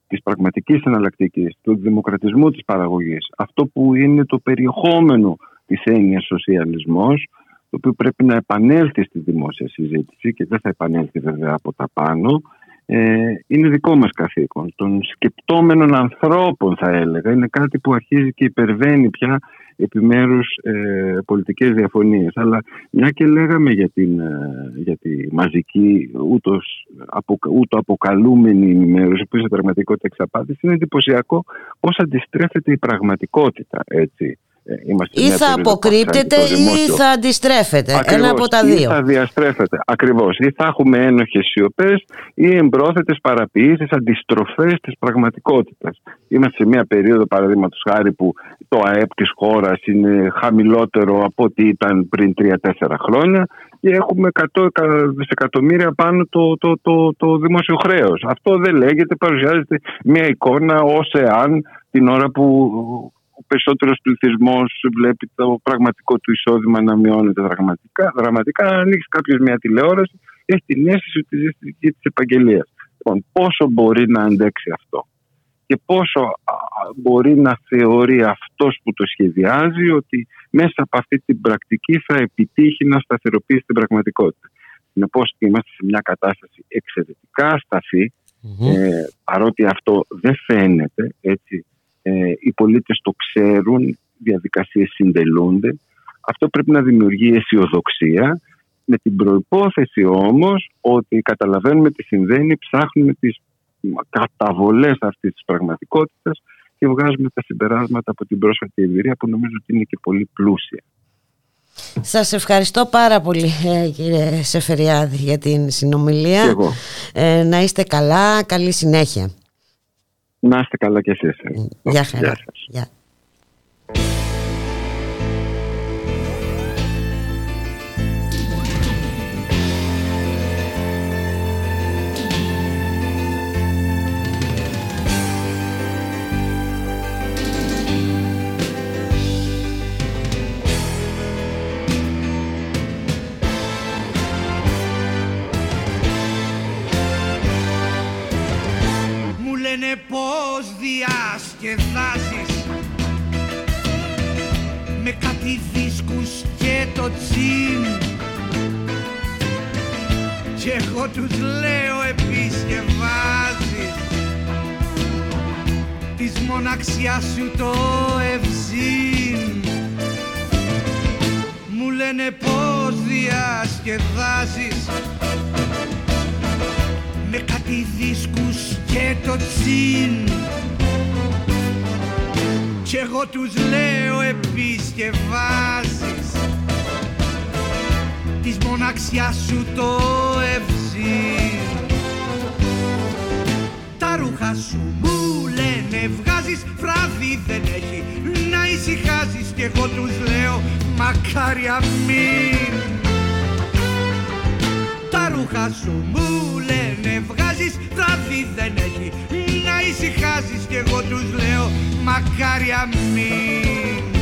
της πραγματικής εναλλακτικής, του δημοκρατισμού της παραγωγής, αυτό που είναι το περιεχόμενο της έννοιας σοσιαλισμός, το οποίο πρέπει να επανέλθει στη δημόσια συζήτηση και δεν θα επανέλθει βέβαια από τα πάνω, ε, είναι δικό μας καθήκον. Των σκεπτόμενων ανθρώπων θα έλεγα. Είναι κάτι που αρχίζει και υπερβαίνει πια επιμέρους ε, πολιτικές διαφωνίες. Αλλά μια και λέγαμε για, την, ε, για τη μαζική ούτως, απο, ούτω αποκαλούμενη ενημέρωση που είναι πραγματικότητα εξαπάτηση είναι εντυπωσιακό πώς αντιστρέφεται η πραγματικότητα έτσι ε, ή θα αποκρύπτεται ή θα αντιστρέφεται. Ένα από τα δύο. Ή θα διαστρέφεται. Ακριβώς. Ή θα έχουμε ένοχες σιωπές ή εμπρόθετες παραποιήσει, αντιστροφές της πραγματικότητας. Είμαστε σε μια περίοδο, παραδείγματος χάρη, που το ΑΕΠ της χώρας είναι χαμηλότερο από ό,τι ήταν πριν 3-4 χρόνια και έχουμε 100 δισεκατομμύρια πάνω το, το, το, το δημόσιο χρέος. Αυτό δεν λέγεται, παρουσιάζεται μια εικόνα ως εάν την ώρα που ο περισσότερος πληθυσμός βλέπει το πραγματικό του εισόδημα να μειώνεται δραματικά. δραματικά. Αν ανοίξει κάποιος μια τηλεόραση, έχει την αίσθηση ότι ζει στη δική της επαγγελίας. Λοιπόν, πόσο μπορεί να αντέξει αυτό; Και πόσο μπορεί να θεωρεί αυτός που το σχεδιάζει ότι μέσα από αυτή την πρακτική θα επιτύχει να σταθεροποιήσει την πραγματικότητα. Συνεπώς είμαστε σε μια κατάσταση εξαιρετικά ε, παρότι αυτό δεν φαίνεται έτσι ε, οι πολίτες το ξέρουν, διαδικασίες συντελούνται. Αυτό πρέπει να δημιουργεί αισιοδοξία με την προϋπόθεση όμως ότι καταλαβαίνουμε τι συμβαίνει, ψάχνουμε τις καταβολές αυτής της πραγματικότητας και βγάζουμε τα συμπεράσματα από την πρόσφατη εμπειρία που νομίζω ότι είναι και πολύ πλούσια. Σας ευχαριστώ πάρα πολύ ε, κύριε Σεφεριάδη για την συνομιλία. Ε, να είστε καλά, καλή συνέχεια. Να είστε καλά κι εσείς. Γεια χαρά. Γεια. Λένε πως διασκεδάζεις. Με κάτι δίσκους και το τσιν και εγώ τους λέω επισκευάζεις. Της μοναξιάς σου το ευζήν μου λένε πως διασκεδάζεις με κάτι δίσκους και το τσιν. Κι εγώ τους λέω επισκευάζεις της μοναξιάς σου το ευζήν τα ρούχα σου μου λένε βγάζεις βράδυ δεν έχει να ησυχάζεις κι εγώ τους λέω μακάρι αμήν τα ρούχα σου μου λένε βγάζεις βράδυ δεν έχει. Να ησυχάζεις κι εγώ τους λέω μακάρι αμήν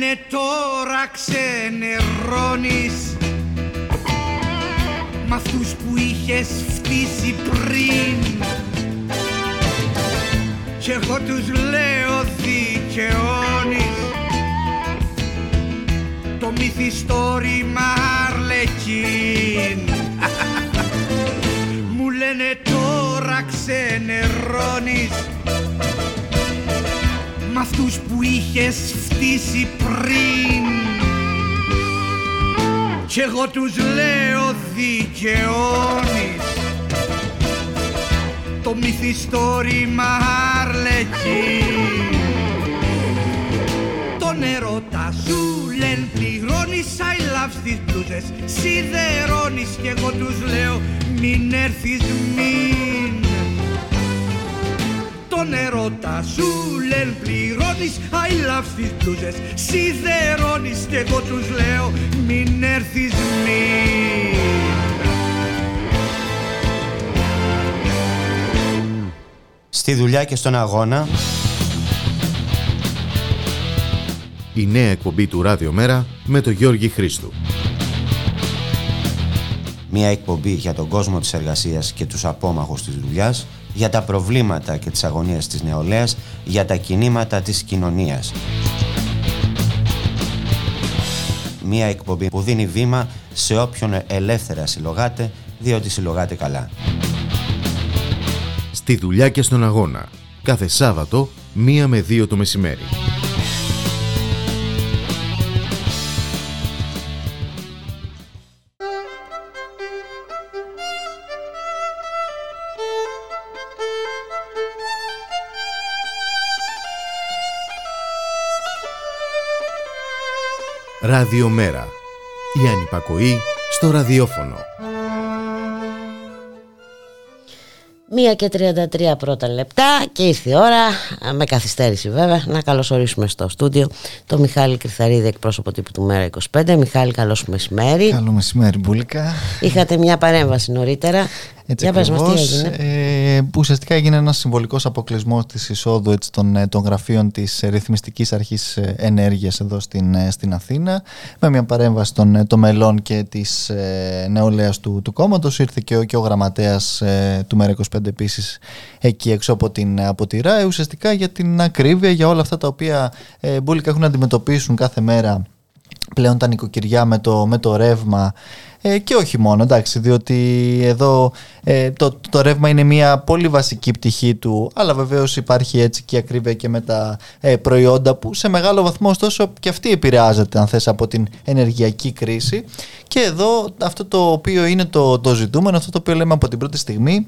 λένε τώρα ξενερώνεις. Μ' αυτούς που είχες φτύσει πριν. Κι εγώ τους λέω δικαιώνεις. Το μυθιστόρημα Αρλεκίν. *laughs* Μου λένε τώρα ξενερώνεις Μ' αυτούς που είχες φτύσει πριν. Κι εγώ τους λέω δικαιώνεις. Το μυθιστόρημα Αρλεκή Το νερό τα σου λένε πληρώνεις I love στις μπλούζες Σιδερώνεις κι εγώ τους λέω μην έρθεις μην τον ερώτα σου λένε πληρώνεις I love στις μπλούζες Σιδερώνεις και εγώ τους λέω μην έρθεις μην Στη δουλειά και στον αγώνα. Η νέα εκπομπή του Ράδιο Μέρα με τον Γιώργη Χρήστου. Μια εκπομπή για τον κόσμο της εργασίας και τους απόμαχους της δουλειάς, για τα προβλήματα και τις αγωνίες της νεολαίας, για τα κινήματα της κοινωνίας. Μια εκπομπή που δίνει βήμα σε όποιον ελεύθερα συλλογάται, διότι συλλογάται καλά. Στη δουλειά και στον αγώνα. Κάθε Σάββατο, μία με δύο το μεσημέρι. Ραδιομέρα. Η ανυπακοή στο ραδιόφωνο. Μία και 33 πρώτα λεπτά και ήρθε η ώρα, με καθυστέρηση βέβαια, να καλωσορίσουμε στο στούντιο το Μιχάλη Κρυθαρίδη, εκπρόσωπο τύπου του Μέρα 25. Μιχάλη, καλό μεσημέρι. Καλό μεσημέρι, Μπούλικα. Είχατε μια παρέμβαση νωρίτερα. Έτσι Για ακριβώς, ε, που ουσιαστικά έγινε ένας συμβολικός αποκλεισμός της εισόδου έτσι, των, ε, των γραφείων της ρυθμιστικής αρχής ε, ενέργειας εδώ στην, ε, στην Αθήνα. Με μια παρέμβαση των, των μελών και της ε, νεολαίας του, του κόμματος ήρθε και ο, και ο γραμματέας ε, του ΜΕΡΑ25 επίσης εκεί έξω από την, από τη ΡΑΕ ουσιαστικά για την ακρίβεια για όλα αυτά τα οποία ε, μπουλικα έχουν να αντιμετωπίσουν κάθε μέρα πλέον τα νοικοκυριά με το, με το ρεύμα ε, και όχι μόνο, εντάξει, διότι εδώ ε, το, το ρεύμα είναι μια πολύ βασική πτυχή του, αλλά βεβαίως υπάρχει έτσι και ακρίβεια και με τα ε, προϊόντα που σε μεγάλο βαθμό ωστόσο και αυτή επηρεάζεται αν θες από την ενεργειακή κρίση. Και εδώ αυτό το οποίο είναι το, το ζητούμενο, αυτό το οποίο λέμε από την πρώτη στιγμή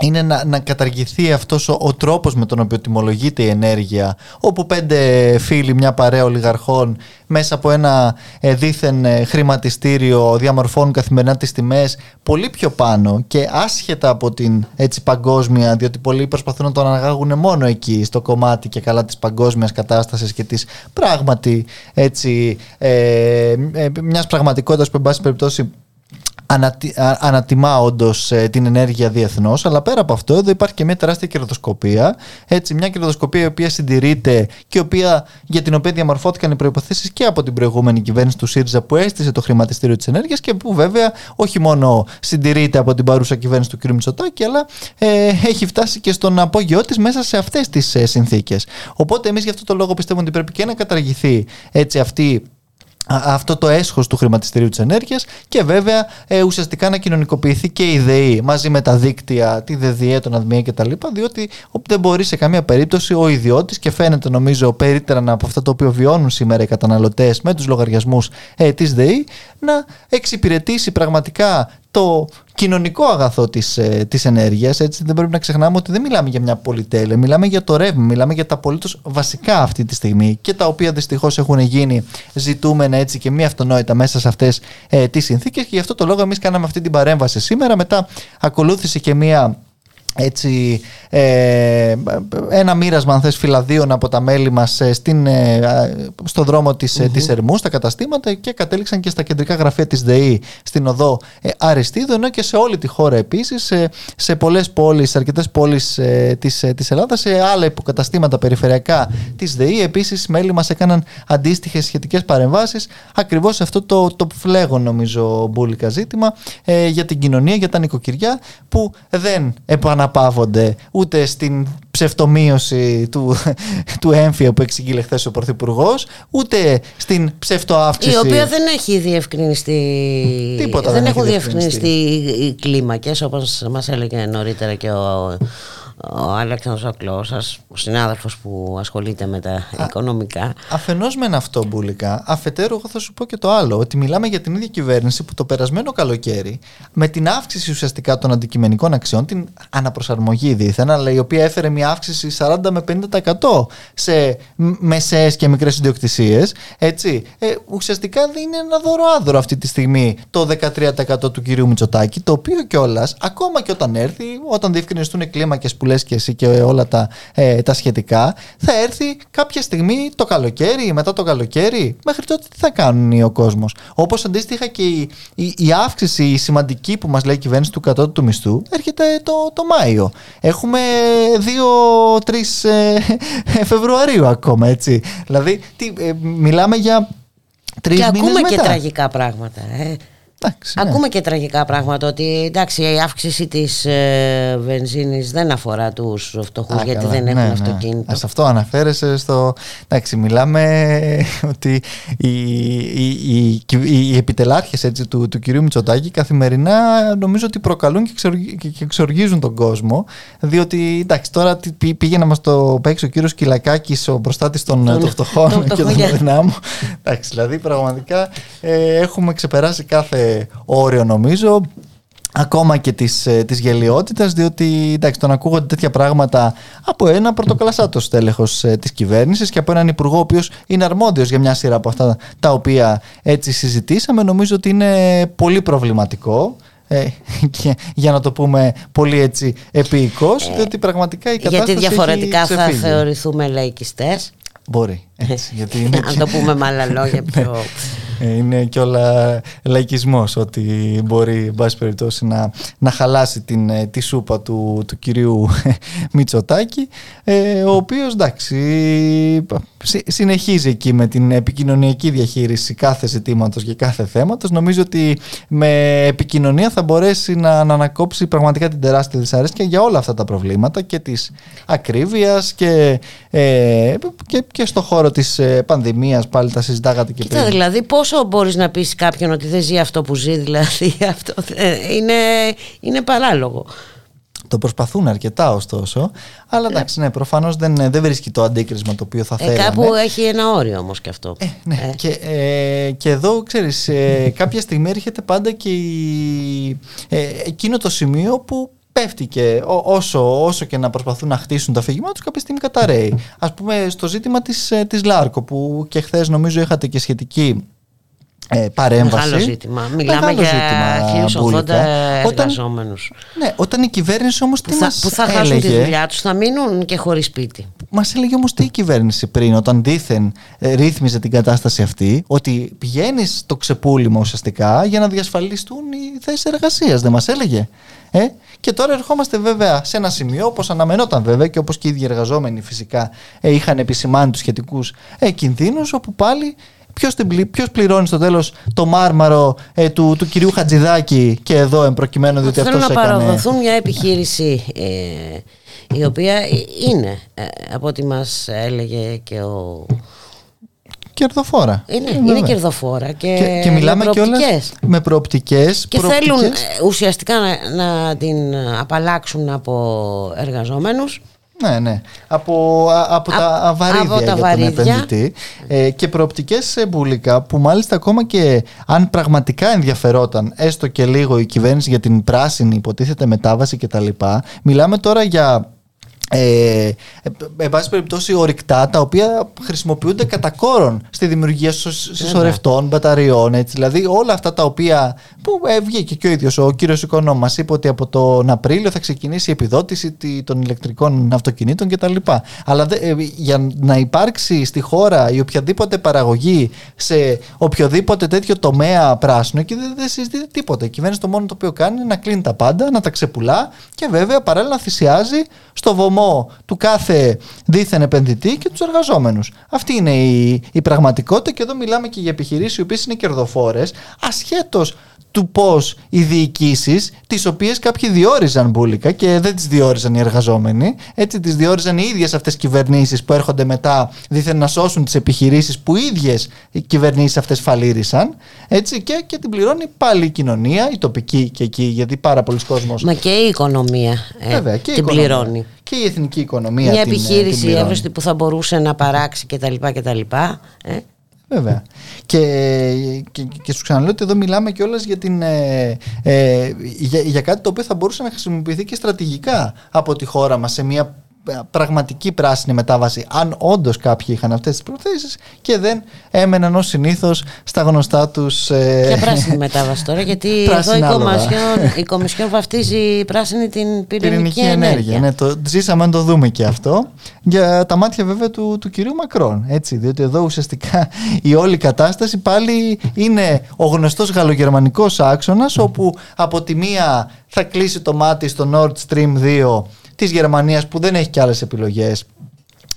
είναι να, να καταργηθεί αυτός ο, ο τρόπος με τον οποίο τιμολογείται η ενέργεια όπου πέντε φίλοι, μια παρέα ολιγαρχών μέσα από ένα ε, δίθεν ε, χρηματιστήριο διαμορφώνουν καθημερινά τις τιμές πολύ πιο πάνω και άσχετα από την έτσι παγκόσμια διότι πολλοί προσπαθούν να το αναγάγουν μόνο εκεί στο κομμάτι και καλά της παγκόσμιας κατάστασης και της πράγματι έτσι ε, ε μιας πραγματικότητας που εν πάση περιπτώσει ανατι, ανατιμά όντως ε, την ενέργεια διεθνώς, αλλά πέρα από αυτό, εδώ υπάρχει και μια τεράστια κερδοσκοπία. Έτσι, μια κερδοσκοπία η οποία συντηρείται και η οποία, για την οποία διαμορφώθηκαν οι προποθέσει και από την προηγούμενη κυβέρνηση του ΣΥΡΙΖΑ που έστησε το χρηματιστήριο της ενέργειας και που βέβαια όχι μόνο συντηρείται από την παρούσα κυβέρνηση του κ. Μητσοτάκη, αλλά ε, έχει φτάσει και στον απόγειό της μέσα σε αυτές τις ε, συνθήκες. Οπότε, εμείς γι' αυτό το λόγο πιστεύουμε ότι πρέπει και να καταργηθεί έτσι αυτή αυτό το έσχος του χρηματιστηρίου της ενέργειας και βέβαια ε, ουσιαστικά να κοινωνικοποιηθεί και η ΔΕΗ μαζί με τα δίκτυα, τη ΔΕΔΙΕ, τον ΑΔΜΙΕ και τα λοιπά διότι δεν μπορεί σε καμία περίπτωση ο ιδιώτης και φαίνεται νομίζω περίτερα από αυτό το οποίο βιώνουν σήμερα οι καταναλωτές με τους λογαριασμούς ε, της ΔΕΗ να εξυπηρετήσει πραγματικά το κοινωνικό αγαθό της, ε, της ενέργειας. Έτσι δεν πρέπει να ξεχνάμε ότι δεν μιλάμε για μια πολυτέλεια, μιλάμε για το ρεύμα, μιλάμε για τα απολύτως βασικά αυτή τη στιγμή και τα οποία δυστυχώς έχουν γίνει ζητούμενα έτσι και μη αυτονόητα μέσα σε αυτές ε, τις συνθήκες και γι' αυτό το λόγο εμείς κάναμε αυτή την παρέμβαση σήμερα. Μετά ακολούθησε και μια έτσι, ε, ένα μοίρασμα αν θες φυλαδίων από τα μέλη μας ε, στην, ε, στο δρόμο της, mm της Ερμού στα καταστήματα και κατέληξαν και στα κεντρικά γραφεία της ΔΕΗ στην οδό ε, Αριστίδου ενώ και σε όλη τη χώρα επίσης σε, σε πολλές πόλεις, σε αρκετές πόλεις ε, της, της Ελλάδας σε άλλα υποκαταστήματα περιφερειακά της ΔΕΗ επίσης μέλη μας έκαναν αντίστοιχες σχετικές παρεμβάσεις ακριβώς σε αυτό το, το φλέγον νομίζω μπουλικα ζήτημα για την κοινωνία, για τα νοικοκυριά που δεν επανα αναπαύονται ούτε στην ψευτομείωση του, του έμφυα που εξηγεί χθες ο Πρωθυπουργός, ούτε στην ψευτοαύξηση. Η οποία δεν έχει διευκρινιστεί. Τίποτα δεν, δεν έχουν διευκρινιστεί οι κλίμακες, όπως μας έλεγε νωρίτερα και ο ο Αλέξανδρος Ακλώσας, ο συνάδελφος που ασχολείται με τα οικονομικά. Αφενός με αυτό μπουλικά, αφετέρου εγώ θα σου πω και το άλλο, ότι μιλάμε για την ίδια κυβέρνηση που το περασμένο καλοκαίρι με την αύξηση ουσιαστικά των αντικειμενικών αξιών, την αναπροσαρμογή δίθεν, αλλά η οποία έφερε μια αύξηση 40 με 50% σε μεσαίες και μικρές ιδιοκτησίες, έτσι, ε, ουσιαστικά δίνει ένα δώρο αυτή τη στιγμή το 13% του κυρίου Μητσοτάκη, το οποίο κιόλας, ακόμα και όταν έρθει, όταν διευκρινιστούν κλίμακες που λες και εσύ και όλα τα, ε, τα σχετικά, θα έρθει κάποια στιγμή το καλοκαίρι, μετά το καλοκαίρι. Μέχρι τότε τι θα κάνουν ο κόσμος. Όπως αντίστοιχα και η, η, η, αύξηση η σημαντική που μας λέει η κυβέρνηση του κατώτατου μισθού έρχεται το, το Μάιο. Έχουμε 2-3 ε, *laughs* Φεβρουαρίου ακόμα, έτσι. Δηλαδή, τι, ε, μιλάμε για τρεις μήνες μετά. Και ακούμε και τραγικά πράγματα. Ε. Εντάξει, ναι. Ακούμε και τραγικά πράγματα ότι εντάξει, η αύξηση της ε, βενζίνης δεν αφορά τους φτωχούς γιατί δεν έχουν ναι, ναι. αυτοκίνητο. Α αυτό αναφέρεσαι στο... Εντάξει, μιλάμε *laughs* ότι οι, οι, οι, οι επιτελάρχες έτσι, του, του κυρίου Μητσοτάκη καθημερινά νομίζω ότι προκαλούν και, εξοργίζουν τον κόσμο διότι εντάξει τώρα πήγε να μας το παίξει ο κύριος Κυλακάκης ο προστάτης των, των φτωχών *laughs* και των δυνάμων. Εντάξει, δηλαδή πραγματικά ε, έχουμε ξεπεράσει κάθε όριο νομίζω ακόμα και της, ε, της γελιότητας διότι εντάξει τον ακούγονται τέτοια πράγματα από ένα πρωτοκλασσάτο τέλεχος ε, της κυβέρνησης και από έναν υπουργό ο οποίος είναι αρμόδιος για μια σειρά από αυτά τα οποία έτσι συζητήσαμε νομίζω ότι είναι πολύ προβληματικό ε, και, για να το πούμε πολύ έτσι επίοικος ε, διότι πραγματικά η κατάσταση Γιατί διαφορετικά θα θεωρηθούμε λαϊκιστές; Μπορεί. Έτσι, *laughs* γιατί είναι Αν το πούμε με άλλα λόγια ναι. πιο... Ε, είναι και όλα λαϊκισμός ότι μπορεί εν πάση περιπτώσει να, να χαλάσει την, ε, τη σούπα του, του κυρίου *laughs* Μητσοτάκη ε, ο οποίος εντάξει συνεχίζει εκεί με την επικοινωνιακή διαχείριση κάθε ζητήματος και κάθε θέματος νομίζω ότι με επικοινωνία θα μπορέσει να, να ανακόψει πραγματικά την τεράστια δυσαρέσκεια για όλα αυτά τα προβλήματα και της ακρίβειας και, ε, και, και στο χώρο της πανδημίας πάλι τα συζητάγατε και Κοίτα, πριν. δηλαδή πόσο μπορείς να πεις κάποιον ότι δεν ζει αυτό που ζει, *laughs* δηλαδή αυτό είναι, είναι παράλογο. Το προσπαθούν αρκετά ωστόσο, αλλά εντάξει, ναι, προφανώς δεν, δεν βρίσκει το αντίκρισμα το οποίο θα ε, θέλανε. Κάπου έχει ένα όριο όμως και αυτό. Ε, ναι. Ε. Και, ε, και εδώ ξέρεις, ε, *laughs* κάποια στιγμή έρχεται πάντα και η, ε, εκείνο το σημείο που πέφτει και όσο, όσο και να προσπαθούν να χτίσουν τα αφήγημά τους, κάποια στιγμή καταραίει. Α πούμε, στο ζήτημα της της Λάρκο, που και χθες νομίζω είχατε και σχετική ε, παρέμβαση. Μεγάλο ζήτημα. Μιλάμε Μεγάλο για 1080 εργαζόμενους. Ναι, όταν η κυβέρνηση όμως τι που μας Που θα έλεγε, χάσουν τη δουλειά τους, θα μείνουν και χωρίς σπίτι. Μας έλεγε όμως τι η κυβέρνηση πριν, όταν δήθεν ε, ρύθμιζε την κατάσταση αυτή, ότι πηγαίνεις στο ξεπούλημα ουσιαστικά για να διασφαλιστούν οι θέσεις εργασίας. Δεν μας έλεγε. Ε; Και τώρα ερχόμαστε βέβαια σε ένα σημείο, όπως αναμενόταν βέβαια και όπως και οι ίδιοι εργαζόμενοι φυσικά ε, είχαν επισημάνει τους σχετικούς ε, κινδύνους, όπου πάλι Ποιος πληρώνει στο τέλος το μάρμαρο ε, του, του κυρίου Χατζηδάκη και εδώ εμπροκειμένου διότι αυτό έκανε. Θέλω να παραδοθούν μια επιχείρηση ε, η οποία είναι ε, από ό,τι μας έλεγε και ο κερδοφόρα. Είναι, είναι, είναι κερδοφόρα και, και, και μιλάμε και με προοπτικές. Και θέλουν ουσιαστικά να, να την απαλλάξουν από εργαζόμενους ναι, ναι. Από, από τα αβαρίδια για τον επενδυτή. Ε, και προοπτικές μπουλικά που μάλιστα ακόμα και αν πραγματικά ενδιαφερόταν έστω και λίγο η κυβέρνηση για την πράσινη υποτίθεται μετάβαση κτλ. Μιλάμε τώρα για ε, εν πάση περιπτώσει ορυκτά τα οποία χρησιμοποιούνται κατά κόρον στη δημιουργία συσσωρευτών, μπαταριών έτσι, δηλαδή όλα αυτά τα οποία που ε, βγήκε και ο ίδιος ο κύριος Οικονόμου μας είπε ότι από τον Απρίλιο θα ξεκινήσει η επιδότηση των ηλεκτρικών αυτοκινήτων κτλ. Αλλά ε, για να υπάρξει στη χώρα η οποιαδήποτε παραγωγή σε οποιοδήποτε τέτοιο τομέα πράσινο και δεν, δεν συζητείται τίποτα. Η κυβέρνηση το μόνο το οποίο κάνει είναι να κλείνει τα πάντα, να τα ξεπουλά και βέβαια παράλληλα να θυσιάζει στο βωμό του κάθε δίθεν επενδυτή και τους εργαζόμενους. Αυτή είναι η, η πραγματικότητα και εδώ μιλάμε και για επιχειρήσεις οι οποίες είναι κερδοφόρες, ασχέτως του πώς οι διοικήσεις, τις οποίες κάποιοι διόριζαν μπουλικα και δεν τις διόριζαν οι εργαζόμενοι, έτσι τις διόριζαν οι ίδιες αυτές κυβερνήσεις που έρχονται μετά δίθεν να σώσουν τις επιχειρήσεις που οι ίδιες οι κυβερνήσεις αυτές φαλήρισαν, έτσι και, και την πληρώνει πάλι η κοινωνία, η τοπική και εκεί, γιατί πάρα πολλοί κόσμος... Μα και η οικονομία ε, Βέβαια, και την οικονομία. πληρώνει. Και η εθνική οικονομία. Μια την, ε, επιχείρηση εύρωστη που θα μπορούσε να παράξει κτλ. κτλ ε. Βέβαια. Και, και, και σου ξαναλέω ότι εδώ μιλάμε κιόλας για, την, ε, ε, για, για κάτι το οποίο θα μπορούσε να χρησιμοποιηθεί και στρατηγικά από τη χώρα μας σε μια πραγματική πράσινη μετάβαση, αν όντως κάποιοι είχαν αυτές τις προθέσεις και δεν έμεναν ως συνήθως στα γνωστά τους. Ε... Και *laughs* πράσινη μετάβαση τώρα, γιατί εδώ η Κομισιόν, η Κομισιόν βαφτίζει πράσινη την πυρηνική, πυρηνική ενέργεια. ενέργεια. Ναι, το, ζήσαμε να το δούμε και αυτό. Για τα μάτια βέβαια του, του κυρίου Μακρόν. Έτσι, διότι εδώ ουσιαστικά η όλη κατάσταση πάλι είναι ο γνωστός γαλλογερμανικός άξονας, όπου από τη μία θα κλείσει το μάτι στο Nord Stream 2 της Γερμανίας που δεν έχει και άλλες επιλογές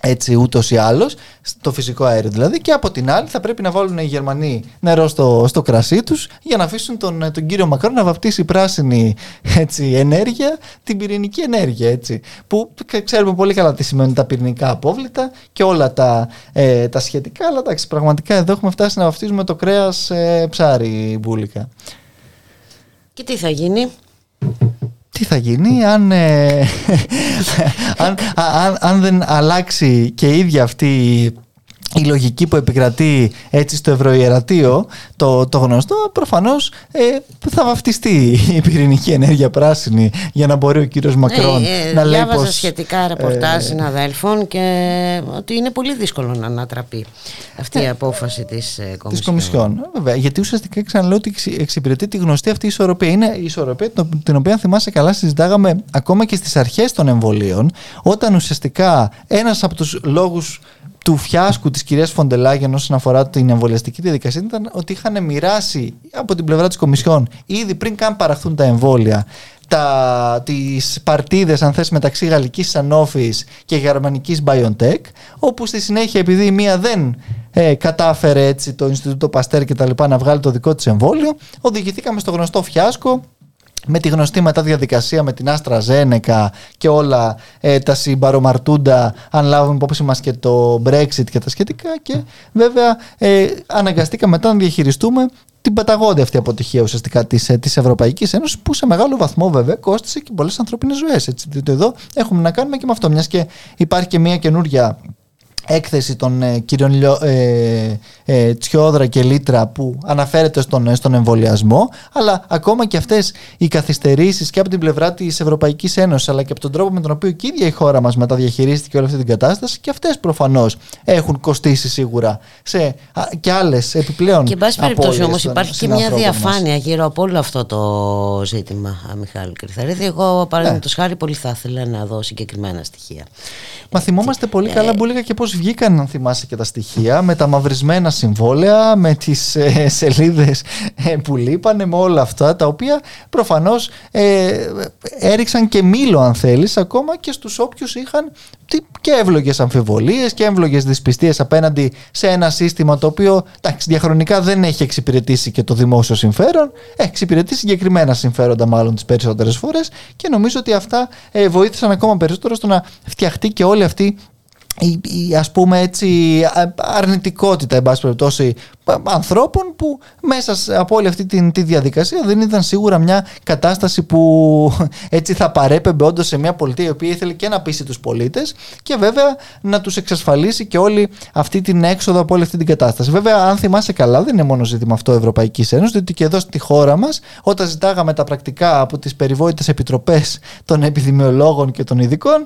έτσι ούτως ή άλλως, το φυσικό αέριο δηλαδή, και από την άλλη θα πρέπει να βάλουν οι Γερμανοί νερό στο, στο κρασί τους για να αφήσουν τον, τον κύριο Μακρόν να βαπτίσει πράσινη έτσι, ενέργεια την πυρηνική ενέργεια. Έτσι, που ξέρουμε πολύ καλά τι σημαίνουν τα πυρηνικά απόβλητα και όλα τα, ε, τα σχετικά, αλλά εντάξει, πραγματικά εδώ έχουμε φτάσει να βαφτίζουμε το κρέας ε, ψάρι μπουλικα. Και τι θα γίνει; Τι θα γίνει αν, ε, *laughs* αν, αν, αν, δεν αλλάξει και η ίδια αυτή η λογική που επικρατεί έτσι στο Ευρωιερατείο, το, το γνωστό, προφανώς ε, θα βαφτιστεί η πυρηνική ενέργεια πράσινη για να μπορεί ο κύριος Μακρόν ναι, ε, να λέει. Διάβαζα πως, σχετικά ρεπορτάζ ε, συναδέλφων και ότι είναι πολύ δύσκολο να ανατραπεί αυτή η ε, απόφαση της ε, Κομισιόν. Κομισιόν. Βέβαια, γιατί ουσιαστικά ξαναλέω ότι εξυπηρετεί τη γνωστή αυτή η ισορροπία. Είναι η ισορροπία την οποία θυμάσαι καλά συζητάγαμε ακόμα και στις αρχές των εμβολίων, όταν ουσιαστικά ένας από τους λόγους του φιάσκου της κυρίας Φοντελάγεν όσον αφορά την εμβολιαστική διαδικασία ήταν ότι είχαν μοιράσει από την πλευρά της Κομισιόν ήδη πριν καν παραχθούν τα εμβόλια τα, τις παρτίδες αν θες μεταξύ γαλλικής Sanofi και γερμανικής BioNTech όπου στη συνέχεια επειδή η μία δεν ε, κατάφερε έτσι το Ινστιτούτο Παστέρ και τα λοιπά να βγάλει το δικό της εμβόλιο οδηγηθήκαμε στο γνωστό φιάσκο με τη γνωστή μετά διαδικασία με την Άστρα Ζένεκα και όλα ε, τα συμπαρομαρτούντα αν λάβουμε υπόψη μας και το Brexit και τα σχετικά και βέβαια ε, αναγκαστήκαμε μετά να διαχειριστούμε την παταγόνια αυτή αποτυχία ουσιαστικά της, ε, της Ευρωπαϊκής Ένωσης που σε μεγάλο βαθμό βέβαια κόστησε και πολλές ανθρώπινες ζωές. Έτσι, διότι εδώ έχουμε να κάνουμε και με αυτό μιας και υπάρχει και μια καινούρια έκθεση των ε, κύριων ε, ε, Τσιόδρα και Λίτρα που αναφέρεται στον, στον εμβολιασμό αλλά ακόμα και αυτές οι καθυστερήσεις και από την πλευρά της Ευρωπαϊκής Ένωσης αλλά και από τον τρόπο με τον οποίο και η ίδια η χώρα μας μεταδιαχειρίστηκε όλη αυτή την κατάσταση και αυτές προφανώς έχουν κοστίσει σίγουρα σε και άλλες επιπλέον Και εν πάση περιπτώσει όμως υπάρχει και μια διαφάνεια μας. γύρω από όλο αυτό το ζήτημα Μιχάλη Κρυθαρίδη εγώ παραδείγματος ναι. χάρη πολύ θα ήθελα να δω συγκεκριμένα στοιχεία Μα θυμόμαστε πολύ καλά που έλεγα και πώς βγήκαν, αν θυμάσαι και τα στοιχεία, με τα μαυρισμένα συμβόλαια, με τις ε, σελίδες ε, που λείπανε, με όλα αυτά, τα οποία προφανώς ε, έριξαν και μήλο, αν θέλεις, ακόμα και στους όποιους είχαν και εύλογες αμφιβολίες και εύλογες δυσπιστίες απέναντι σε ένα σύστημα το οποίο εντάξει, διαχρονικά δεν έχει εξυπηρετήσει και το δημόσιο συμφέρον. Έχει εξυπηρετήσει συγκεκριμένα συμφέροντα, μάλλον τις περισσότερες φορές και νομίζω ότι αυτά ε, βοήθησαν ακόμα περισσότερο στο να φτιαχτεί και όλη αυτή η, η, ας πούμε έτσι αρνητικότητα εν πάση περιπτώσει ανθρώπων που μέσα από όλη αυτή τη, τη διαδικασία δεν ήταν σίγουρα μια κατάσταση που έτσι θα παρέπεμπε όντως σε μια πολιτεία η οποία ήθελε και να πείσει τους πολίτες και βέβαια να τους εξασφαλίσει και όλη αυτή την έξοδο από όλη αυτή την κατάσταση. Βέβαια αν θυμάσαι καλά δεν είναι μόνο ζήτημα αυτό Ευρωπαϊκής Ένωσης, διότι και εδώ στη χώρα μας όταν ζητάγαμε τα πρακτικά από τις περιβόητες επιτροπές των επιδημιολόγων και των ειδικών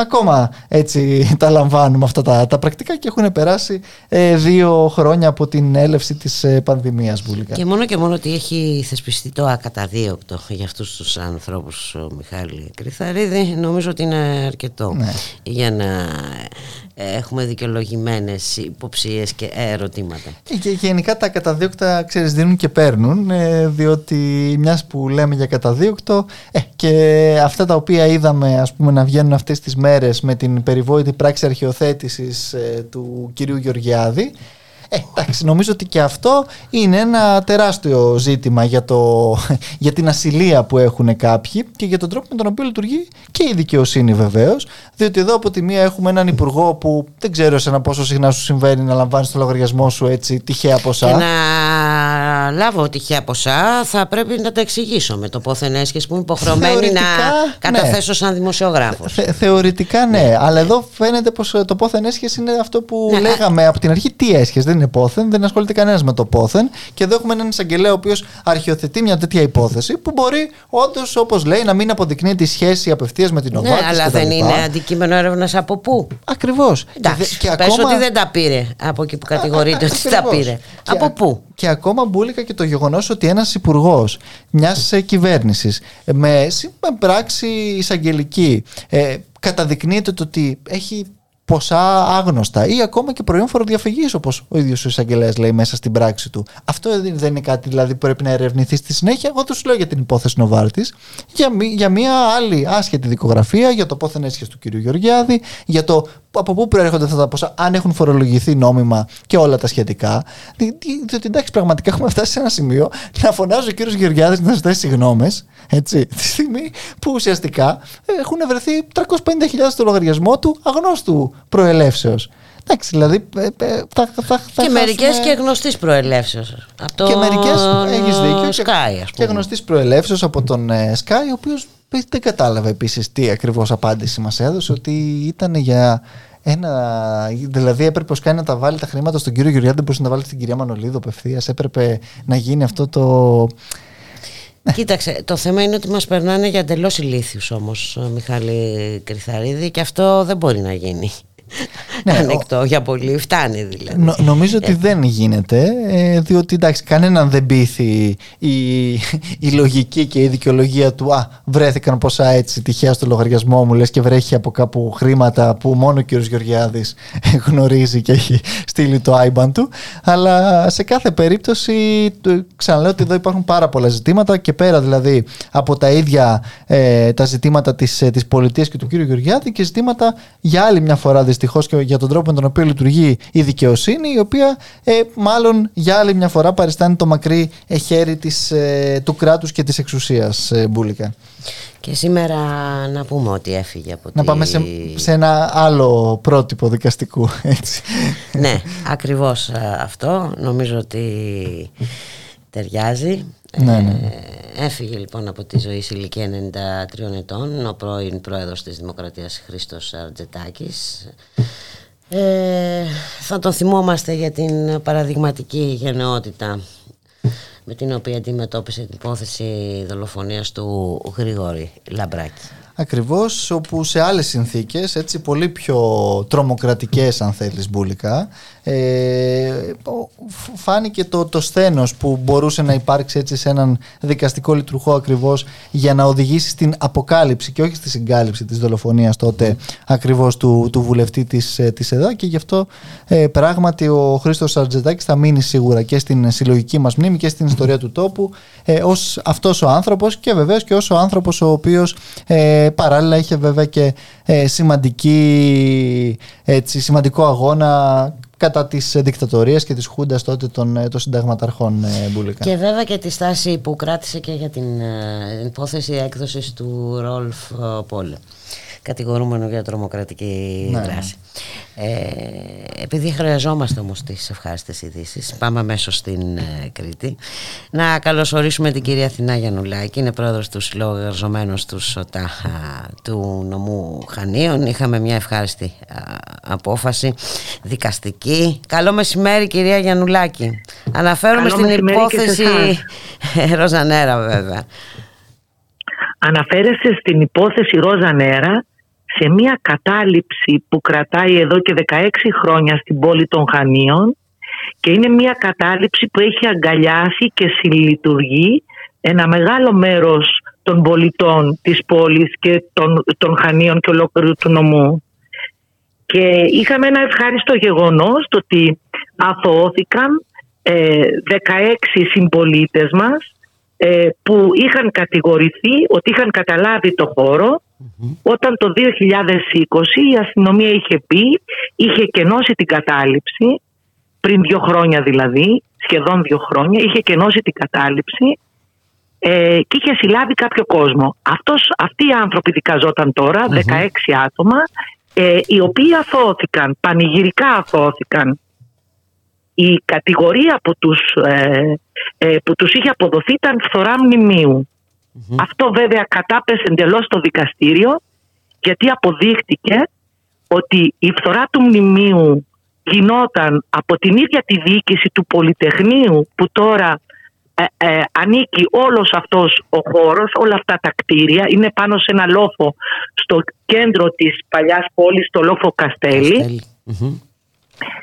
ακόμα έτσι τα λαμβάνουμε αυτά τα, τα πρακτικά και έχουν περάσει ε, δύο χρόνια από την έλευση της ε, πανδημίας Μπουλικά. Και μόνο και μόνο ότι έχει θεσπιστεί το ακαταδίωκτο για αυτούς τους ανθρώπους ο Μιχάλη Κρυθαρίδη νομίζω ότι είναι αρκετό ναι. για να ε, έχουμε δικαιολογημένες υποψίες και ερωτήματα. Και γενικά τα καταδίωκτα ξέρεις δίνουν και παίρνουν διότι μιας που λέμε για καταδίωκτο ε, και αυτά τα οποία είδαμε ας πούμε να βγαίνουν αυτές τις μέρες με την περιβόητη πράξη αρχαιοθέτησης του κυρίου Γεωργιάδη ε, εντάξει, νομίζω ότι και αυτό είναι ένα τεράστιο ζήτημα για, το, για την ασυλία που έχουν κάποιοι και για τον τρόπο με τον οποίο λειτουργεί και η δικαιοσύνη βεβαίως. Διότι εδώ από τη μία έχουμε έναν υπουργό που δεν ξέρω σε ένα πόσο συχνά σου συμβαίνει να λαμβάνεις το λογαριασμό σου έτσι τυχαία ποσά. Και να λάβω τυχαία ποσά θα πρέπει να τα εξηγήσω με το πόθεν έσχεση που είμαι υποχρεωμένη να καταθέσω ναι. σαν δημοσιογράφος. Θε, θεωρητικά ναι, αλλά εδώ φαίνεται πως το πόθεν έσχεση είναι αυτό που ναι, λέγαμε από την αρχή. Τι έσχεση, δεν είναι πόθεν, δεν ασχολείται κανένας με το πόθεν. Και εδώ έχουμε έναν εισαγγελέα ο οποίος αρχιοθετεί μια τέτοια υπόθεση που μπορεί όντως, όπως λέει, να μην αποδεικνύει τη σχέση απευθείας με την ομάδα. Ναι, αλλά δεν είναι αντικείμενο έρευνας από πού; Ακριβώς. Εντάξει, και, πες ακόμα... ότι δεν τα πήρε από εκεί που κατηγορείται ότι τα πήρε. από πού; Και ακόμα μπουλικα και το γεγονός ότι ένας υπουργός μιας κυβέρνησης με, πράξη εισαγγελική ε, καταδεικνύεται το ότι έχει ποσά άγνωστα ή ακόμα και προϊόν φοροδιαφυγής, όπως ο ίδιος ο εισαγγελέας λέει μέσα στην πράξη του. Αυτό δεν είναι κάτι δηλαδή που πρέπει να ερευνηθεί στη συνέχεια. Εγώ τους λέω για την υπόθεση Νοβάρτης, για, για μια άλλη άσχετη δικογραφία, για το πόθεν έσχεση του κ. Γεωργιάδη, για το από πού προέρχονται αυτά τα ποσά, αν έχουν φορολογηθεί νόμιμα και όλα τα σχετικά. Διότι εντάξει, πραγματικά έχουμε φτάσει σε ένα σημείο να φωνάζει ο κύριος Γεωργιάδης να ζητάει συγγνώμες, έτσι, *laughs* τη στιγμή που ουσιαστικά έχουν βρεθεί 350.000 στο λογαριασμό του αγνώστου προελεύσεως. Εντάξει, δηλαδή. Ε, ε, θα, θα, θα και μερικές και γνωστής προελεύσεως. Και μερικές. Έχεις δίκιο. Sky, πούμε. Και γνωστής προελεύσεως από τον ε, Sky, ο οποίος δεν κατάλαβε επίσης τι ακριβώς απάντηση μας έδωσε, ότι ήταν για ένα. Δηλαδή έπρεπε ο Sky να τα βάλει τα χρήματα στον κύριο Γεωργιάδη, δεν μπορούσε να τα βάλει στην κυρία Μανολίδου απευθείας. Έπρεπε να γίνει αυτό το. Κοίταξε, το θέμα είναι ότι μας περνάνε για εντελώς ηλίθιους όμως, Μιχάλη Κρυθαρίδη και αυτό δεν μπορεί να γίνει ναι, ανεκτό για πολύ, φτάνει δηλαδή. νομίζω ότι ε. δεν γίνεται, ε, διότι εντάξει, κανέναν δεν πείθει η, η λογική και η δικαιολογία του «Α, βρέθηκαν πόσα έτσι τυχαία στο λογαριασμό μου, λες και βρέχει από κάπου χρήματα που μόνο ο κύριος Γεωργιάδης *laughs* γνωρίζει και έχει στείλει το IBAN του». Αλλά σε κάθε περίπτωση, ξαναλέω ότι εδώ υπάρχουν πάρα πολλά ζητήματα και πέρα δηλαδή από τα ίδια ε, τα ζητήματα της, της πολιτείας και του κύριου Γεωργιάδη και ζητήματα για άλλη μια φορά δυστυχώς και για τον τρόπο με τον οποίο λειτουργεί η δικαιοσύνη, η οποία ε, μάλλον για άλλη μια φορά παριστάνει το μακρύ χέρι της, ε, του κράτους και της εξουσίας, ε, Μπούλικα. Και σήμερα να πούμε ότι έφυγε από Να πάμε σε, σε ένα άλλο πρότυπο δικαστικού, έτσι. ναι, ακριβώς ε, αυτό. Νομίζω ότι ταιριάζει. Ναι, ναι. Ε, έφυγε λοιπόν από τη ζωή σε ηλικία 93 ετών ο πρώην πρόεδρος της Δημοκρατίας Χρήστος Αρτζετάκης. Ε, θα τον θυμόμαστε για την παραδειγματική γενναιότητα με την οποία αντιμετώπισε την υπόθεση δολοφονίας του Γρηγόρη Λαμπράκη. Ακριβώς, όπου σε άλλες συνθήκες, έτσι πολύ πιο τρομοκρατικές αν θέλεις μπουλικά, ε, φάνηκε το, το σθένος που μπορούσε να υπάρξει έτσι σε έναν δικαστικό λειτουργό ακριβώς για να οδηγήσει στην αποκάλυψη και όχι στη συγκάλυψη της δολοφονίας τότε ακριβώς του, του βουλευτή της, ε, της ΕΔΑ και γι' αυτό ε, πράγματι ο Χρήστος Σαρτζετάκης θα μείνει σίγουρα και στην συλλογική μας μνήμη και στην ιστορία του τόπου ε, ως αυτός ο άνθρωπος και βεβαίως και ως ο άνθρωπος ο οποίος ε, παράλληλα είχε βέβαια και ε, σημαντική, έτσι, σημαντικό αγώνα κατά της δικτατορίας και της χούντας τότε των, ε, των συνταγματαρχών ε, Μπουλικά. Και βέβαια και τη στάση που κράτησε και για την ε, υπόθεση έκδοσης του Ρόλφ Πόλε κατηγορούμενο για τρομοκρατική ναι. δράση. Ε, επειδή χρειαζόμαστε όμως τις ευχάριστες ειδήσεις, πάμε αμέσως στην ε, Κρήτη. Να καλωσορίσουμε την κυρία Αθηνά Γιαννουλάκη, είναι πρόεδρος του Συλλόγου Εργαζομένων του ΣΟΤΑ του νομού Χανίων. Είχαμε μια ευχάριστη απόφαση δικαστική. Καλό μεσημέρι κυρία Γιαννουλάκη. Αναφέρομαι *laughs* στην υπόθεση Ροζανέρα βέβαια. Αναφέρεστε στην υπόθεση Ρόζα Νέρα σε μια κατάληψη που κρατάει εδώ και 16 χρόνια στην πόλη των Χανίων και είναι μια κατάληψη που έχει αγκαλιάσει και συλλειτουργεί ένα μεγάλο μέρος των πολιτών της πόλης και των, των Χανίων και ολόκληρου του νομού. Και είχαμε ένα ευχάριστο γεγονός το ότι αθωώθηκαν ε, 16 συμπολίτες μας ε, που είχαν κατηγορηθεί ότι είχαν καταλάβει το χώρο όταν το 2020 η αστυνομία είχε πει, είχε κενώσει την κατάληψη, πριν δύο χρόνια δηλαδή, σχεδόν δύο χρόνια, είχε κενώσει την κατάληψη ε, και είχε συλλάβει κάποιο κόσμο. Αυτός, αυτοί οι άνθρωποι δικαζόταν 16 άτομα, ε, οι οποίοι αθώθηκαν, πανηγυρικά αθώθηκαν. Η κατηγορία που τους, ε, ε που τους είχε αποδοθεί ήταν φθορά μνημείου. Αυτό βέβαια κατάπεσε εντελώς στο δικαστήριο γιατί αποδείχτηκε ότι η φθορά του μνημείου γινόταν από την ίδια τη διοίκηση του Πολυτεχνείου που τώρα ε, ε, ανήκει όλος αυτός ο χώρος, όλα αυτά τα κτίρια είναι πάνω σε ένα λόφο στο κέντρο της παλιάς πόλης, το λόφο Καστέλη.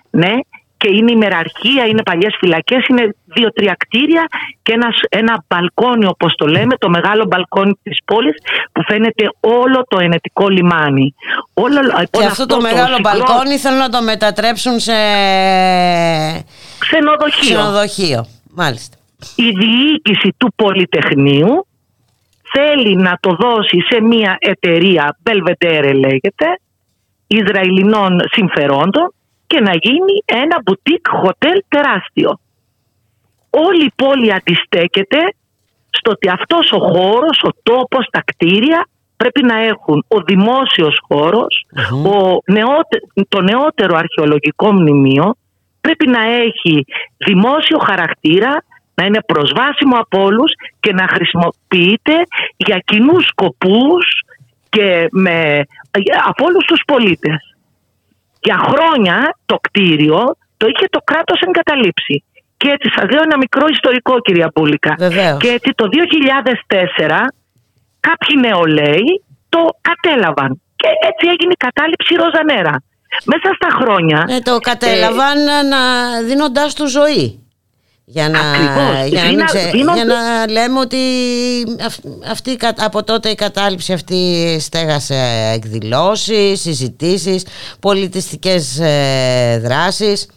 Ναι, και είναι ημεραρχία, είναι παλιές φυλακές, είναι δύο-τρία κτίρια και ένας, ένα μπαλκόνι όπως το λέμε, το μεγάλο μπαλκόνι της πόλης που φαίνεται όλο το ενετικό λιμάνι. Όλο, και αυτό, το, μεγάλο μπαλκόνι θέλουν να το μετατρέψουν σε ξενοδοχείο. ξενοδοχείο. Μάλιστα. Η διοίκηση του Πολυτεχνείου θέλει να το δώσει σε μια εταιρεία, Belvedere λέγεται, Ισραηλινών συμφερόντων και να γίνει ένα μπουτίκ χοτέλ τεράστιο. Όλη η πόλη αντιστέκεται στο ότι αυτός ο χώρος, ο τόπος, τα κτίρια πρέπει να έχουν ο δημόσιος ο το νεότερο αρχαιολογικό μνημείο πρέπει να έχει δημόσιο χαρακτήρα, να είναι προσβάσιμο από όλους και να χρησιμοποιείται για κοινούς σκοπούς και με, από όλους τους πολίτες. Για χρόνια το κτίριο το είχε το κράτος εγκαταλείψει. Και έτσι σας λέω ένα μικρό ιστορικό κυρία Πούλικα. Και έτσι το 2004 κάποιοι νεολαίοι το κατέλαβαν. Και έτσι έγινε η κατάληψη Ροζανέρα. Μέσα στα χρόνια... Ε, το κατέλαβαν ε, να, δίνοντάς του ζωή. Για να, για, να για να λέμε ότι αυτή, από τότε η κατάληψη αυτή στέγασε εκδηλώσεις, συζητήσεις, πολιτιστικές ε, δράσεις.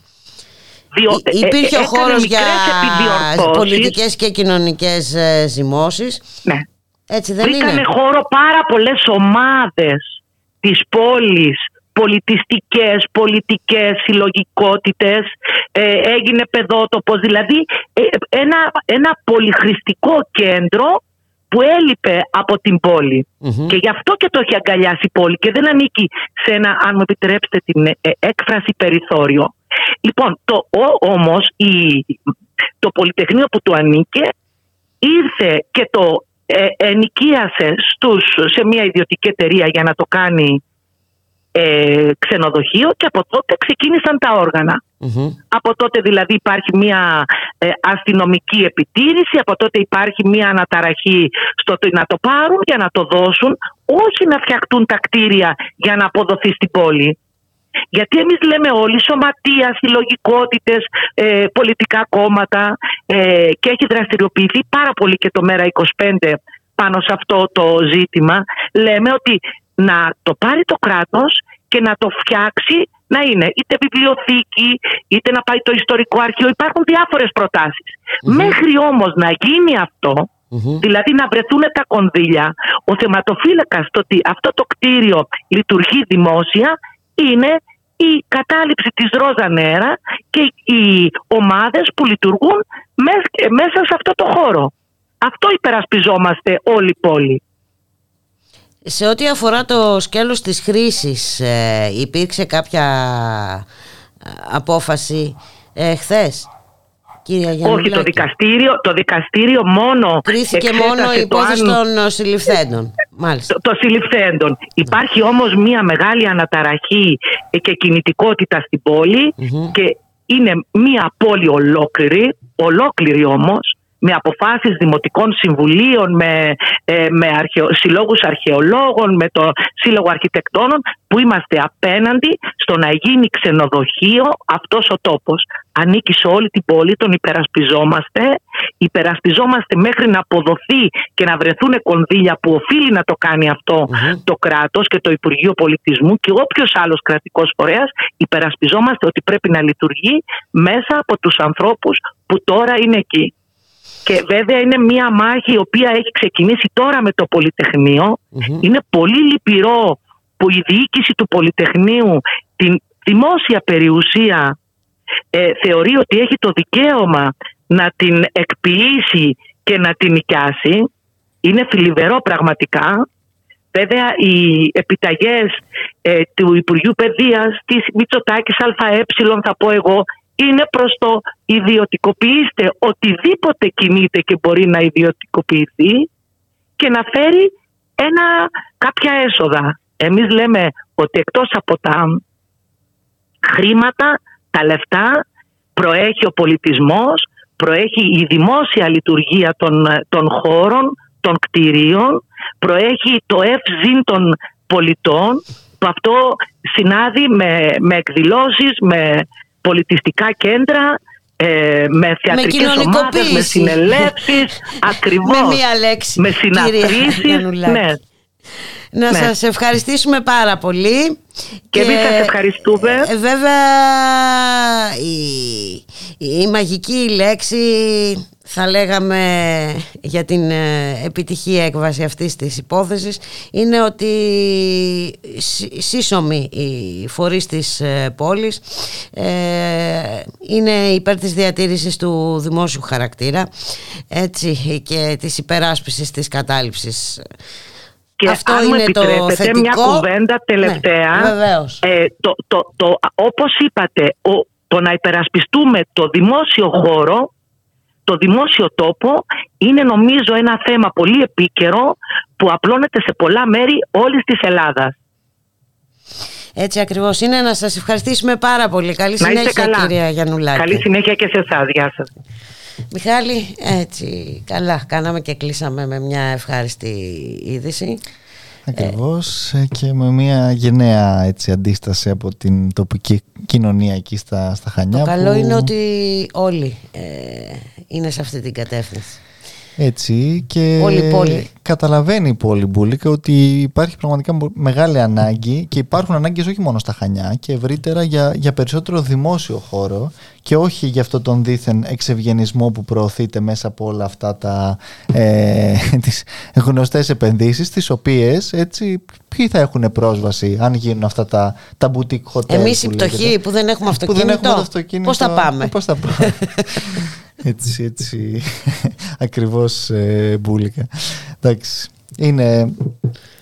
Διό, Υπήρχε ο χώρος για πολιτικές και κοινωνικές ε, ζυμώσεις. Ναι. Έτσι δεν είναι. χώρο πάρα πολλές ομάδες της πόλης πολιτιστικές, πολιτικές συλλογικότητες, ε, έγινε παιδότοπος, δηλαδή ε, ένα, ένα πολυχρηστικό κέντρο που έλειπε από την πολη Και γι' αυτό και το έχει αγκαλιάσει η πόλη και δεν ανήκει σε ένα, αν μου επιτρέψετε την ε, έκφραση, περιθώριο. Λοιπόν, το, όμως η, το Πολυτεχνείο που του ανήκε ήρθε και το ε, ενοικίασε στους, σε μια ιδιωτική εταιρεία για να το κάνει ε, ξενοδοχείο και από τότε ξεκίνησαν τα οργανα Από τότε δηλαδή υπάρχει μια ε, αστυνομική επιτήρηση, από τότε υπάρχει μια αναταραχή στο να το πάρουν για να το δώσουν, όχι να φτιαχτούν τα κτίρια για να αποδοθεί στην πόλη. Γιατί εμείς λέμε όλοι σωματεία, συλλογικότητες, ε, πολιτικά κόμματα ε, και έχει δραστηριοποιηθεί πάρα πολύ και το ΜΕΡΑ25 πάνω σε αυτό το ζήτημα. Λέμε ότι να το πάρει το κράτος και να το φτιάξει να είναι είτε βιβλιοθήκη, είτε να πάει το ιστορικό αρχείο. Υπάρχουν διάφορες Μέχρι όμως να γίνει δηλαδή να βρεθούν τα κονδύλια, ο θεματοφύλακας το ότι αυτό το κτίριο λειτουργεί δημόσια είναι η κατάληψη της Ρόζα Νέρα και οι ομάδες που λειτουργούν μέσα σε αυτό το χώρο. Αυτό υπερασπιζόμαστε όλοι οι πόλοι. Σε ό,τι αφορά το σκέλος της χρήσης ε, υπήρξε κάποια ε, απόφαση ε, χθες Όχι, το δικαστήριο, το δικαστήριο μόνο. Κρίθηκε μόνο η υπόθεση των συλληφθέντων. Μάλιστα. Το, το συλληφθέντων. Υπάρχει όμως μια μεγάλη αναταραχή και κινητικότητα στην πόλη και είναι μια πόλη ολόκληρη, ολόκληρη όμως, με αποφάσεις δημοτικών συμβουλίων, με, ε, με αρχαιο, συλλόγους αρχαιολόγων, με το Σύλλογο Αρχιτεκτόνων που είμαστε απέναντι στο να γίνει ξενοδοχείο αυτός ο τόπος. Ανήκει σε όλη την πόλη, τον υπερασπιζόμαστε. Υπερασπιζόμαστε μέχρι να αποδοθεί και να βρεθούν κονδύλια που οφείλει να το κάνει το κράτος και το Υπουργείο Πολιτισμού και όποιος άλλος κρατικός φορέας υπερασπιζόμαστε ότι πρέπει να λειτουργεί μέσα από τους ανθρώπους που τώρα είναι εκεί. Και βέβαια είναι μια μάχη η οποία έχει ξεκινήσει τώρα με το πολυτεχνειο Είναι πολύ λυπηρό που η διοίκηση του Πολυτεχνείου την δημόσια περιουσία ε, θεωρεί ότι έχει το δικαίωμα να την εκποιήσει και να την νοικιάσει. Είναι θλιβερό πραγματικά. Βέβαια οι επιταγές ε, του Υπουργείου Παιδείας της Μητσοτάκης ΑΕ θα πω εγώ είναι προς το ιδιωτικοποιήστε οτιδήποτε κινείται και μπορεί να ιδιωτικοποιηθεί και να φέρει ένα, κάποια έσοδα. Εμείς λέμε ότι εκτός από τα χρήματα, τα λεφτά, προέχει ο πολιτισμός, προέχει η δημόσια λειτουργία των, των χώρων, των κτηρίων, προέχει το ευζήν των πολιτών, που αυτό συνάδει με, με εκδηλώσεις, με πολιτιστικά κέντρα, ε, με θεατρικές με ομάδες, με συνελεύσεις, *laughs* ακριβώς. με μία λέξη, με συναντήσεις. Ναι. Να ναι. σας ευχαριστήσουμε πάρα πολύ. Και, και εμείς σας ευχαριστούμε. Ε, βέβαια η, η μαγική λέξη θα λέγαμε για την ε, επιτυχή έκβαση αυτής της υπόθεσης είναι ότι σύσσωμοι οι φορείς της ε, πόλης ε, είναι υπέρ της διατήρησης του δημόσιου χαρακτήρα έτσι, και της υπεράσπισης της κατάληψης και Αυτό αν είναι το θετικό. μια κουβέντα τελευταία. Ναι, ε, το, το, το, όπως είπατε, ο, το να υπερασπιστούμε το δημόσιο χώρο το δημόσιο τόπο είναι νομίζω ένα θέμα πολύ επίκαιρο που απλώνεται σε πολλά μέρη όλης της Ελλάδας. Έτσι ακριβώς είναι να σας ευχαριστήσουμε πάρα πολύ. Καλή συνέχεια καλά. κυρία Γιαννουλάκη. Καλή συνέχεια και σε εσάς. Γεια σας. Μιχάλη, έτσι καλά κάναμε και κλείσαμε με μια ευχάριστη είδηση. Ακριβώς ε, και με μια γενναία έτσι, αντίσταση από την τοπική κοινωνία εκεί στα, στα Χανιά. Το καλό είναι ότι όλοι ε, είναι σε αυτή την κατεύθυνση. Έτσι και καταλαβαίνει η πόλη Μπούλικα ότι υπάρχει πραγματικά μεγάλη ανάγκη και υπάρχουν ανάγκες όχι μόνο στα Χανιά και ευρύτερα για, για περισσότερο δημόσιο χώρο και όχι για αυτό τον δίθεν εξευγενισμό που προωθείται μέσα από όλα αυτά τα ε, *laughs* τις γνωστές επενδύσεις τις οποίες έτσι ποιοι θα έχουν πρόσβαση αν γίνουν αυτά τα, τα boutique hotel Εμείς οι πτωχοί που δεν έχουμε αυτοκίνητο, που δεν έχουμε αυτοκίνητο πώς θα πάμε, πώς θα πάμε; *laughs* έτσι, έτσι, *laughs* ακριβώς ε, μπουλικα. Εντάξει, είναι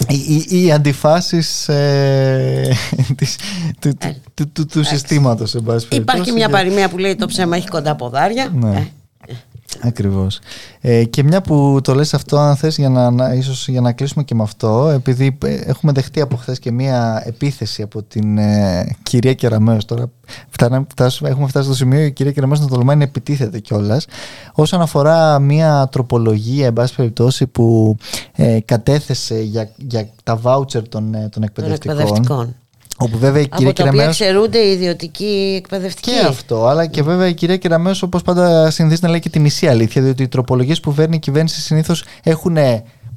οι, οι αντιφάσεις ε, *laughs* της, του, του, του, του, του συστήματος. Υπάρχει μια παροιμία που λέει το ψέμα έχει κοντά ποδάρια. Ναι. Ε, Ακριβώς. Ε, και μια που το λες αυτό, αν θες για να, να, ίσως για να κλείσουμε και με αυτό, επειδή ε, έχουμε δεχτεί από χθες και μια επίθεση από την ε, κυρία Κεραμέως, τώρα έχουμε φτάσει στο σημείο η κυρία Κεραμέως να τολμάει να επιτίθεται κιόλας. Όσον αφορά μια τροπολογία, εν πάση περιπτώσει, που ε, κατέθεσε για, για τα βάουτσερ των, ε, των εκπαιδευτικών. Όπου βέβαια η κυρία Από τα οποία ξερούνται οι ιδιωτικοί εκπαιδευτικοί. Και αυτό, αλλά και βέβαια η κυρία Κεραμέο, όπως πάντα συνηθίζει να λέει και τη μισή αλήθεια, διότι οι τροπολογίες που φέρνει η κυβέρνηση συνήθως έχουν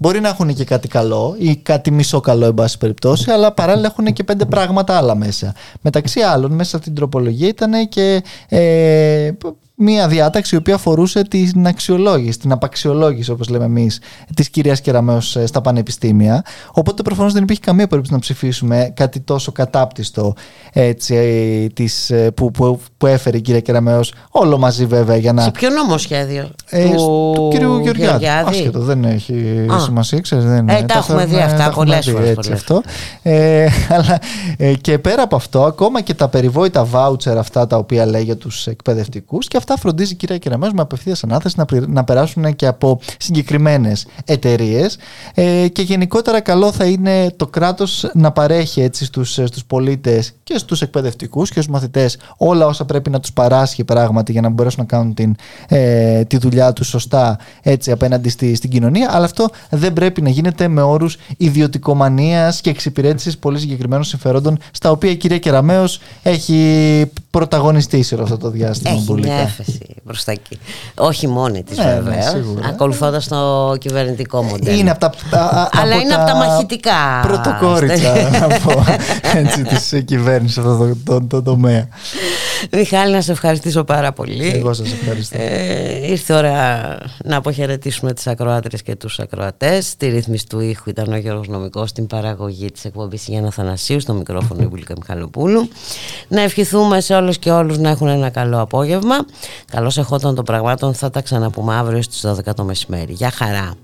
Μπορεί να έχουν και κάτι καλό ή κάτι μισό καλό, εν πάση περιπτώσει, αλλά παράλληλα έχουν και πέντε πράγματα άλλα μέσα. Μεταξύ άλλων, μέσα στην τροπολογία ήταν και ε, μία διάταξη η οποία αφορούσε την αξιολόγηση, την απαξιολόγηση όπως λέμε εμείς της κυρίας Κεραμέως ε, στα πανεπιστήμια οπότε προφανώς δεν υπήρχε καμία περίπτωση να ψηφίσουμε κάτι τόσο κατάπτυστο έτσι, ε, της, ε, που, που, που, έφερε η κυρία Κεραμέως όλο μαζί βέβαια για να... Σε ποιο νομοσχέδιο; Ε, του... του κυρίου Γεωργιάδη, Άσχετο, δεν έχει Α. σημασία ξέρεις, δεν, ε, τα έχουμε δει αυτά πολλές φορές, έτσι, αυτό. Ε, *laughs* αλλά και πέρα από αυτό ακόμα και τα περιβόητα βάουτσερ αυτά τα οποία λέει για τους εκπαιδευτικούς και αυτά αυτά φροντίζει η κυρία Κεραμέως με απευθείας ανάθεση να, να περάσουν και από συγκεκριμένες εταιρείες. Ε, και γενικότερα καλό θα είναι το κράτος να παρέχει έτσι στους, στους πολίτες και στους εκπαιδευτικούς και στους μαθητές όλα όσα πρέπει να τους παράσχει πράγματι για να μπορέσουν να κάνουν την, ε, τη δουλειά τους σωστά έτσι απέναντι στη, στην κοινωνία αλλά αυτό δεν πρέπει να γίνεται με όρους ιδιωτικομανίας και εξυπηρέτησης πολύ συγκεκριμένων συμφερόντων στα οποία η κυρία Κεραμέως έχει πρωταγωνιστήσει όλο αυτό το διάστημα. Έχει μια έφεση προ τα εκεί. Όχι μόνη της ναι, βέβαια. Ναι, Ακολουθώντας το κυβερνητικό μοντέλο. Είναι από τα, *laughs* Αλλά είναι από τα μαχητικά. Πρωτοκόριτσα *laughs* της κυβέρνησης αυτό το, το, το, τομέα. Μιχάλη, να σε ευχαριστήσω πάρα πολύ. Εγώ σας ευχαριστώ. Ε, ήρθε η ώρα να αποχαιρετήσουμε τις ακροάτρε και τους ακροατές. Στη ρύθμιση του ήχου ήταν ο Γιώργος Νομικός, στην παραγωγή της εκπομπής Γιάννα Θανασίου, στο μικρόφωνο Ιβουλίκα Μιχαλοπούλου. Να ευχηθούμε σε όλους και όλους να έχουν ένα καλό απόγευμα. Καλώς εχόταν των πραγμάτων θα τα ξαναπούμε αύριο στις 12 το μεσημέρι. Γεια χαρά!